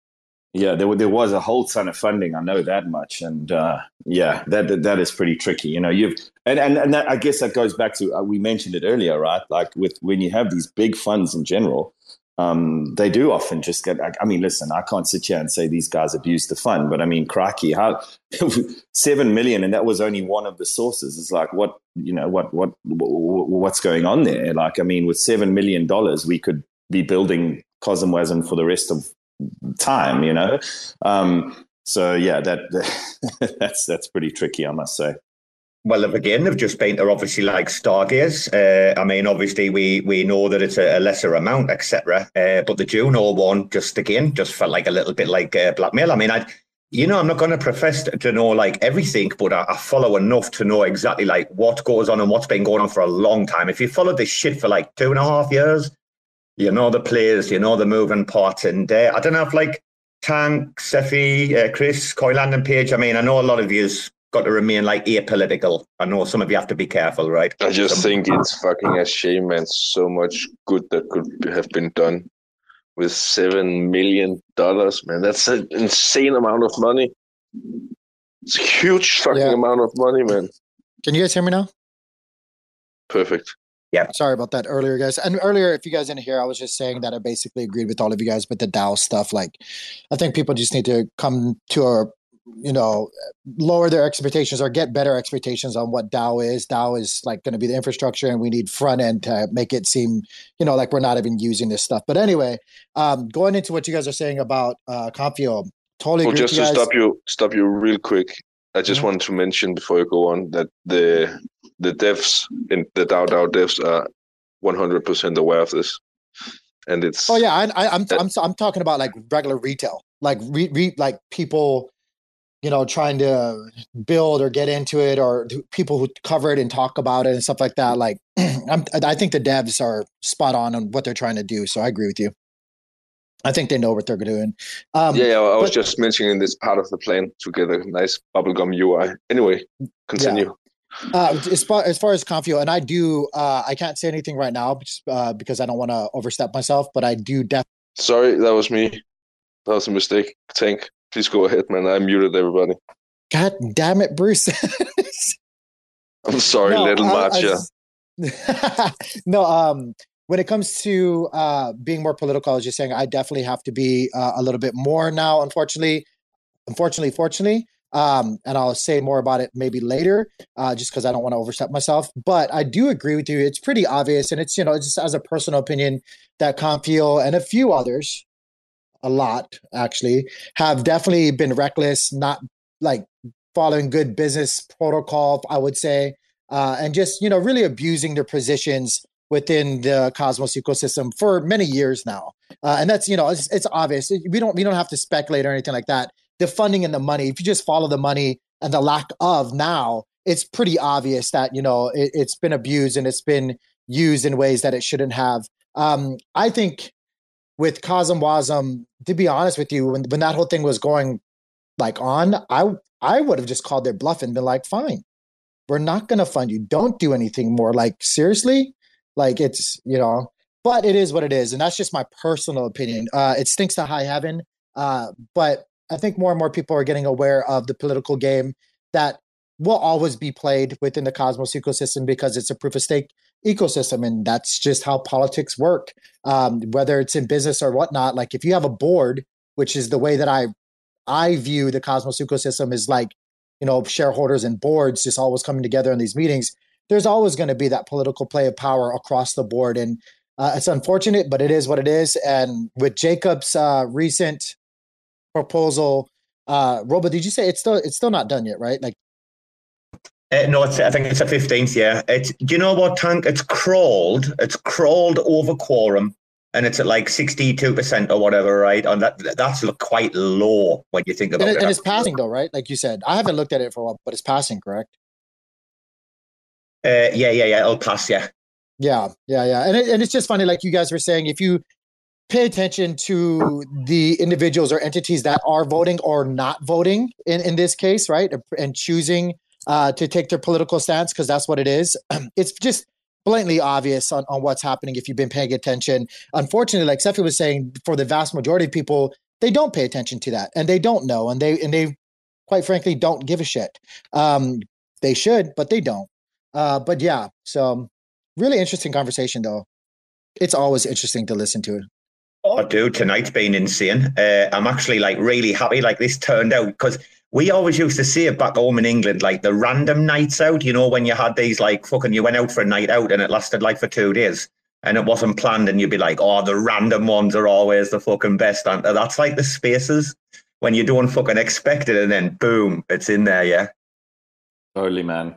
yeah, there there was a whole ton of funding. I know that much, and uh, yeah, that that is pretty tricky. You know, you've and and, and that, I guess that goes back to uh, we mentioned it earlier, right? Like with when you have these big funds in general, um, they do often just get. I mean, listen, I can't sit here and say these guys abused the fund, but I mean, crikey, how seven million, and that was only one of the sources. It's like what you know, what what what's going on there? Like, I mean, with seven million dollars, we could be building CosmWasm for the rest of time, you know. Um, so yeah, that, that that's that's pretty tricky, I must say. Well, again, they've just been. They're obviously like Stargaze. Uh, I mean, obviously, we we know that it's a, a lesser amount, etc. Uh, but the Juno one, just again, just felt like a little bit like uh, blackmail. I mean, I, you know, I'm not going to profess to know like everything, but I, I, follow enough to know exactly like what goes on and what's been going on for a long time. If you follow this shit for like two and a half years, you know the players, you know the moving parts, and uh, I don't know if like Tank, Cephii, uh, KRIS, Coyland, and Page. I mean, I know a lot of you's got to remain like apolitical. I know some of you have to be careful, right? I just some- think it's fucking a shame, and so much good that could have been done with seven million dollars, man. That's an insane amount of money. It's a huge fucking yeah. amount of money, man. Can you guys hear me now? Perfect. Yeah. Sorry about that earlier, guys. And earlier, if you guys didn't hear, I was just saying that I basically agreed with all of you guys with the DAO stuff. Like, I think people just need to come to a, you know, lower their expectations or get better expectations on what DAO is. DAO is like going to be the infrastructure, and we need front end to make it seem, you know, like we're not even using this stuff. But anyway, um, going into what you guys are saying about uh, Confio, totally Well, agree just to guys. stop you, stop you real quick. I just Mhm. wanted to mention before you go on that the the devs in the DAO DAO devs are 100% aware of this, and it's Oh yeah, I, I, I'm I'm I'm talking about like regular retail, like re, re, like people, you know, trying to build or get into it, or people who cover it and talk about it and stuff like that. Like, I'm, I think the devs are spot on on what they're trying to do. So I agree with you. I think they know what they're doing. Um, yeah, yeah. I was but- just mentioning this part of the plan to get a nice bubblegum UI. Anyway, continue. Uh, as far as far as Confio, and I do, uh, I can't say anything right now just, uh, because I don't want to overstep myself. But I do definitely. Sorry, that was me. That was a mistake. Tank, please go ahead, man. I muted everybody. God damn it, Bruce. I'm sorry, No, little I- Matcha. no, um, when it comes to uh, being more political, I was just saying I definitely have to be uh, a little bit more now. Unfortunately, unfortunately, fortunately, um, and I'll say more about it maybe later, uh, just because I don't want to overstep myself. But I do agree with you. It's pretty obvious, and it's you know just as a personal opinion that Confio and a few others, a lot actually, have definitely been reckless, not like following good business protocol. I would say uh, and just you know really abusing their positions within the Cosmos ecosystem for many years now. Uh, and that's you know it's, it's obvious. We don't we don't have to speculate or anything like that. The funding and the money. If you just follow the money and the lack of now, it's pretty obvious that you know it, it's been abused and it's been used in ways that it shouldn't have. Um, I think with CosmWasm, to be honest with you, when when that whole thing was going like on, I I would have just called their bluff and been like, fine, we're not going to fund you. Don't do anything more. Like, seriously? Like, it's, you know, but it is what it is. And that's just my personal opinion. Uh, it stinks to high heaven. Uh, but I think more and more people are getting aware of the political game that will always be played within the Cosmos ecosystem because it's a proof of stake ecosystem. And that's just how politics work. Um, whether it's in business or whatnot, like if you have a board, which is the way that I I view the Cosmos ecosystem is like, you know, shareholders and boards just always coming together in these meetings. There's always going to be that political play of power across the board. And uh, it's unfortunate, but it is what it is. And with Jacob's uh, recent proposal, uh, Robo, did you say it's still it's still not done yet, right? Like, Uh, no, it's, I think it's the 15th, yeah. It's, do you know what, Tank? It's crawled. It's crawled over quorum and it's at like 62% or whatever, right? And that that's look quite low when you think about and, it, it. and it's passing though, right? Like you said, I haven't looked at it for a while, but it's passing, correct? Uh, yeah, yeah, yeah. It'll pass, yeah. Yeah, yeah, yeah. And it, and it's just funny, like you guys were saying, if you pay attention to the individuals or entities that are voting or not voting in, in this case, right? And choosing uh, to take their political stance, because that's what it is. It's just blatantly obvious on, on what's happening if you've been paying attention. Unfortunately, like Cephii was saying, for the vast majority of people, they don't pay attention to that and they don't know and they and they quite frankly don't give a shit. Um, they should, but they don't. Uh, but yeah, so really interesting conversation though. It's always interesting to listen to it. Oh, dude, tonight's been insane. Uh, I'm actually like really happy like this turned out because we always used to see it back home in England, like the random nights out, you know, when you had these like fucking, you went out for a night out and it lasted like for two days and it wasn't planned and you'd be like, oh, the random ones are always the fucking best. And that's like the spaces when you don't fucking expect it and then boom, it's in there, yeah. Totally, man.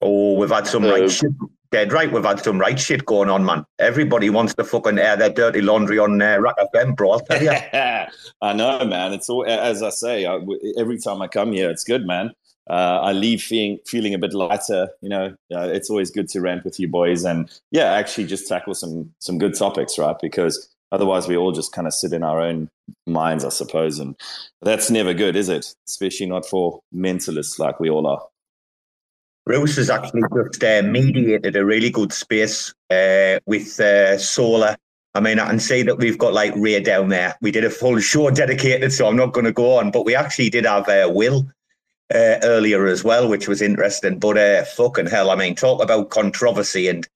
Oh, we've had some right shit. Dead right, we've had some right shit going on, man. Everybody wants to fucking air their dirty laundry on uh, RAC FM, bro. I'll tell you. I know, man. It's all as I say. I, every time I come here, it's good, man. Uh, I leave feeling feeling a bit lighter. You know, uh, it's always good to rant with you boys, and yeah, actually just tackle some some good topics, right? Because otherwise, we all just kind of sit in our own minds, I suppose, and that's never good, is it? Especially not for mentalists like we all are. Bruce has actually just uh, mediated a really good space uh, with uh, solar. I mean, I can see that we've got like Ray down there. We did a full show dedicated, so I'm not going to go on. But we actually did have uh, Will uh, earlier as well, which was interesting. But uh, fucking hell, I mean, talk about controversy and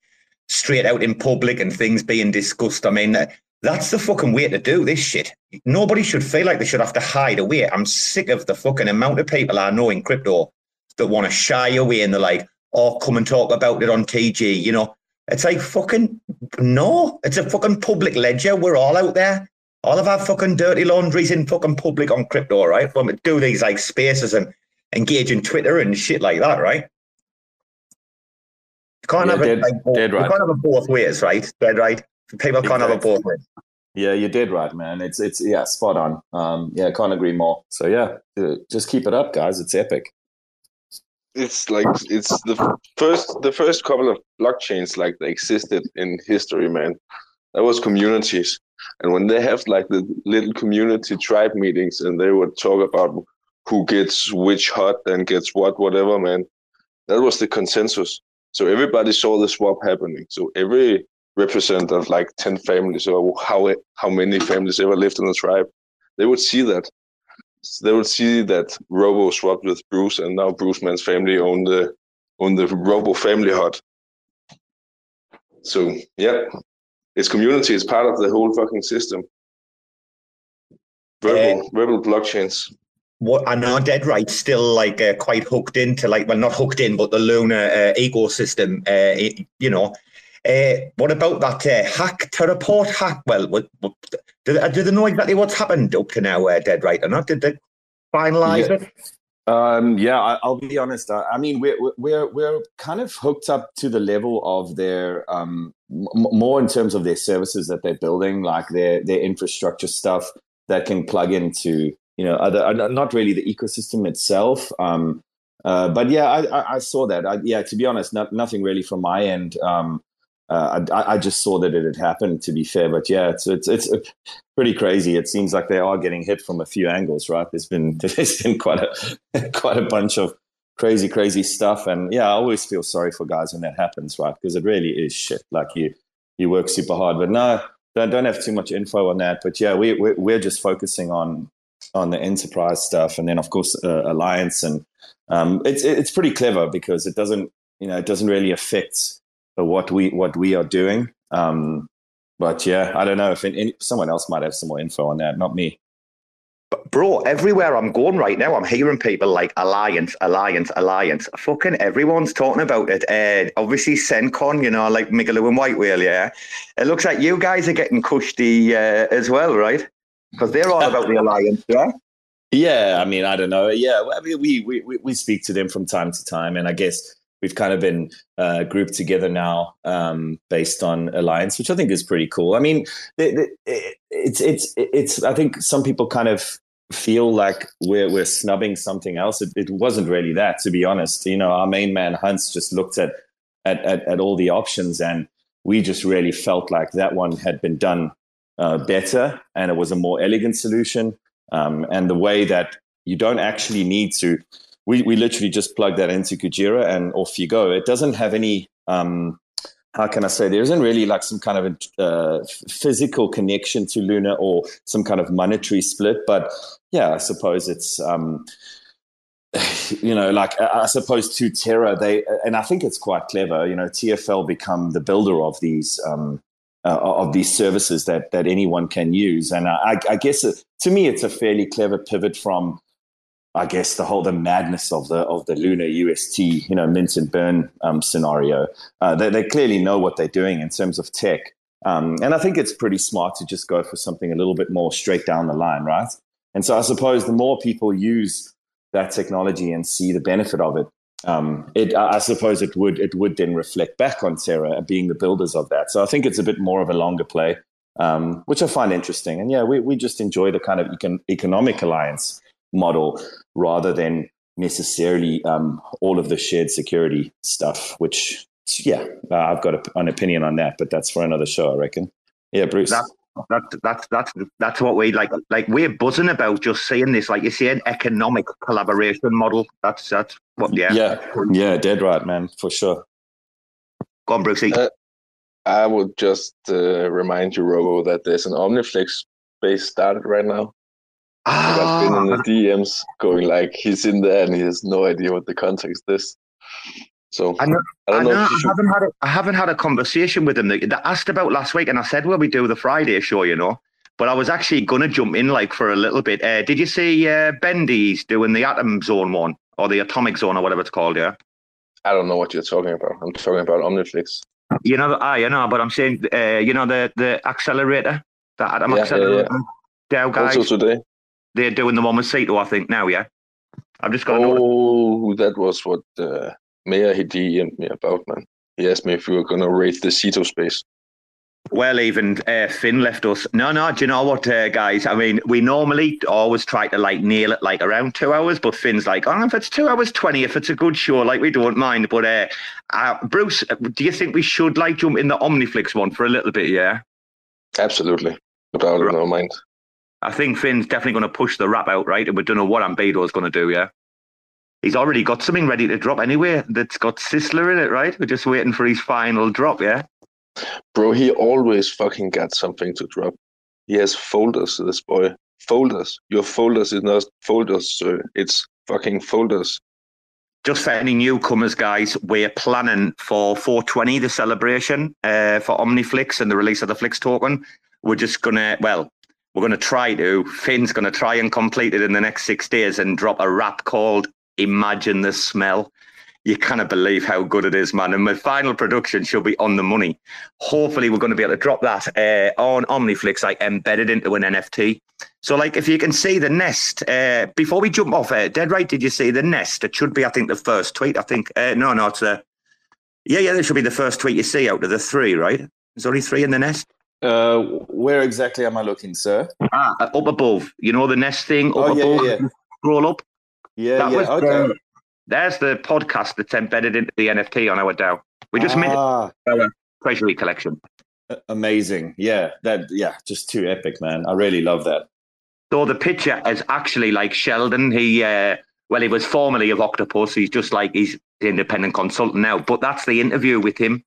straight out in public and things being discussed. I mean, that's the fucking way to do this shit. Nobody should feel like they should have to hide away. I'm sick of the fucking amount of people I know in crypto that want to shy away and they're like, oh, come and talk about it on TG. You know, it's like fucking no, it's a fucking public ledger. We're all out there. all of our fucking dirty laundries in fucking public on crypto, right? When we do these like spaces and engage in Twitter and shit like that, right? You can't Yeah, have it dead- like both, dead you right. can't have it both ways, right? Dead right. People can't have it both ways. Yeah, you did right, man. It's it's yeah, spot on. Um, yeah, can't agree more. So yeah, uh, just keep it up, guys. It's epic. It's like it's the first the first couple of blockchains like that existed in history man. That was communities. And when they have like the little community tribe meetings and they would talk about who gets which hut and gets what whatever man that was the consensus. So everybody saw the swap happening. So every representative of like 10 families or how how many families ever lived in the tribe they would see that they would see that Robo swapped with Bruce, and now Bruceman's family own the own the Robo family hut. So yeah, it's community. It's part of the whole fucking system. Verbal, verbal blockchains. what I know Dead Right still like uh, quite hooked into like well not hooked in but the Luna uh, ecosystem uh, it- you know uh, what about that uh, hack Terraport hack well what, what, do, they, do they know exactly what's happened up to now uh, Dead Right or not did they finalize Yeah. it Um, yeah, I, I'll be honest. I, I mean, we're we're we're kind of hooked up to the level of their um, m- more in terms of their services that they're building, like their their infrastructure stuff that can plug into you know other uh, not really the ecosystem itself. Um, uh, but yeah, I, I, I saw that. I, yeah, to be honest, not, nothing really from my end. Um, uh, I, I just saw that it had happened. To be fair, but yeah, it's it's it's pretty crazy. It seems like they are getting hit from a few angles, right? There's been there's been quite a quite a bunch of crazy crazy stuff, and yeah, I always feel sorry for guys when that happens, right? Because it really is shit. Like you you work super hard, but no, don't don't have too much info on that. But yeah, we we're, we're just focusing on on the enterprise stuff, and then of course uh, alliance, and um, it's it's pretty clever because it doesn't you know it doesn't really affect what we what we are doing. Um, but yeah, I don't know if any, someone else might have some more info on that, not me. But bro, everywhere I'm going right now, I'm hearing people like Alliance, Alliance, Alliance. Fucking everyone's talking about it. Uh, obviously, Sencon, you know, like Migaloo and White Whale, yeah. It looks like you guys are getting cushy uh, as well, right? Because they're all about the Alliance, yeah? Yeah, I mean, I don't know. Yeah, I mean, we, we we we speak to them from time to time, and I guess we've kind of been uh, grouped together now um, based on alliance, which I think is pretty cool. I mean, the, the, it's it's it's. I think some people kind of feel like we're we're snubbing something else. It, it wasn't really that, to be honest. You know, our main man Hunts just looked at at at, at all the options, and we just really felt like that one had been done uh, better, and it was a more elegant solution. Um, and the way that you don't actually need to, we, we literally just plug that into Kujira and off you go. It doesn't have any, um, how can I say, there isn't really like some kind of a uh, physical connection to Luna or some kind of monetary split. But yeah, I suppose it's, um, you know, like I I suppose to Terra, they, and I think it's quite clever, you know, TFL become the builder of these, um, uh, of these services that that anyone can use. And I, I guess it, to me, it's a fairly clever pivot from, I guess, the whole the madness of the of the Luna UST, you know, mint and burn um, scenario. Uh, they, they clearly know what they're doing in terms of tech. Um, and I think it's pretty smart to just go for something a little bit more straight down the line, right? And so I suppose the more people use that technology and see the benefit of it, um, it, I I suppose it would it would then reflect back on Terra being the builders of that. So I think it's a bit more of a longer play, um, which I find interesting. And yeah, we, we just enjoy the kind of econ- economic alliance model rather than necessarily um, all of the shared security stuff. Which yeah, uh, I've got a, an opinion on that, but that's for another show, I reckon. Yeah, Bruce. That, that, that's that's that's what we like. Like we're buzzing about just seeing this, like you say, an economic collaboration model. That's that's what. Yeah, yeah, yeah, dead right, man, for sure. Go on, Brucey. Uh, I would just uh, remind you, Robo, that there's an Omniflix base started right now. I've been in the DMs going like he's in there and he has no idea what the context is. So I, know, I I, don't know know, I haven't had a, I haven't had a conversation with him that, they asked about last week, and I said, "Well, we do the Friday show, you know." But I was actually gonna jump in like for a little bit. Uh, did you see uh, Bendy's doing the Atom Zone one or the Atomic Zone or whatever it's called? Yeah. I don't know what you're talking about. I'm talking about Omniflix. You know, I you know, but I'm saying, uh, you know, the the accelerator, the atom Yeah, yeah, accelerator. yeah. DAO guys. Also today. They're doing the one with Cito, I think, now, yeah? I've just got Oh, that was what uh, Mayor he DM'd me about, man. He asked me if we were going to rate the Ceto space. Well, even uh, Finn left us. No, no. Do you know what, uh, guys? I mean, we normally always try to like nail it like around two hours, but Finn's like, oh, if it's two hours twenty, if it's a good show, like we don't mind. But uh, uh, Bruce, do you think we should like jump in the Omniflix one for a little bit? Yeah. Absolutely. Without right. no mind. I think Finn's definitely going to push the rap out, right? And we don't know what Ambedo's going to do, yeah? He's already got something ready to drop anyway that's got Sizzler in it, right? We're just waiting for his final drop, yeah? Bro, he always fucking got something to drop. He has folders, this boy. Folders. Your folders is not folders, sir. It's fucking folders. Just for any newcomers, guys, we're planning for 420, the celebration uh, for Omniflix and the release of the Flix token. We're just going to, well, we're going to try to. Finn's going to try and complete it in the next six days and drop a rap called Imagine the Smell. You cannot believe how good it is, man. And my final production should be on the money. Hopefully, we're going to be able to drop that uh, on Omniflix, like embedded into an NFT. So, like, if you can see the nest, uh, before we jump off, uh, dead right, did you see the nest? It should be, I think, the first tweet. I think, uh, no, no, it's a, yeah, yeah, that should be the first tweet you see out of the three, right? There's only three in the nest. Uh, where exactly am I looking, sir? Ah, up above. You know the nest thing up oh, yeah, above. Yeah. Scroll up. Yeah, that yeah. Was, okay. Um, there's the podcast that's embedded into the NFT on our DAO. We just ah. made our treasury collection. Amazing. Yeah, that yeah, just too epic, man. I really love that. So the picture is actually like Sheldon. He uh, well, he was formerly of Octopus. He's just like he's the independent consultant now. But that's the interview with him.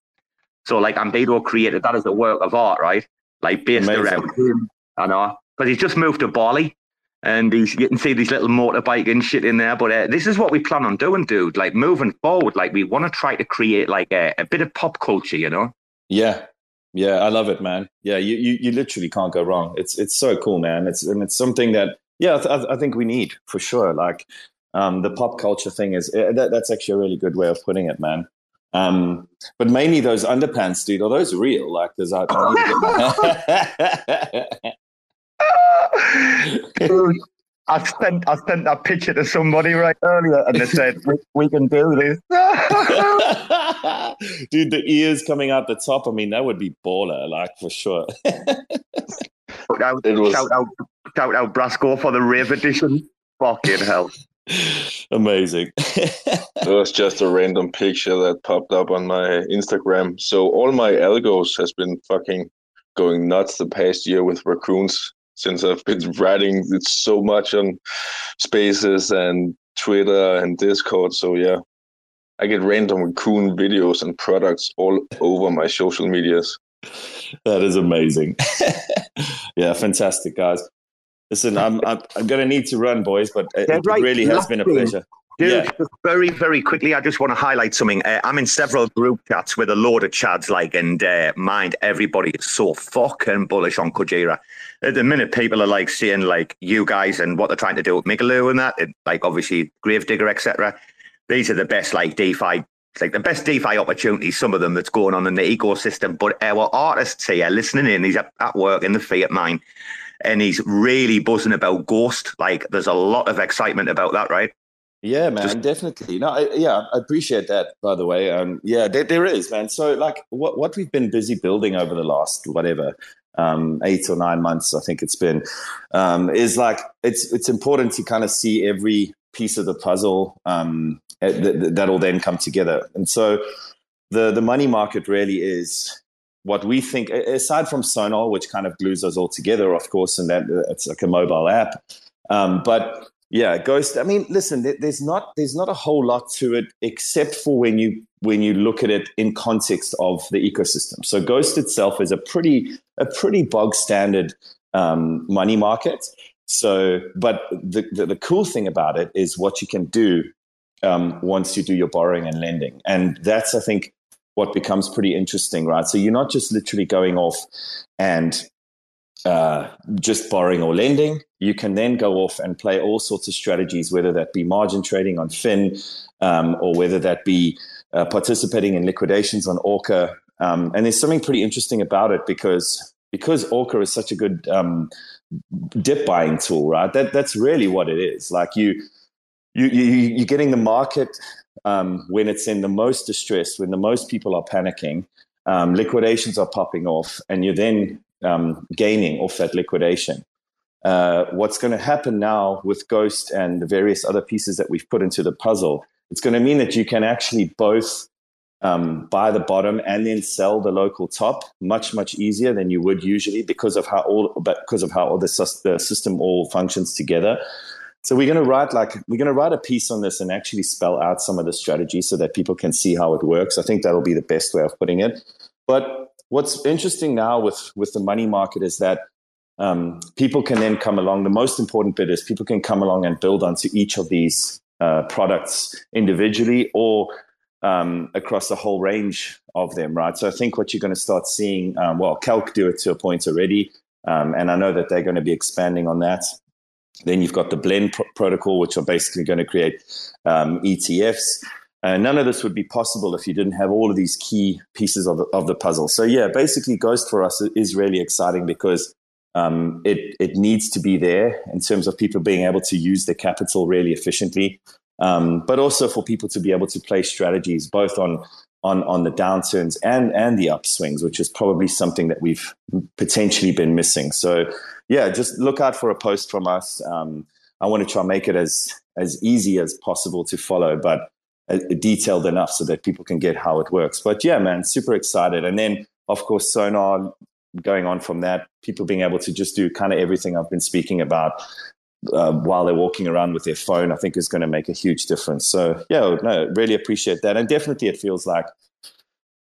So like Ambedo created that as a work of art, right? Like based Amazing. around him. I know. Because he's just moved to Bali and he's you can see these little motorbike and shit in there. But uh, this is what we plan on doing, dude. Like moving forward, like we want to try to create like a, a, bit of pop culture, you know? Yeah, yeah, I love it, man. Yeah, you, you you literally can't go wrong. It's it's so cool, man. It's and it's something that yeah, I, th- I think we need for sure. Like um, the pop culture thing is uh, that, that's actually a really good way of putting it, man. Um, but mainly those underpants, dude. Are those real? Like, because I. I sent I sent that picture to somebody right earlier, and they said we, we can do this. Dude, the ears coming out the top. I mean, that would be baller, like for sure. shout, out, was... shout out, shout out, Brasco for the rave edition. Fucking hell. Amazing. it was just a random picture that popped up on my Instagram. So all my algos has been fucking going nuts the past year with raccoons since I've been writing so much on Spaces and Twitter and Discord. So yeah, I get random raccoon videos and products all over my social medias. That is amazing. yeah, fantastic, guys. Listen, I'm I'm, I'm going to need to run, boys, but it, right. really has been a pleasure. Dude, yeah. very, very quickly, I just want to highlight something. Uh, I'm in several group chats with a load of chads, like, and uh, mind, everybody is so fucking bullish on Kujira. At the minute, people are like seeing like you guys and what they're trying to do with Migaloo and that, and, like obviously Gravedigger, etc. These are the best like DeFi, like the best DeFi opportunities. Some of them that's going on in the ecosystem. But our artists here listening in, he's at, at work in the fiat mine, and he's really buzzing about Ghost. Like, there's a lot of excitement about that, right? Yeah, man, Just, definitely. No, I, yeah, I appreciate that. By the way, um, yeah, there, there is, man. So, like, what what we've been busy building over the last whatever um, eight or nine months, I think it's been, um, is like it's it's important to kind of see every piece of the puzzle um, eh, that, that'll then come together. And so, the the money market really is what we think. Aside from Sonar, which kind of glues us all together, of course, and that it's like a mobile app, um, but yeah, Ghost. I mean, listen, there's not there's not a whole lot to it except for when you when you look at it in context of the ecosystem. So Ghost itself is a pretty a pretty bog standard um, money market. So, but the, the, the cool thing about it is what you can do um, once you do your borrowing and lending, and that's I think what becomes pretty interesting, right? So you're not just literally going off and uh, just borrowing or lending. You can then go off and play all sorts of strategies, whether that be margin trading on Fin um, or whether that be uh, participating in liquidations on Orca. Um, and there's something pretty interesting about it because because Orca is such a good um, dip buying tool, right? That that's really what it is. Like you, you, you you're getting the market um, when it's in the most distress, when the most people are panicking, um, liquidations are popping off, and you're then um, gaining off that liquidation. Uh, what's going to happen now with Ghost and the various other pieces that we've put into the puzzle? It's going to mean that you can actually both um, buy the bottom and then sell the local top much much easier than you would usually because of how all because of how all the, the system all functions together. So we're going to write like we're going to write a piece on this and actually spell out some of the strategies so that people can see how it works. I think that'll be the best way of putting it. But what's interesting now with with the money market is that um, people can then come along. The most important bit is people can come along and build onto each of these uh, products individually or um, across the whole range of them, right? So I think what you're going to start seeing, um, well, Calc do it to a point already, um, and I know that they're going to be expanding on that. Then you've got the blend protocol, which are basically going to create um, ETFs. Uh, none of this would be possible if you didn't have all of these key pieces of the, of the puzzle. So yeah, basically, Ghost for us is really exciting because um, it it needs to be there in terms of people being able to use their capital really efficiently um, but also for people to be able to play strategies both on on on the downturns and and the upswings, which is probably something that we've potentially been missing. So yeah, just look out for a post from us. Um, I want to try and make it as as easy as possible to follow, but uh, detailed enough so that people can get how it works. But yeah, man, super excited. And then of course Sonar going on from that, people being able to just do kind of everything I've been speaking about uh, while they're walking around with their phone, I think is going to make a huge difference. So yeah, no, really appreciate that, and definitely it feels like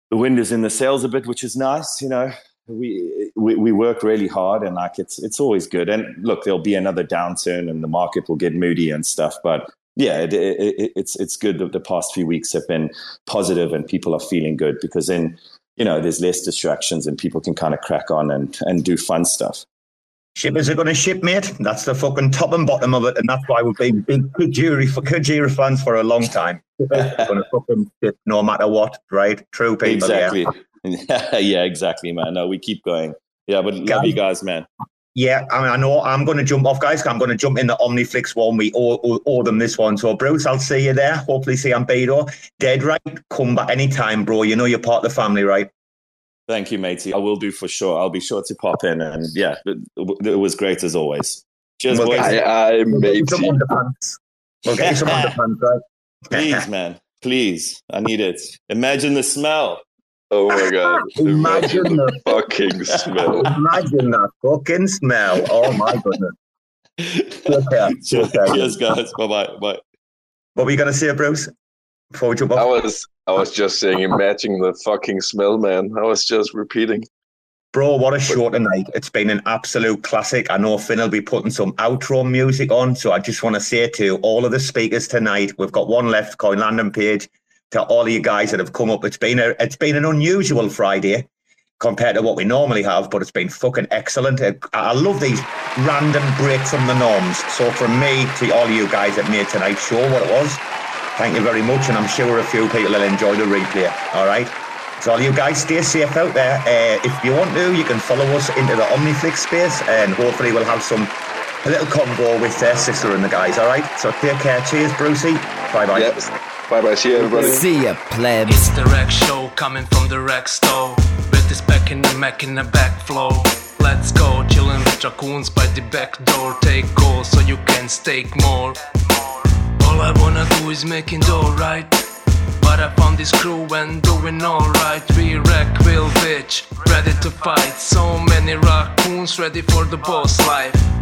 the wind is in the sails a bit, which is nice. You know, we, we we work really hard, and like it's it's always good. And look, there'll be another downturn, and the market will get moody and stuff, but. Yeah, it, it, it's it's good that the past few weeks have been positive and people are feeling good because then you know there's less distractions and people can kind of crack on and and do fun stuff. Shippers are going to ship, mate. That's the fucking top and bottom of it, and that's why we've been big Kujira for Kujira fans for a long time. going to fucking ship no matter what, right? True people. Exactly. Yeah, yeah exactly, man. No, we keep going. Yeah, but love you guys, man. Yeah, I mean, I know I'm going to jump off, guys. I'm going to jump in the Omniflix one. We owe, owe, owe, them this one. So, Bruce, I'll see you there. Hopefully, see Ambedo. Dead right. Come back anytime, bro. You know you're part of the family, right? Thank you, matey. I will do for sure. I'll be sure to pop in. And yeah, it, it was great as always. Cheers, boys. I, I matey. We'll get you some underpants, right? Please, man. Please. I need it. Imagine the smell. Oh my god! Ah, imagine, Imagine the fucking smell. Imagine that fucking smell. Oh my goodness. Okay. Cheers, Cheers guys. Bye bye. Bye. What were you gonna say, Bruce? Before we jump off? I was I was just saying, imagine the fucking smell, man. I was just repeating. Bro, what a show tonight. It's been an absolute classic. I know Finn will be putting some outro music on. So I just want to say to all of the speakers tonight, we've got one left, Coin landing page. To all of you guys that have come up, it's been a it's been an unusual Friday compared to what we normally have, but it's been fucking excellent. I love these random breaks from the norms. So from me to all of you guys that made tonight show what it was, Thank you very much, and I'm sure a few people will enjoy the replay. All right. So, all you guys, stay safe out there. Uh, if you want to, you can follow us into the Omniflix space, and hopefully, we'll have some a little convo with their sister and the guys. All right. So, take care. Cheers, Brucey. Bye bye. Yep. Bye bye. See you, everybody. See ya, pleb. It's the Rec Show coming from the Rec Store. With this back in the Mac in the back flow. Let's go, chillin' with raccoons by the back door. Take calls so you can stake more. All I wanna do is making dough, right? But I found this crew and doing alright. We wreck real bitch, ready to fight. So many raccoons ready for the boss life.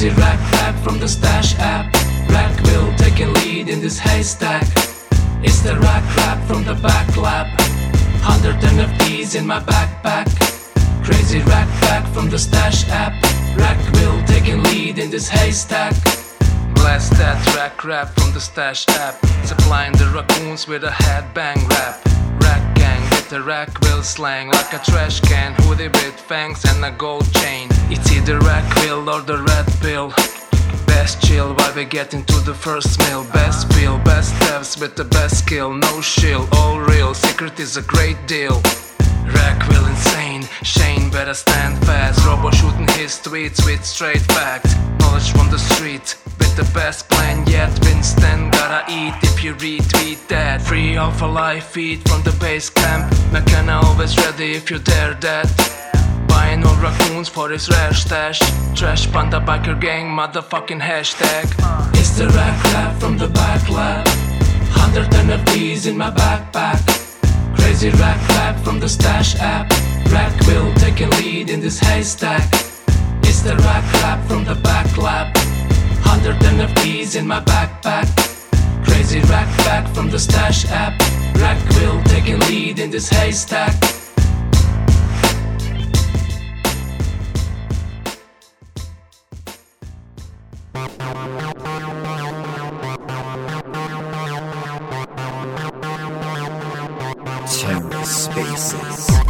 Crazy rack rap from the stash app. Rack will take a lead in this haystack. It's the rack rap from the back lab. Hundred NFTs in my backpack. Crazy rack back from the stash app. Rackville taking lead in this haystack. Blast that rack rap from the stash app. Supplying the raccoons with a headbang rap. The rack Rackville slang like a trash can. Hoodie with fangs and a gold chain. It's either Rackville or the red pill. Best chill while we get into the first meal. Best feel, best devs with the best skill. No shill, all real. Secret is a great deal. Rackville insane, Shane better stand fast. Robo shooting his tweets with straight facts. Knowledge from the street with the best plan yet. Winston gotta eat if you retweet that. Free alpha life feed from the base camp. McKenna always ready if you dare that. Buying all raccoons for his rare stash. Trash panda biker gang, motherfucking hashtag. It's the rack lab from the back lab. Hundred NFTs in my backpack. Crazy rack lab from the stash app. Rack will take taking lead in this haystack. It's the rack lab from the back lab. Hundred NFTs in my backpack. Crazy rack back from the stash app. Rack will take taking lead in this haystack. Spaces.